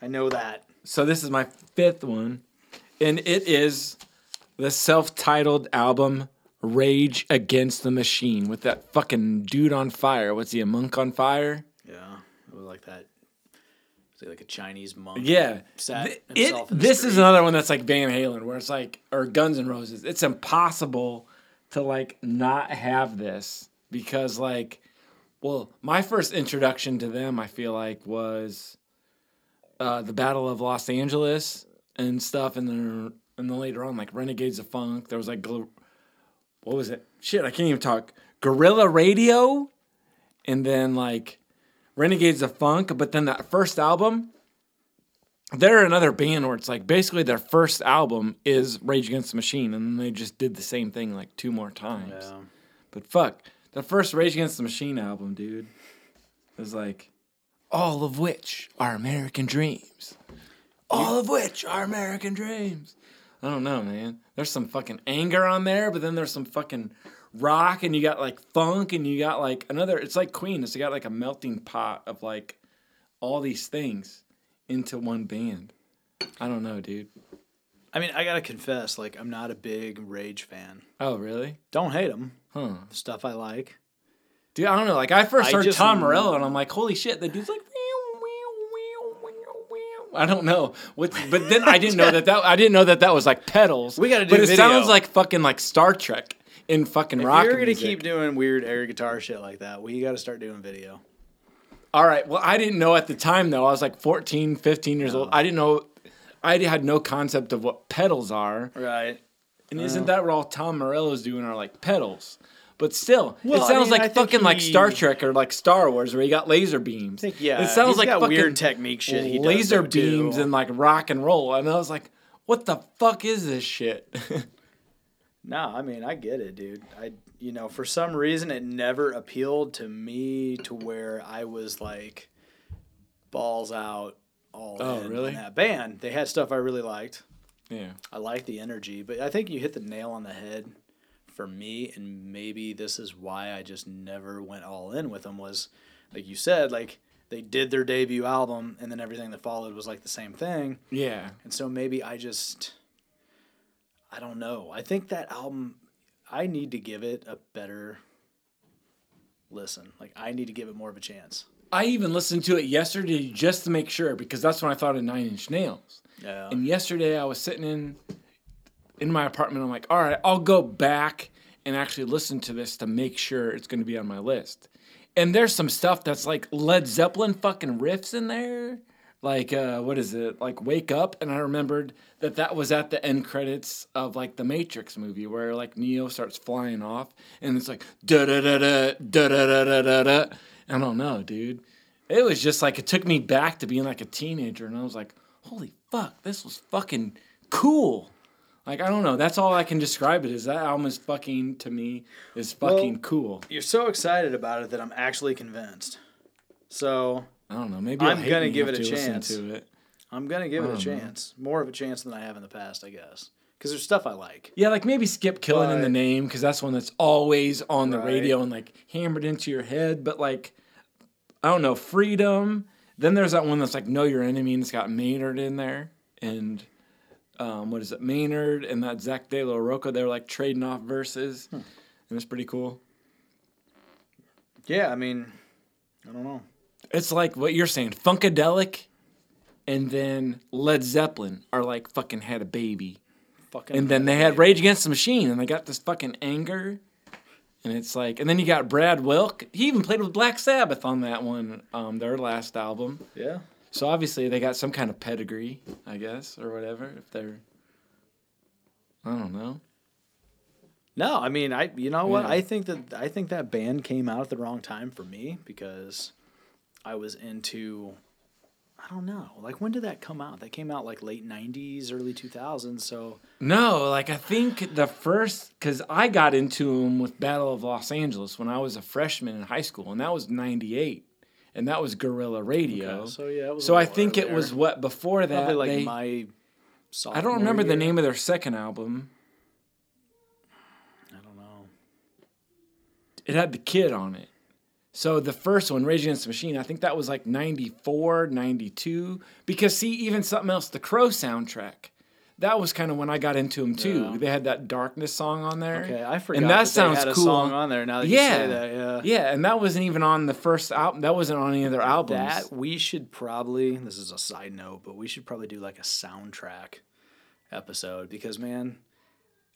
I know that. So this is my fifth one, and it is the self-titled album "Rage Against the Machine" with that fucking dude on fire. What's he? A monk on fire? Yeah, it was like that. He like a Chinese monk? Yeah. Th- it, this is another one that's like Van Halen, where it's like, or Guns N' Roses. It's impossible to like not have this because like, well, my first introduction to them, I feel like, was uh, the Battle of Los Angeles and stuff, and then and then later on, like Renegades of Funk. There was like, what was it? Shit, I can't even talk. Guerrilla Radio, and then like Renegades of Funk. But then that first album, they're another band where it's like basically their first album is Rage Against the Machine, and then they just did the same thing like two more times. Yeah. But fuck, the first Rage Against the Machine album, dude, is like all of which are American dreams. All of which are American dreams. I don't know, man. There's some fucking anger on there, but then there's some fucking rock, and you got like funk, and you got like another. It's like Queen. It's got like a melting pot of like all these things into one band. I don't know, dude. I mean, I gotta confess, like I'm not a big Rage fan. Oh, really? Don't hate them. Huh. Stuff I like. Dude, I don't know. Like I first I heard just- Tom Morello, and I'm mm. like, holy shit, the dude's like. I don't know what, but then I didn't know that that I didn't know that that was like pedals. We gotta do but it video. sounds like fucking like Star Trek in fucking If rock you're gonna music. keep doing weird air guitar shit like that, we gotta start doing video. All right. Well, I didn't know at the time though. I was like 14, 15 years old. Oh. I didn't know. I had no concept of what pedals are. Right. And isn't uh-huh. that what all Tom Morello's doing are like pedals? But still, Well, it I sounds mean, I like think fucking like he- Star Trek or like Star Wars where you got laser beams. think yeah. it sounds he's like got fucking weird technique shit. He does laser though, too. beams and like rock and roll. And I was like, what the fuck is this shit? No, I mean I get it, dude. I you know for some reason it never appealed to me to where I was like balls out all Oh, in really? that band. They had stuff I really liked. yeah. I like the energy, but I think you hit the nail on the head for me, and maybe this is why I just never went all in with them. Was like you said, like they did their debut album, and then everything that followed was like the same thing. Yeah. And so maybe I just, I don't know. I think that album, I need to give it a better listen. Like I need to give it more of a chance. I even listened to it yesterday just to make sure because that's when I thought of Nine Inch Nails. Yeah. And yesterday I was sitting in in my apartment. I'm like, all right, I'll go back and actually listen to this to make sure it's going to be on my list. And there's some stuff that's like Led Zeppelin fucking riffs in there. Like uh, what is it? Like Wake Up, and I remembered that that was at the end credits of like the Matrix movie, where like Neo starts flying off, and it's like da da da da da da da da da. I don't know, dude. It was just like it took me back to being like a teenager, and I was like, holy fuck, this was fucking cool. Like I don't know, that's all I can describe it as. That album is fucking to me is fucking Well, cool. You're so excited about it that I'm actually convinced. So I don't know, maybe I'm gonna give it a chance. It. I'm gonna give it a don't know. chance. More of a chance than I have in the past, I guess. Because there's stuff I like. Yeah, like maybe skip killing in the name because that's one that's always on the Right. radio and like hammered into your head. But like, I don't know, freedom. Then there's that one that's like know your enemy and it's got Maynard in there and um, what is it, Maynard and that Zack De La Rocha. They're like trading off verses, and it's pretty cool. Yeah, I mean, I don't know. It's like what you're saying, Funkadelic, and then Led Zeppelin are like fucking had a baby. Fucking. And then they had Rage Against the Machine, and they got this fucking anger. And it's like, and then you got Brad Wilk. He even played with Black Sabbath on that one, um, their last album. Yeah. So obviously they got some kind of pedigree, I guess, or whatever. If they're, I don't know. No, I mean, I you know what? Yeah. I think that I think that band came out at the wrong time for me because I was into I don't know. Like when did that come out? That came out like late 90s, early 2000s, so No, like I think the first, because I got into them with Battle of Los Angeles when I was a freshman in high school, and that was '98, and that was Guerrilla Radio. Okay, so yeah, it was So I think it earlier. was what before that. probably like they- my I don't remember the name of their second album. I don't know. It had the kid on it. So the first one, Rage Against the Machine, I think that was like 94, 92. Because see, even something else, the Crow soundtrack, that was kind of when I got into them too. Yeah. They had that Darkness song on there. Okay, I forgot And that, that sounds they had a cool. song on there now that you yeah. say that, yeah. Yeah, and that wasn't even on the first album. That wasn't on any of their albums. That we should probably this is a side note, but we should probably do like a soundtrack episode because man,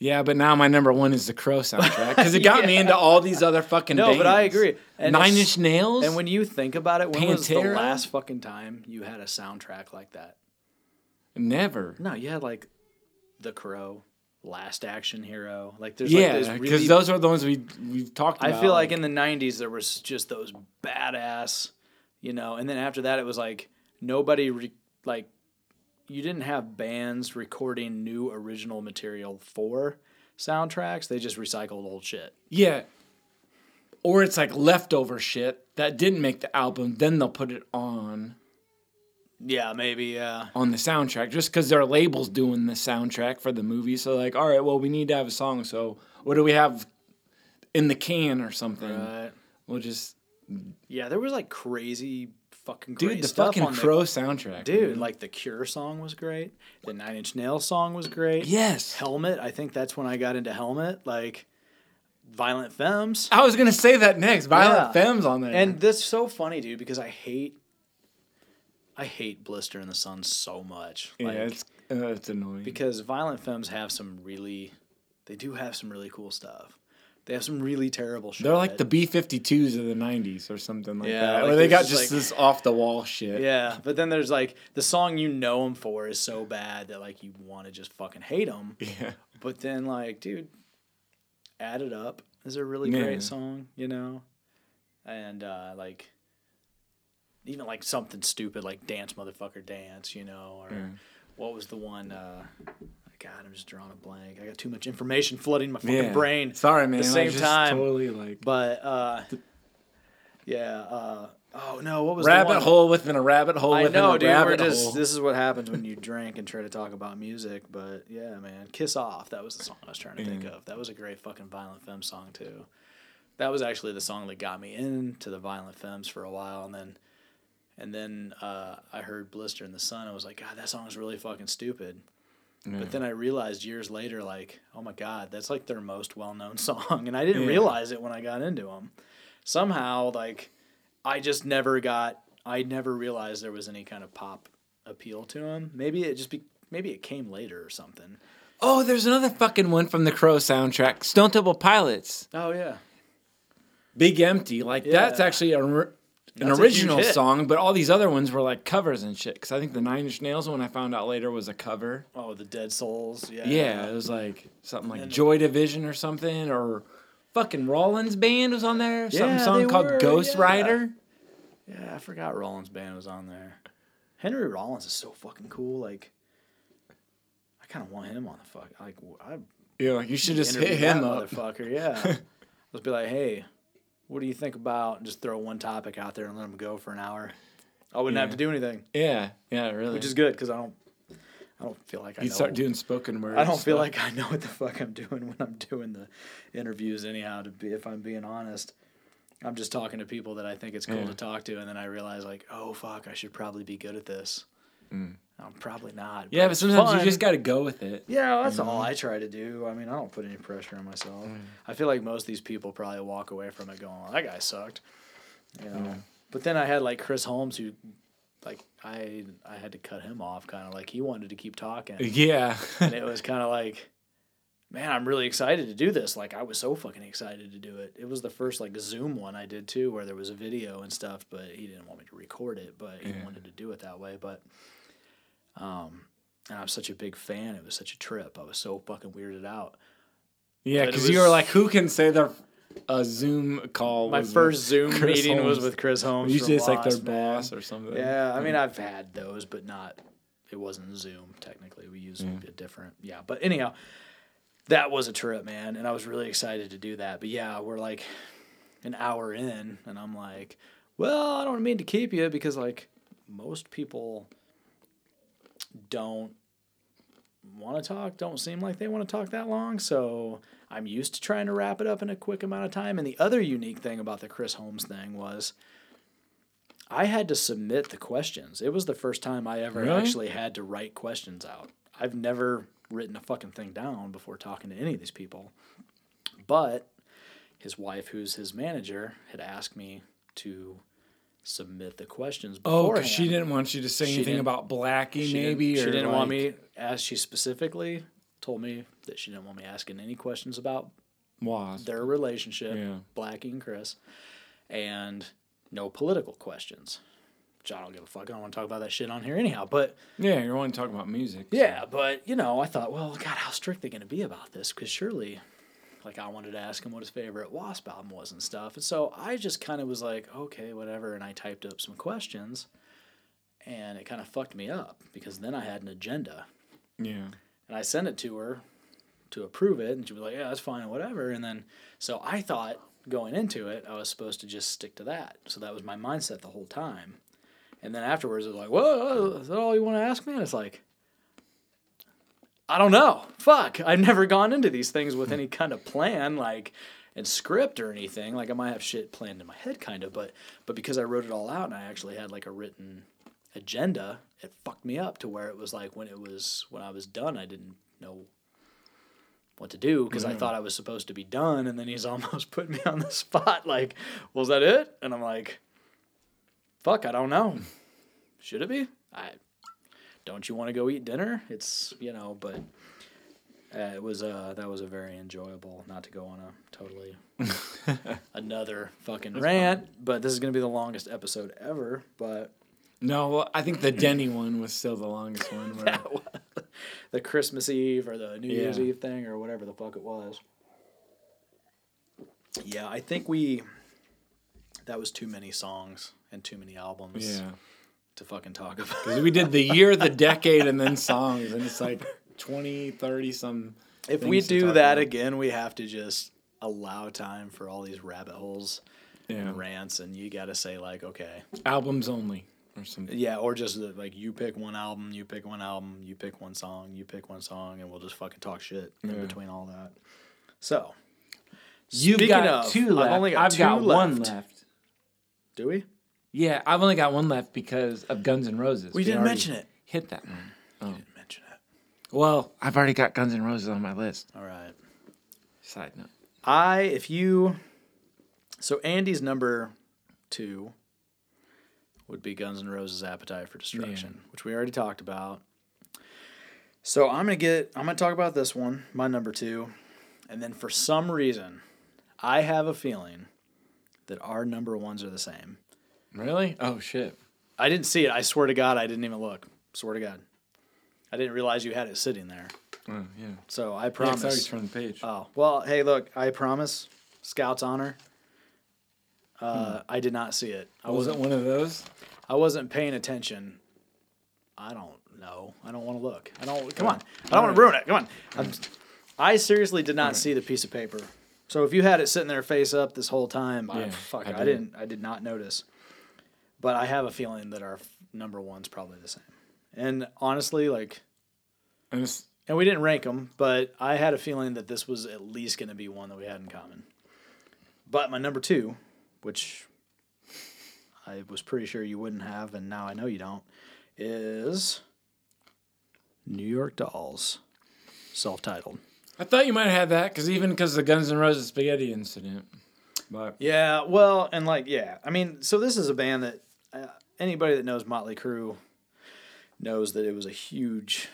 yeah, but now my number one is the Crow soundtrack because it got me into all these other fucking No, but I agree. And Nine Inch Nails. And when you think about it, when was the last fucking time you had a soundtrack like that? Never. No, you had like The Crow, Last Action Hero. Like there's Yeah, because really. those are the ones we we've talked about. I feel like in the '90s there was just those badass, you know, and then after that it was like nobody re- like you didn't have bands recording new original material for soundtracks. They just recycled old shit. Yeah. Or it's like leftover shit that didn't make the album, then they'll put it on Yeah, maybe. Yeah. on the soundtrack just because their label's doing the soundtrack for the movie. So like, all right, well, we need to have a song. So what do we have in the can or something? Right. We'll just Yeah, there was like crazy fucking great dude the stuff fucking on the- soundtrack, Dude, like the Cure song was great. The Nine Inch Nails song was great. yes. Helmet, I think that's when I got into Helmet. Like Violent Femmes. I was gonna say that next. Violent Yeah. Femmes on there, And that's so funny, dude, because I hate I hate Blister in the Sun so much. yeah, Like, it's uh, it's annoying. because Violent Femmes have some really they do have some really cool stuff. They have some really terrible shit. They're like the B 52s of the 90s or something like Yeah, that. like or they got just like- this off the wall shit. Yeah, but then there's like the song you know them for is so bad that like you want to just fucking hate them. Yeah. But then like, dude, Add It Up is a really Yeah. great song, you know? And uh like even like something stupid like Dance Motherfucker Dance, you know, or Yeah. what was the one uh God, I'm just drawing a blank. I got too much information flooding my fucking Yeah. brain. Sorry, man. At the same time. Totally like But uh yeah, uh oh no, what was rabbit hole within a rabbit hole I within know, a dude. We're rabbit just hole. this is what happens when you drink and try to talk about music. But yeah, man, "Kiss Off" that was the song I was trying to think of. That was a great fucking Violent Femmes song too. That was actually the song that got me into the Violent Femmes for a while, and then And then uh, I heard Blister in the Sun. I was like, God, that song's really fucking stupid. But then I realized years later, like, oh my God, that's like their most well known song. And I didn't Yeah. realize it when I got into them. Somehow, like, I just never got, I never realized there was any kind of pop appeal to them. Maybe it just be, maybe it came later or something. Oh, there's another fucking one from the Crow soundtrack. Stone Temple Pilots. Oh, yeah. Big Empty. Like that's actually a, an That's original song, but all these other ones were like covers and shit. Because I think the Nine Inch Nails one I found out later was a cover. Oh, the Dead Souls. Yeah. Yeah, it was like something like And- Joy Division or something, or fucking Rollins Band was on there. Some Yeah, song called were, Ghost yeah. Rider. Yeah, I forgot Rollins band was on there. Henry Rollins is so fucking cool. Like, I kind of want him on the fuck. Like, I Yeah, like you should just hit him up. motherfucker. Yeah, let's be like, hey, what do you think about? Just throw one topic out there and let them go for an hour. I wouldn't have to do anything, Yeah, yeah, really. which is good because I don't. I don't feel like I You'd start doing spoken words. I don't feel like I know what the fuck I'm doing when I'm doing the interviews. Anyhow, to be if I'm being honest, I'm just talking to people that I think it's cool Yeah. to talk to, and then I realize like, oh fuck, I should probably be good at this. Mm. I'm probably not. Mm. Yeah, but sometimes fun. you just got to go with it. Yeah, that's all I try to do. I mean, I don't put any pressure on myself. Mm. I feel like most of these people probably walk away from it going, well, "That guy sucked," you know. But then I had like Chris Holmes, who, like, I I had to cut him off, kind of like he wanted to keep talking Yeah, and it was kind of like man i'm really excited to do this like i was so fucking excited to do it it was the first like zoom one i did too where there was a video and stuff but he didn't want me to record it but he Yeah. wanted to do it that way but um and i'm such a big fan it was such a trip i was so fucking weirded out yeah, because you were like, who can say their a Zoom call? my first zoom Chris meeting was with chris holmes Usually it's like their man. boss or something. Yeah, I mean, I've had those, but not. It wasn't Zoom technically. We used a different. Yeah, but anyhow, that was a trip, man, and I was really excited to do that. But yeah, we're like an hour in, and I'm like, well, I don't mean to keep you because like most people don't want to talk, don't seem like they want to talk that long. So I'm used to trying to wrap it up in a quick amount of time. And the other unique thing about the Chris Holmes thing was I had to submit the questions. It was the first time I ever Really? actually had to write questions out. I've never written a fucking thing down before talking to any of these people. But his wife, who's his manager, had asked me to submit the questions Oh, because she didn't want you to say She anything about Blackie, maybe. didn't, she didn't want me, as she specifically told me that she didn't want me asking any questions about Was. their relationship, Yeah. Blackie and Chris, and no political questions. Which I don't give a fuck. I don't want to talk about that shit on here anyhow. But Yeah, you're only talking about music. so- yeah, but you know, I thought, well, God, how strict they going to be about this? Because surely, like, I wanted to ask him what his favorite Wasp album was and stuff. And so I just kind of was like, okay, whatever. And I typed up some questions, and it kind of fucked me up because then I had an agenda. Yeah. And I sent it to her to approve it, and she was like, "Yeah, that's fine, whatever." And then, so I thought going into it, I was supposed to just stick to that. So that was my mindset the whole time. And then afterwards, it was like, "Whoa, is that all you want to ask me?" And it's like, I don't know. Fuck, I've never gone into these things with any kind of plan, like and script or anything. Like I might have shit planned in my head, kind of, but but because I wrote it all out and I actually had like a written agenda, it fucked me up to where it was like when it was when I was done, I didn't know what to do because I mm. thought I was supposed to be done, and then he's almost put me on the spot. Like, was that it? And I'm like, fuck, I don't know. Should it be? I don't you want to go eat dinner? It's you know, but uh, it was uh that was a very enjoyable. Not to go on a totally another fucking rant, but this is gonna be the longest episode ever. But No, well, I think the Denny one was still the longest one. Where, the Christmas Eve or the New Year's Eve thing or whatever the fuck it was. Yeah, I think we that was too many songs and too many albums yeah. To fucking talk about. Because we did the year, the decade, and then songs, and it's like 20, 30 some. if we do that about. again, we have to just allow time for all these rabbit holes Yeah. and rants and you got to say like, okay, Albums only or something. yeah, or just uh, like you pick one album, you pick one album, you pick one song, you pick one song and we'll just fucking talk shit in between all that. So, You've Speaking got of, two I've left. only got I've two got one left. left. do we? Yeah, I've only got one left because of Guns N' Roses. We didn't mention it. Hit that one. Oh. Didn't mention it. Well, I've already got Guns N' Roses on my list. All right. Side note. I if you so Andy's number two would be Guns N' Roses Appetite for Destruction, which we already talked about. So I'm gonna get I'm gonna talk about this one, my number two, and then for some reason, I have a feeling that our number ones are the same. Really? Oh shit. I didn't see it. I swear to God, I didn't even look. Swear to God, I didn't realize you had it sitting there. Oh yeah. So I Yeah, 'cause I already promise. turned the page. Oh well, hey, look, I promise, Scout's honor. Uh, I did not see it. I was wasn't. it one of those? I wasn't paying attention. I don't know. I don't want to look. I don't. Come on. I don't want to ruin it. Come on. I'm, I seriously did not see the piece of paper. So if you had it sitting there face up this whole time, I, fuck, I I, didn't. I did not notice. But I have a feeling that our f- number one's probably the same. And honestly, like, And and we didn't rank them, but I had a feeling that this was at least going to be one that we had in common. But my number two, which I was pretty sure you wouldn't have, and now I know you don't, is New York Dolls, self-titled. I thought you might have had that because even because the Guns N' Roses spaghetti incident. But Yeah, well, and like, yeah, I mean, so this is a band that uh, anybody that knows Motley Crue knows that it was a huge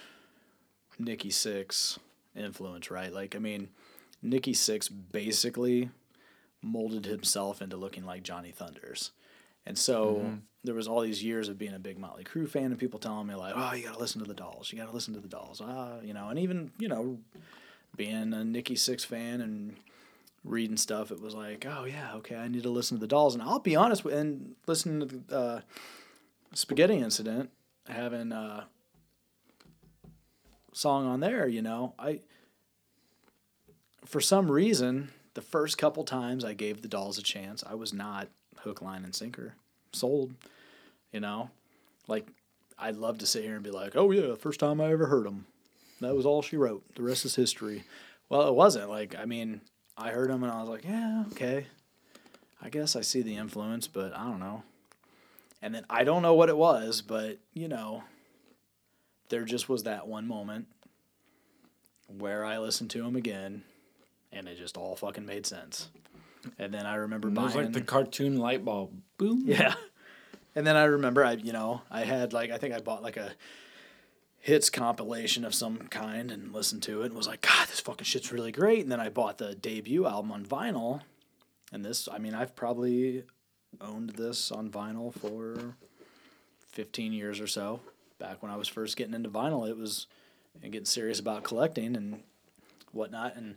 Nikki Sixx influence, right? Like, I mean, Nikki Sixx basically molded himself into looking like Johnny Thunders. And so there was all these years of being a big Motley Crue fan and people telling me like, "Oh, you got to listen to the Dolls. You got to listen to the Dolls." Ah, you know, and even, you know, being a Nikki Sixx fan and reading stuff, it was like, oh yeah, okay, I need to listen to the Dolls. And I'll be honest, with, and listening to the uh, Spaghetti Incident, having a song on there, you know, I for some reason the first couple times I gave the Dolls a chance, I was not hook, line, and sinker sold. You know, like I'd love to sit here and be like, oh yeah, first time I ever heard them. That was all she wrote. The rest is history. Well, it wasn't. Like, I mean, I heard him and I was like, yeah, okay. I guess I see the influence, but I don't know. And then I don't know what it was, but you know, there just was that one moment where I listened to him again and it just all fucking made sense. And then I remember it buying was like the cartoon light bulb. Boom. yeah. And then I remember I, you know, I had like I think I bought like a hits compilation of some kind and listened to it and was like, God, this fucking shit's really great. And then I bought the debut album on vinyl. And this, I mean, I've probably owned this on vinyl for 15 years or so. Back when I was first getting into vinyl, it was and getting serious about collecting and whatnot. And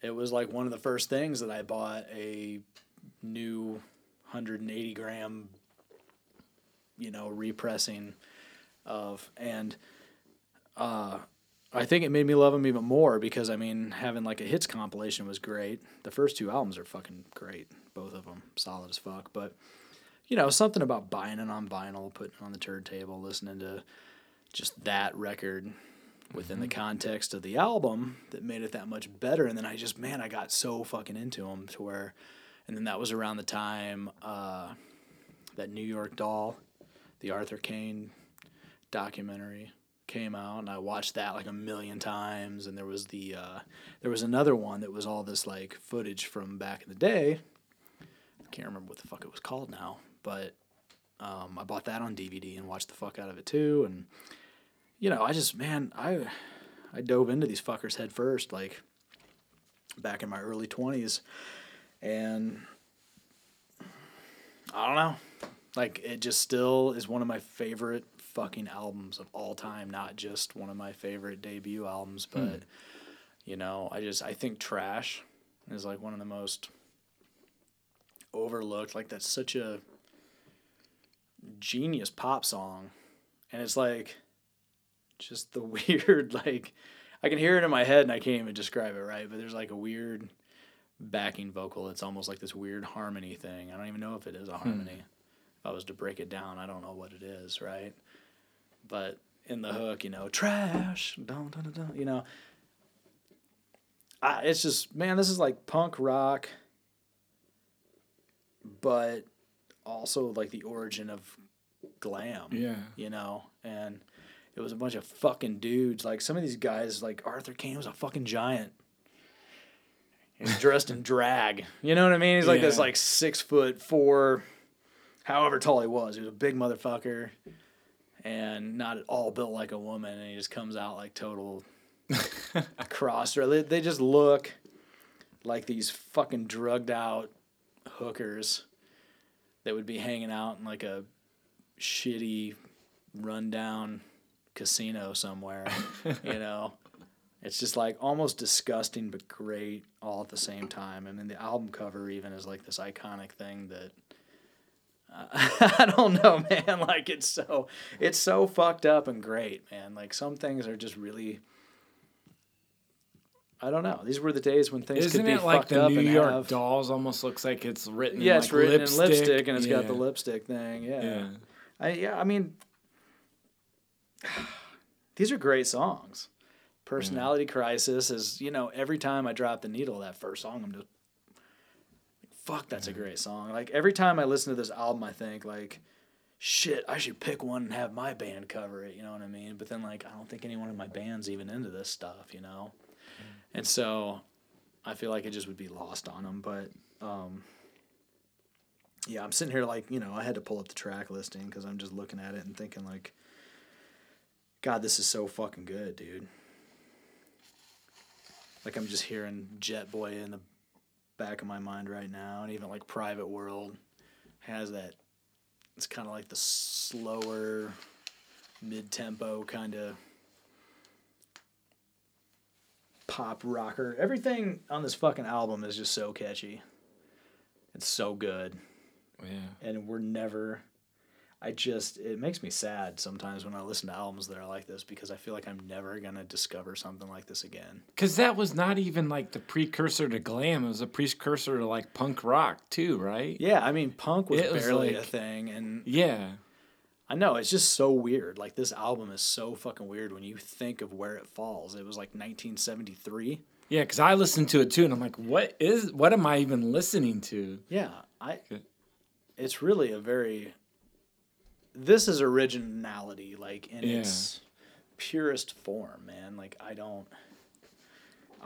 it was like one of the first things that I bought a new 180 gram, you know, repressing of. And uh, I think it made me love them even more because, I mean, having like a hits compilation was great. The first two albums are fucking great, both of them, solid as fuck. But, you know, something about buying it on vinyl, putting it on the turntable, listening to just that record within the context of the album that made it that much better. And then I just, man, I got so fucking into them to where, and then that was around the time uh, that New York Doll, the Arthur Kane documentary came out, and I watched that like a million times. And there was the, uh, there was another one that was all this like footage from back in the day. I can't remember what the fuck it was called now, but um, I bought that on DVD and watched the fuck out of it too. And you know, I just man, I I dove into these fuckers head first, like back in my early twenties, and I don't know, like it just still is one of my favorite fucking albums of all time. Not just one of my favorite debut albums, but hmm. you know, I just I think Trash is like one of the most overlooked. Like that's such a genius pop song, and it's like just the weird like I can hear it in my head and I can't even describe it right, but there's like a weird backing vocal. It's almost like this weird harmony thing. I don't even know if it is a hmm. harmony. If I was to break it down, I don't know what it is, right? But in the hook, you know, trash, dun, dun, dun, you know, I, it's just man, this is like punk rock, but also like the origin of glam. Yeah. You know, and it was a bunch of fucking dudes. Like some of these guys, like Arthur Kane was a fucking giant. He's dressed in drag. You know what I mean? He's like this like six foot four, however tall he was. He was a big motherfucker, and not at all built like a woman. And he just comes out like total cross. They, they just look like these fucking drugged out hookers that would be hanging out in like a shitty, rundown casino somewhere. you know, it's just like almost disgusting but great all at the same time. And then the album cover even is like this iconic thing that. I don't know, man. Like it's so it's so fucked up and great, man. Like some things are just really. I don't know. These were the days when things Isn't could be it like fucked the up New and York have, Dolls? Almost looks like it's written. yeah, in it's like written lipstick. in lipstick and it's got the lipstick thing. Yeah. Yeah. I yeah, I mean these are great songs. Mm. Personality Crisis is, you know, every time I drop the needle that first song I'm just fuck, that's a great song. Like every time I listen to this album I think like shit, I should pick one and have my band cover it, you know what I mean? But then like I don't think anyone in my band's even into this stuff, you know. And so I feel like it just would be lost on them, but um yeah, I'm sitting here like, you know, I had to pull up the track listing because I'm just looking at it and thinking, like, God, this is so fucking good, dude. Like, I'm just hearing Jet Boy in the back of my mind right now, and even like Private World has that. It's kind of like the slower, mid tempo kind of pop rocker. Everything on this fucking album is just so catchy. It's so good Yeah. and we're never I just it makes me sad sometimes when I listen to albums that are like this because I feel like I'm never gonna discover something like this again. Because that was not even like the precursor to glam. It was a precursor to like punk rock too, right? Yeah, I mean punk was was barely like- a thing and Yeah. I know it's just so weird. Like this album is so fucking weird when you think of where it falls. It was like 1973. Yeah, because I listened to it too, and I'm like, what is? What am I even listening to? Yeah, I it's really a very this is originality like in Yeah. its purest form, man. Like I don't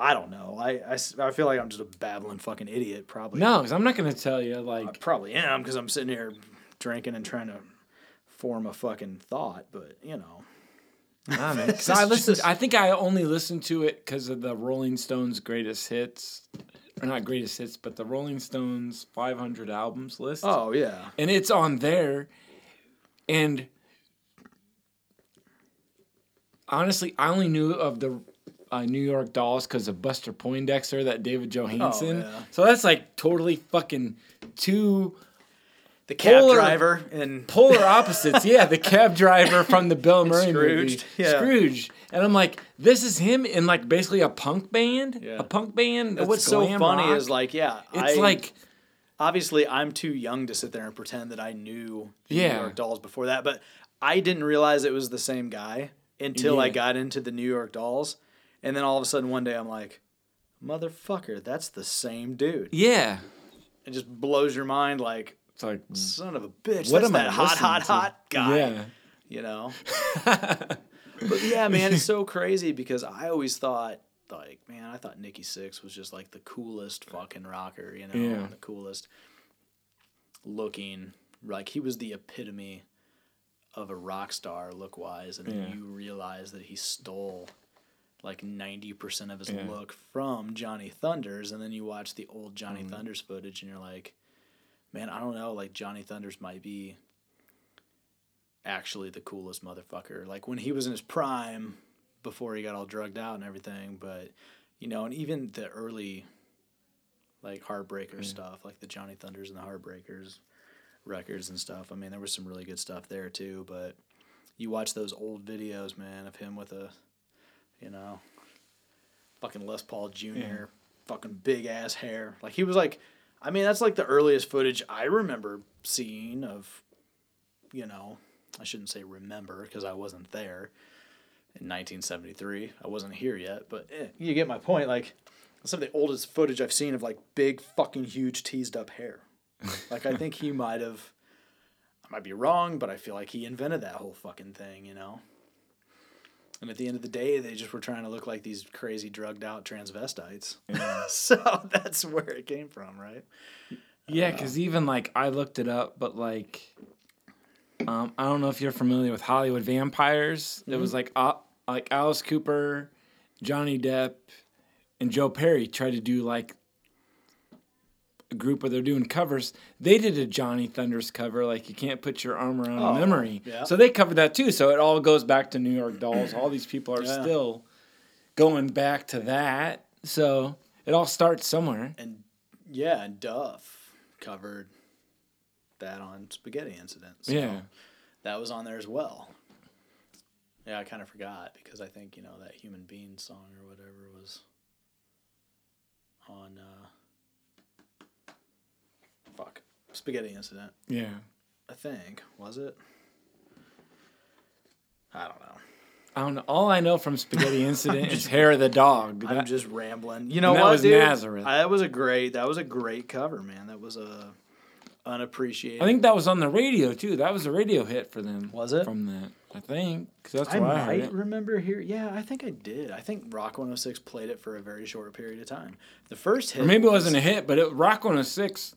I don't know. I, I, I feel like I'm just a babbling fucking idiot probably. No, because I'm not gonna tell you Like, I probably am because I'm sitting here drinking and trying to form a fucking thought, but you know. Nah, man. 'Cause I listened. just- I think I only listened to it because of the Rolling Stones greatest hits, or not greatest hits, but the Rolling Stones 500 albums list. Oh yeah. and it's on there and honestly i only knew of the uh, new york dolls because of buster poindexter that david johansen Oh, yeah. so that's like totally fucking two The cab Polar- driver and polar opposites yeah the cab driver from the bill murray movie yeah. scrooge and i'm like this is him in like basically a punk band Yeah. a punk band that's what's so funny rock. is like yeah, it's I- like obviously I'm too young to sit there and pretend that I knew the Yeah. New York Dolls before that, but I didn't realize it was the same guy until I got into the New York Dolls, and then all of a sudden one day I'm like, motherfucker, that's the same dude. yeah It just blows your mind like, it's like son of a bitch, What that's am I hot, hot, to? hot guy. yeah You know. but yeah, man, it's so crazy because I always thought like, man, I thought Nikki Sixx was just like the coolest fucking rocker, you know, Yeah. the coolest looking. Like he was the epitome of a rock star look wise, and then Yeah. you realize that he stole like ninety percent of his Yeah. look from Johnny Thunders, and then you watch the old Johnny Mm-hmm. Thunders footage, and you're like, man, I don't know, like Johnny Thunders might be actually the coolest motherfucker. Like when he was in his prime before he got all drugged out and everything, but you know, and even the early like Heartbreaker stuff, like the Johnny Thunders and the Heartbreakers records and stuff. I mean, there was some really good stuff there too, but you watch those old videos, man, of him with a you know, fucking Les Paul Jr., Yeah. fucking big ass hair. Like he was like I mean, that's like the earliest footage I remember seeing of you know, I shouldn't say remember because I wasn't there in 1973. I wasn't here yet, but eh, you get my point. Like, some of the oldest footage I've seen of like big fucking huge teased up hair. Like, I think he might have I might be wrong, but I feel like he invented that whole fucking thing, you know. And at the end of the day, they just were trying to look like these crazy drugged out transvestites. so that's where it came from, right? Yeah, because even like I looked it up, but like, um, I don't know if you're familiar with Hollywood vampires. It was like uh, like Alice Cooper, Johnny Depp, and Joe Perry tried to do like a group where they're doing covers. They did a Johnny Thunders cover, like you can't put your arm around Oh, a memory. yeah. So they covered that too. So it all goes back to New York Dolls. All these people are Yeah. still going back to that. So it all starts somewhere. And yeah, and Duff covered that on Spaghetti Incident. So Yeah. that was on there as well. Yeah, I kind of forgot because I think you know that Human Being song or whatever was on. Uh, fuck, Spaghetti Incident. Yeah. I think was it. I don't know. I don't know. All I know from Spaghetti Incident is Hair of the Dog. I'm just rambling. You know and that what, was dude? Nazareth. I- that was a great. That was a great cover, man. That was a unappreciated. I think that was on the radio too. That was a radio hit for them. Was it? from that? I think 'cause that's I where I, might remember here. Yeah, I think I did. I think Rock 106 played it for a very short period of time. The first hit. Or maybe it wasn't a hit, but it, Rock 106,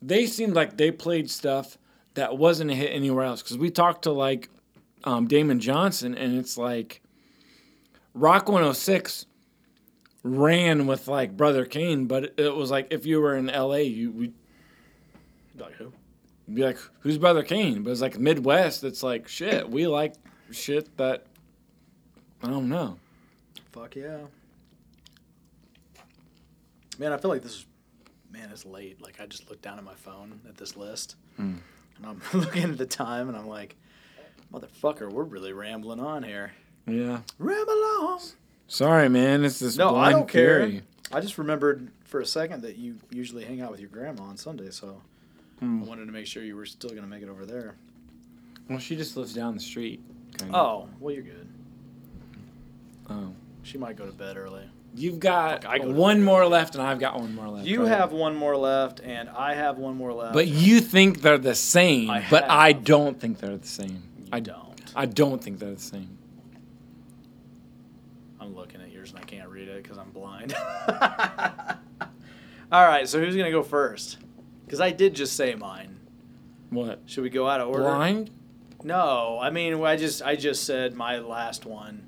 they seemed like they played stuff that wasn't a hit anywhere else. Because we talked to like um, Damon Johnson, and it's like Rock 106 ran with like Brother Kane, but it, it was like if you were in LA, you would Like who? Be like, "Who's Brother Kane?" But it's like Midwest. It's like shit. We like shit that I don't know. Fuck yeah. Man, I feel like this is. Man, it's late. Like I just looked down at my phone at this list, Hmm. and I'm looking at the time, and I'm like, "Motherfucker, we're really rambling on here." Yeah. Ramble on. Sorry, man. It's this No, I blind don't care. I just remembered for a second that you usually hang out with your grandma on Sunday, so Hmm. I wanted to make sure you were still gonna make it over there. Well, she just lives down the street. Kind Oh, well, you're good. Oh. She might go to bed early. You've got Fuck, I go to one bed more left, and I've got one more left. You ahead. have one more left, and I have one more left. But you think they're the same, I but I don't think they're the same. you I don't. I don't think they're the same. I'm looking at yours and I can't read it because I'm blind. All right, so who's gonna go first? Because I did just say mine. What? Should we go out of order? Blind? No, I mean I just I just said my last one,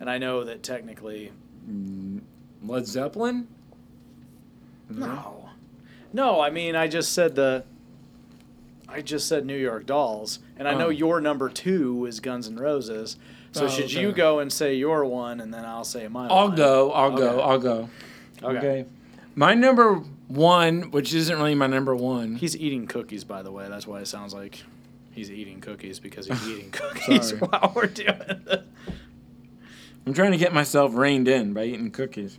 and I know that technically mm, Led Zeppelin? no, no. I mean I just said the. I just said New York Dolls, and I know Oh. your number two is Guns N' Roses. So Oh, should okay. you go and say your one, and then I'll say mine? I'll go. I'll go. Okay. I'll go. Okay. My number one, which isn't really my number one. He's eating cookies, by the way. That's why it sounds like he's eating cookies because he's eating cookies Sorry. while we're doing this. I'm trying to get myself reined in by eating cookies.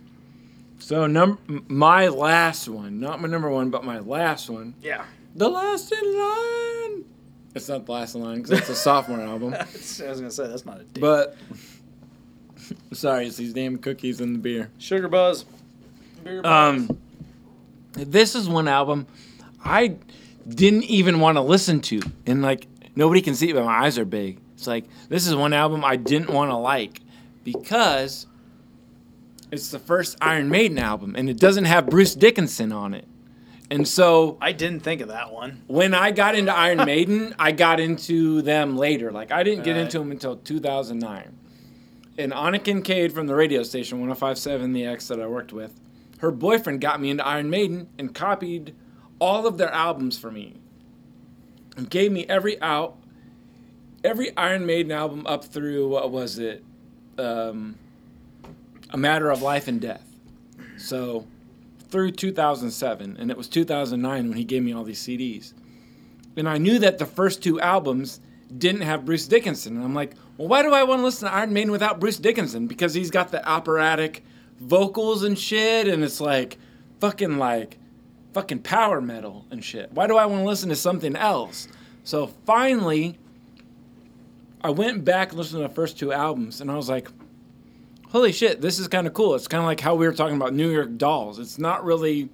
So num my last one, not my number one, but my last one, Yeah. the last in line. It's not the last in line because it's a sophomore album. I was gonna say that's not a date. But sorry, it's these damn cookies and the beer. Sugar Buzz. Beer Buzz. Um, this is one album I didn't even want to listen to, and like nobody can see it, but my eyes are big. It's like this is one album I didn't want to like because it's the first Iron Maiden album, and it doesn't have Bruce Dickinson on it. And so I didn't think of that one. when I got into Iron Maiden, I got into them later. Like I didn't get Right. into them until 2009. And Anna Kincaid from the radio station 1057 The X that I worked with, her boyfriend got me into Iron Maiden and copied all of their albums for me. And gave me every out every Iron Maiden album up through what was it? Um, A Matter of Life and Death. So through 2007, and it was 2009 when he gave me all these CDs. And I knew that the first two albums didn't have Bruce Dickinson. And I'm like, well, why do I want to listen to Iron Maiden without Bruce Dickinson? Because he's got the operatic vocals and shit, and it's like fucking like fucking power metal and shit. Why do I want to listen to something else? So finally, I went back and listened to the first two albums, and I was like, holy shit, this is kind of cool. It's kind of like how we were talking about New York Dolls. It's not really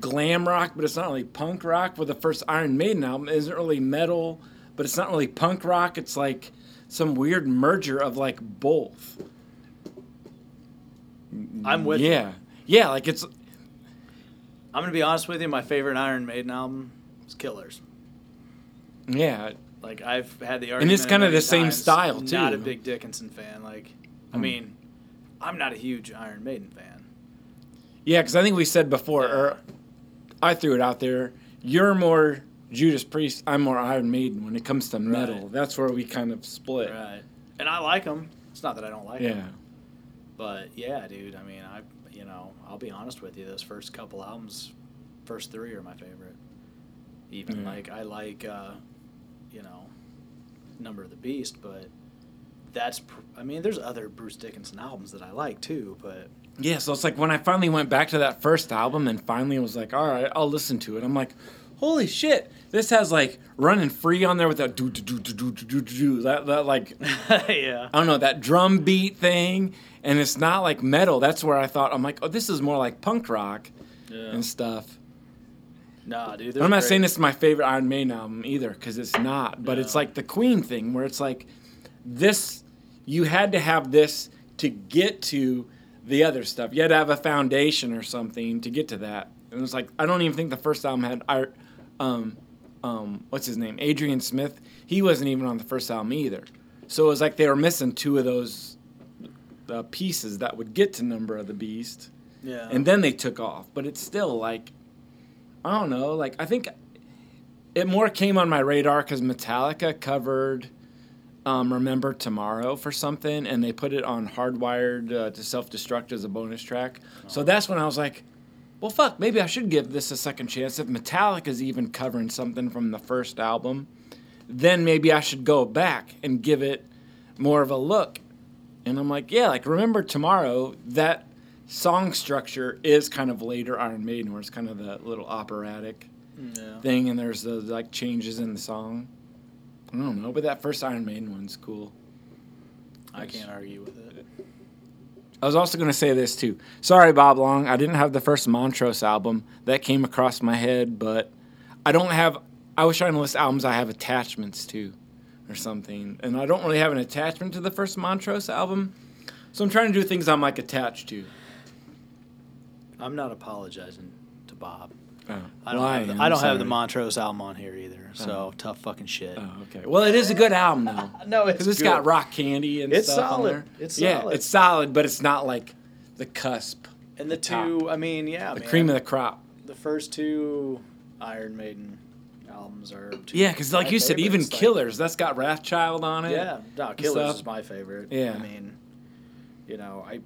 glam rock, but it's not really punk rock. With the first Iron Maiden album, it isn't really metal, but it's not really punk rock. It's like some weird merger of like both. I'm with you. yeah, yeah, like it's I'm gonna be honest with you. My favorite Iron Maiden album is Killers. yeah, Like I've had the argument, and it's a million the same times, style, too. Not a big Dickinson fan. Like, I Hmm. mean, I'm not a huge Iron Maiden fan. yeah. Because I think we said before, or I threw it out there. You're more Judas Priest. I'm more Iron Maiden when it comes to metal. Right. That's where we kind of split. Right. And I like them. It's not that I don't like them. But yeah, dude. I mean, I you know, I'll be honest with you. Those first couple albums, first three are my favorite. Even Yeah. like I like, uh, you know, Number of the Beast, but that's. Pr- I mean, there's other Bruce Dickinson albums that I like too, but Yeah, so it's like when I finally went back to that first album and finally was like, all right, I'll listen to it. I'm like, holy shit, this has like running free on there with that do do do do do do do that that like yeah. I don't know that drum beat thing, and it's not like metal. That's where I thought I'm like, oh, this is more like punk rock yeah. and stuff. Nah, dude. I'm not great. saying this is my favorite Iron Maiden album either, because it's not. But no. it's like the Queen thing, where it's like, this, you had to have this to get to the other stuff. You had to have a foundation or something to get to that. And it's like I don't even think the first album had art, um, um, what's his name? Adrian Smith. He wasn't even on the first album either. So it was like they were missing two of those uh, pieces that would get to Number of the Beast Yeah. and then they took off. But it's still like, I don't know. Like I think it more came on my radar because Metallica covered um, "Remember Tomorrow" for something, and they put it on "Hardwired uh, to Self Destruct" as a bonus track. So that's when I was like, well, fuck, maybe I should give this a second chance. If Metallica's even covering something from the first album, then maybe I should go back and give it more of a look. And I'm like, yeah, like remember tomorrow, that song structure is kind of later Iron Maiden, where it's kind of the little operatic yeah. thing, and there's the like changes in the song. I don't know, but that first Iron Maiden one's cool. I can't argue with it. I was also going to say this too. Sorry, Bob Long. I didn't have the first Montrose album. That came across my head, but I don't have. I was trying to list albums I have attachments to or something. And I don't really have an attachment to the first Montrose album. So I'm trying to do things I'm like attached to. I'm not apologizing to Bob. Oh, I don't, why? have, the, I'm don't have the. Montrose album on here either. Oh. So tough fucking shit. Oh, okay. Well, it is a good album though. No, it's Because it's good. got rock candy and It's stuff on solid. there. It's yeah, solid. it's solid, but it's not like the cusp, And the top. two, I mean, yeah, the man, cream of the crop. the first two Iron Maiden albums are. Yeah, because like you said, even like- Killers, that's got Wrathchild on it. yeah, no, Killers stuff. is my favorite. Yeah. I mean, you know, I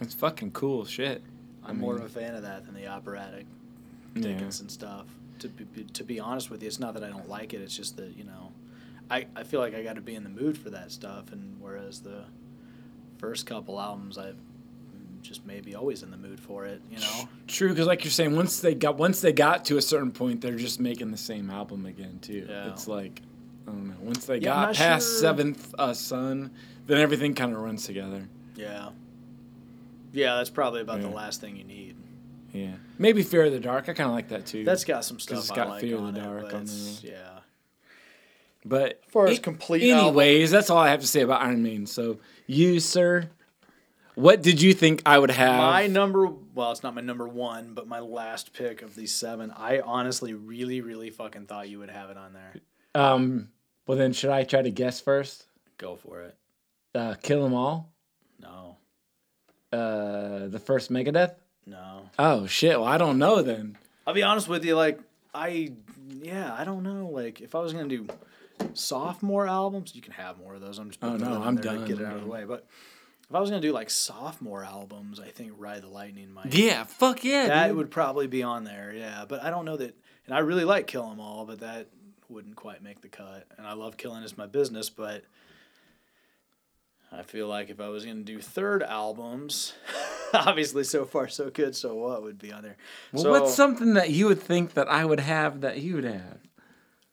It's fucking cool shit. I'm more of a fan of that than the operatic Yeah. Dickinson stuff. To be, to be honest with you, it's not that I don't like it. It's just that you know, I, I feel like I got to be in the mood for that stuff, and whereas the first couple albums, I just maybe always in the mood for it. You know. True, because like you're saying, once they got once they got to a certain point, they're just making the same album again too. Yeah. It's like I don't know. Once they Yeah, got past sure- Seventh uh, Son, then everything kind of runs together. Yeah. Yeah, that's probably about Yeah. the last thing you need. Yeah, maybe Fear of the Dark. I kind of like that too. That's got some stuff It's got like Fear of the Dark but on there. Yeah. but As far as a- complete anyways, that's all I have to say about Iron Maiden. So you, sir, what did you think I would have? My number, well, it's not my number one, but my last pick of these seven, I honestly really, really fucking thought you would have it on there. um. Well, then should I try to guess first? Go for it. Uh, Kill 'Em All. No, Uh, the first Megadeth. No. Oh shit! Well, I don't know then. I'll be honest with you. Like, I, yeah, I don't know. Like, if I was gonna do sophomore albums, you can have more of those. I'm just Oh, no, I'm done, Get it out of the way. But if I was gonna do like sophomore albums, I think Ride the Lightning might. Yeah, fuck yeah. that dude. would probably be on there. Yeah, but I don't know that. And I really like Kill 'Em All, but that wouldn't quite make the cut. And I love killing is my business, but I feel like if I was going to do third albums, obviously so far so good, so what would be on there. Well, so what's something that you would think that I would have that you would have?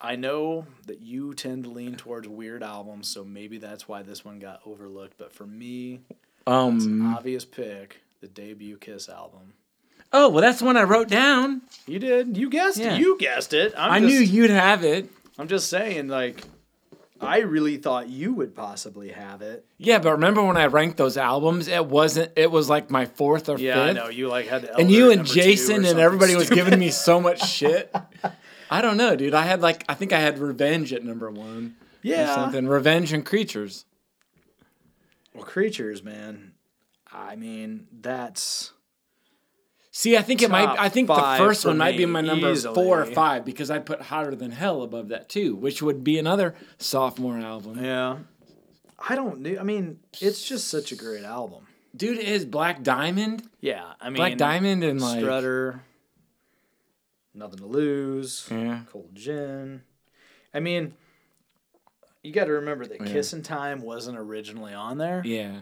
I know that you tend to lean towards weird albums, so maybe that's why this one got overlooked. But for me, it's an Um. obvious pick, the debut Kiss album. Oh well, that's the one I wrote down. You did. You guessed Yeah. it. You guessed it. I'm I just, knew you'd have it. I'm just saying, like, I really thought you would possibly have it. Yeah, but remember when I ranked those albums? It wasn't. It was like my fourth or Yeah, fifth. I know. You like had the and you and number two or Jason and something everybody was giving me so much shit. I don't know, dude. I had like I think I had Revenge at number one. or yeah. something. Revenge and Creatures. Well, creatures, man. I mean, that's See, I think it might. I think the first one might be my number easily. four or five because I put Hotter Than Hell above that too, which would be another sophomore album. yeah. I don't. I mean, it's just such a great album. Dude, it is Black Diamond, Yeah, I mean, Black Diamond, and like Strutter, Nothing to Lose, yeah, Cold Gin. I mean, you got to remember that Yeah. Kissin' Time wasn't originally on there, yeah.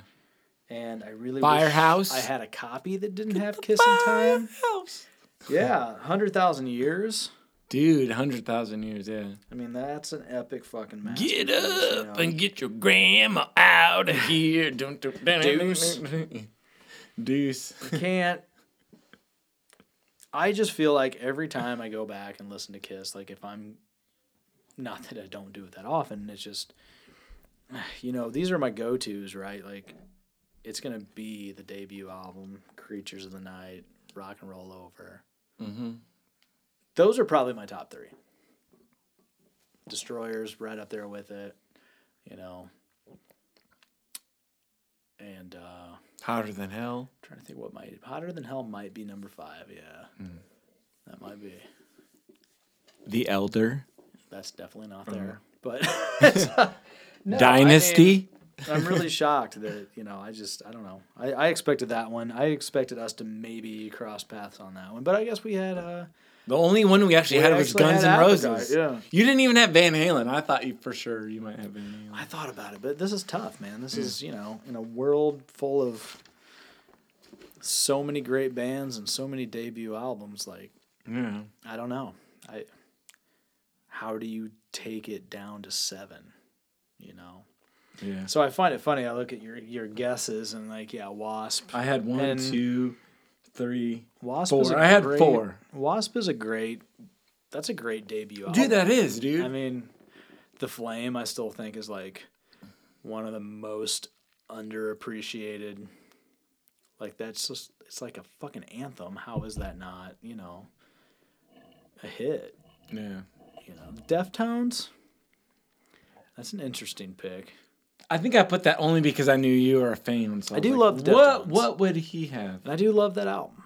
And I really Firehouse. wish I had a copy that didn't have Kissin' Time. Firehouse. Yeah, hundred thousand years. Dude, hundred thousand years, yeah. I mean, that's an epic fucking Get masterpiece, you up know. and get your grandma out of here. Dun, dun, Deuce. Deuce. can't. I just feel like every time I go back and listen to Kiss, like if I'm, not that I don't do it that often, it's just, you know, these are my go tos, right? Like, it's gonna be the debut album, Creatures of the Night, Rock and Roll Over. Mm-hmm. Those are probably my top three. Destroyers right up there with it, you know. And uh Hotter than hell. trying to think what might hotter than hell might be number five. Yeah, that might be. The Elder. That's definitely not Uh-huh. there. But it's, uh, no, I Dynasty. mean, I'm really shocked that you know. I just I don't know. I, I expected that one. I expected us to maybe cross paths on that one, but I guess we had. uh the only one we actually We had was Guns N' Roses. yeah. You didn't even have Van Halen. I thought you for sure you might have Van Halen. I thought about it, but this is tough, man. This is you know in a world full of so many great bands and so many debut albums. Like Yeah. I don't know. I how do you take it down to seven? You know. Yeah. So I find it funny. I look at your your guesses and like yeah, Wasp. I had one, two, three, Wasp is a I had great- four. Wasp is a great. That's a great debut album. Dude, that is, dude. I mean, the Flame I still think is like one of the most underappreciated. Like that's just it's like a fucking anthem. How is that not you know a hit? yeah. You know, Deftones. That's an interesting pick. I think I put that only because I knew you were a fan. So I was do like, love the What Deftones. What would he have? And I do love that album.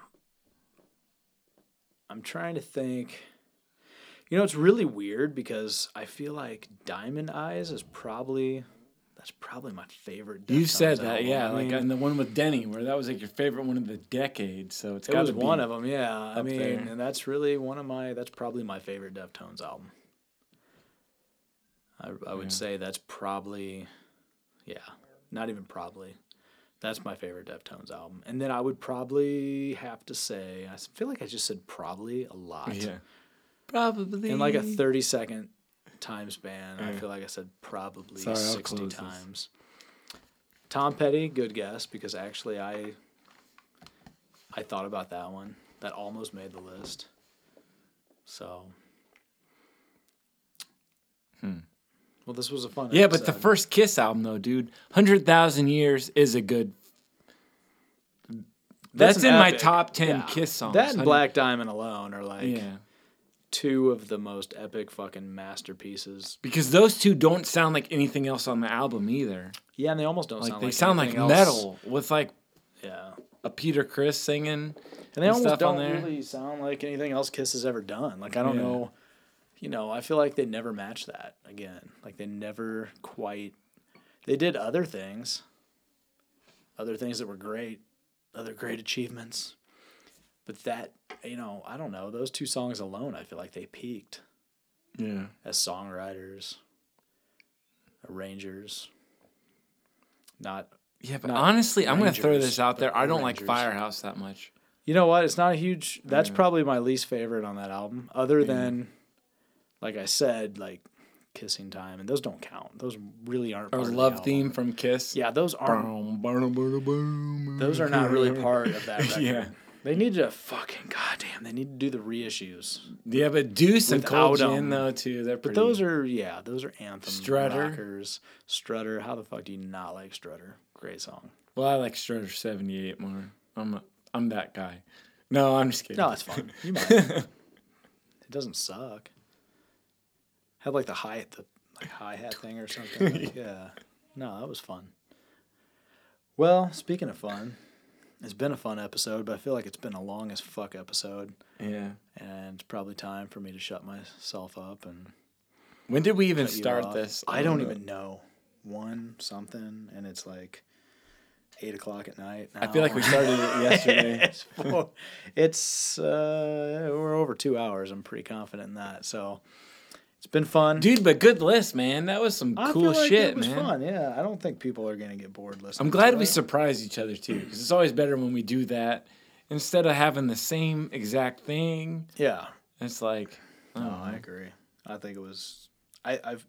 I'm trying to think. You know, it's really weird because I feel like Diamond Eyes is probably that's probably my favorite. You said that, album. yeah. I like mean, and the one with Denny, where that was like your favorite one of the decade. So it's it got to be one of them. Yeah, I mean, there. and that's really one of my. That's probably my favorite Deftones album. I I would Yeah. say that's probably, yeah, not even probably. That's my favorite Deftones album, and then I would probably have to say I feel like I just said probably a lot. Yeah. Probably in like a 30 second time span i feel like i said probably Sorry, 60 close this. times tom petty good guess because actually i i thought about that one that almost made the list so Hmm. Well this was a fun Yeah, but the first Kiss album though, dude, hundred thousand years is a good. That's, an in my top ten Yeah. Kiss songs. that and black diamond alone are like yeah, two of the most epic fucking masterpieces because those two don't sound like anything else on the album either. yeah and they almost don't Like sound they like sound like else. metal with like yeah a Peter Criss singing. And they and almost don't really sound like anything else Kiss has ever done. Like I don't Yeah. know, you know, I feel like they never matched that again. Like they never quite. They did other things, other things that were great, other great achievements, but that you know, I don't know. Those two songs alone, I feel like they peaked Yeah, as songwriters, arrangers. Not yeah, but Not honestly, I'm gonna throw this out there. I don't like Firehouse that much. You know what? It's not a huge. That's Yeah. probably my least favorite on that album, other Yeah. than, like I said, like "Kissing Time," and those don't count. Those really aren't. Or part of the love theme from Kiss. Yeah, those aren't. Boom, boom, boom, boom. Those are not really part of that record. Yeah. They need to fucking goddamn. They need to do the reissues. Yeah, but Deuce and Cold. Gin though too. They're But those are yeah, those are anthem Strutter. rockers. Strutter. How the fuck do you not like Strutter? Great song. Well, I like Strutter seventy eight more. I'm a, I'm that guy. No, I'm just kidding. No, it's fun. You might. it doesn't suck. Had like the hi the like hi hat thing or something. Like, yeah. No, that was fun. Well, speaking of fun, it's been a fun episode, but I feel like it's been a long as fuck episode, yeah. and it's probably time for me to shut myself up and When did we even start this? I don't even know. One something, and it's like eight o'clock at night. I feel like we started it yesterday. it's four, it's uh, we're over two hours. I'm pretty confident in that. So it's been fun, Dude, but good list, man. That was some I cool feel like shit, it was man. fun. Yeah, I don't think people are gonna get bored listening. I'm glad we it. surprise each other too, because it's always better when we do that instead of having the same exact thing. Yeah, It's like, oh, no, I agree. I think it was. I, I've.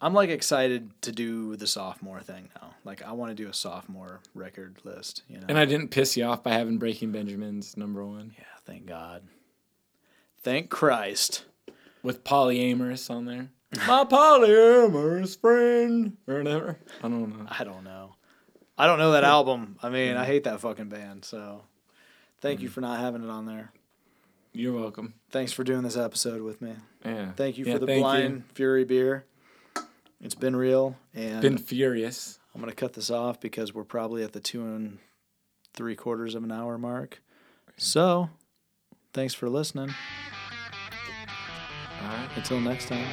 I'm like excited to do the sophomore thing now. Like I want to do a sophomore record list. You know. and I didn't piss you off by having Breaking Benjamin's number one yeah, thank God. Thank Christ. With polyamorous on there. My polyamorous friend, or whatever. I don't know. I don't know. I don't know that album. I mean, I hate that fucking band. So, thank Mm. you for not having it on there. You're welcome. Thanks for doing this episode with me. Yeah. Thank you Yeah, for the thank you. Fury beer. It's been real, and Been furious. I'm gonna cut this off because we're probably at the two and three quarters of an hour mark. So, thanks for listening. All right. Until next time.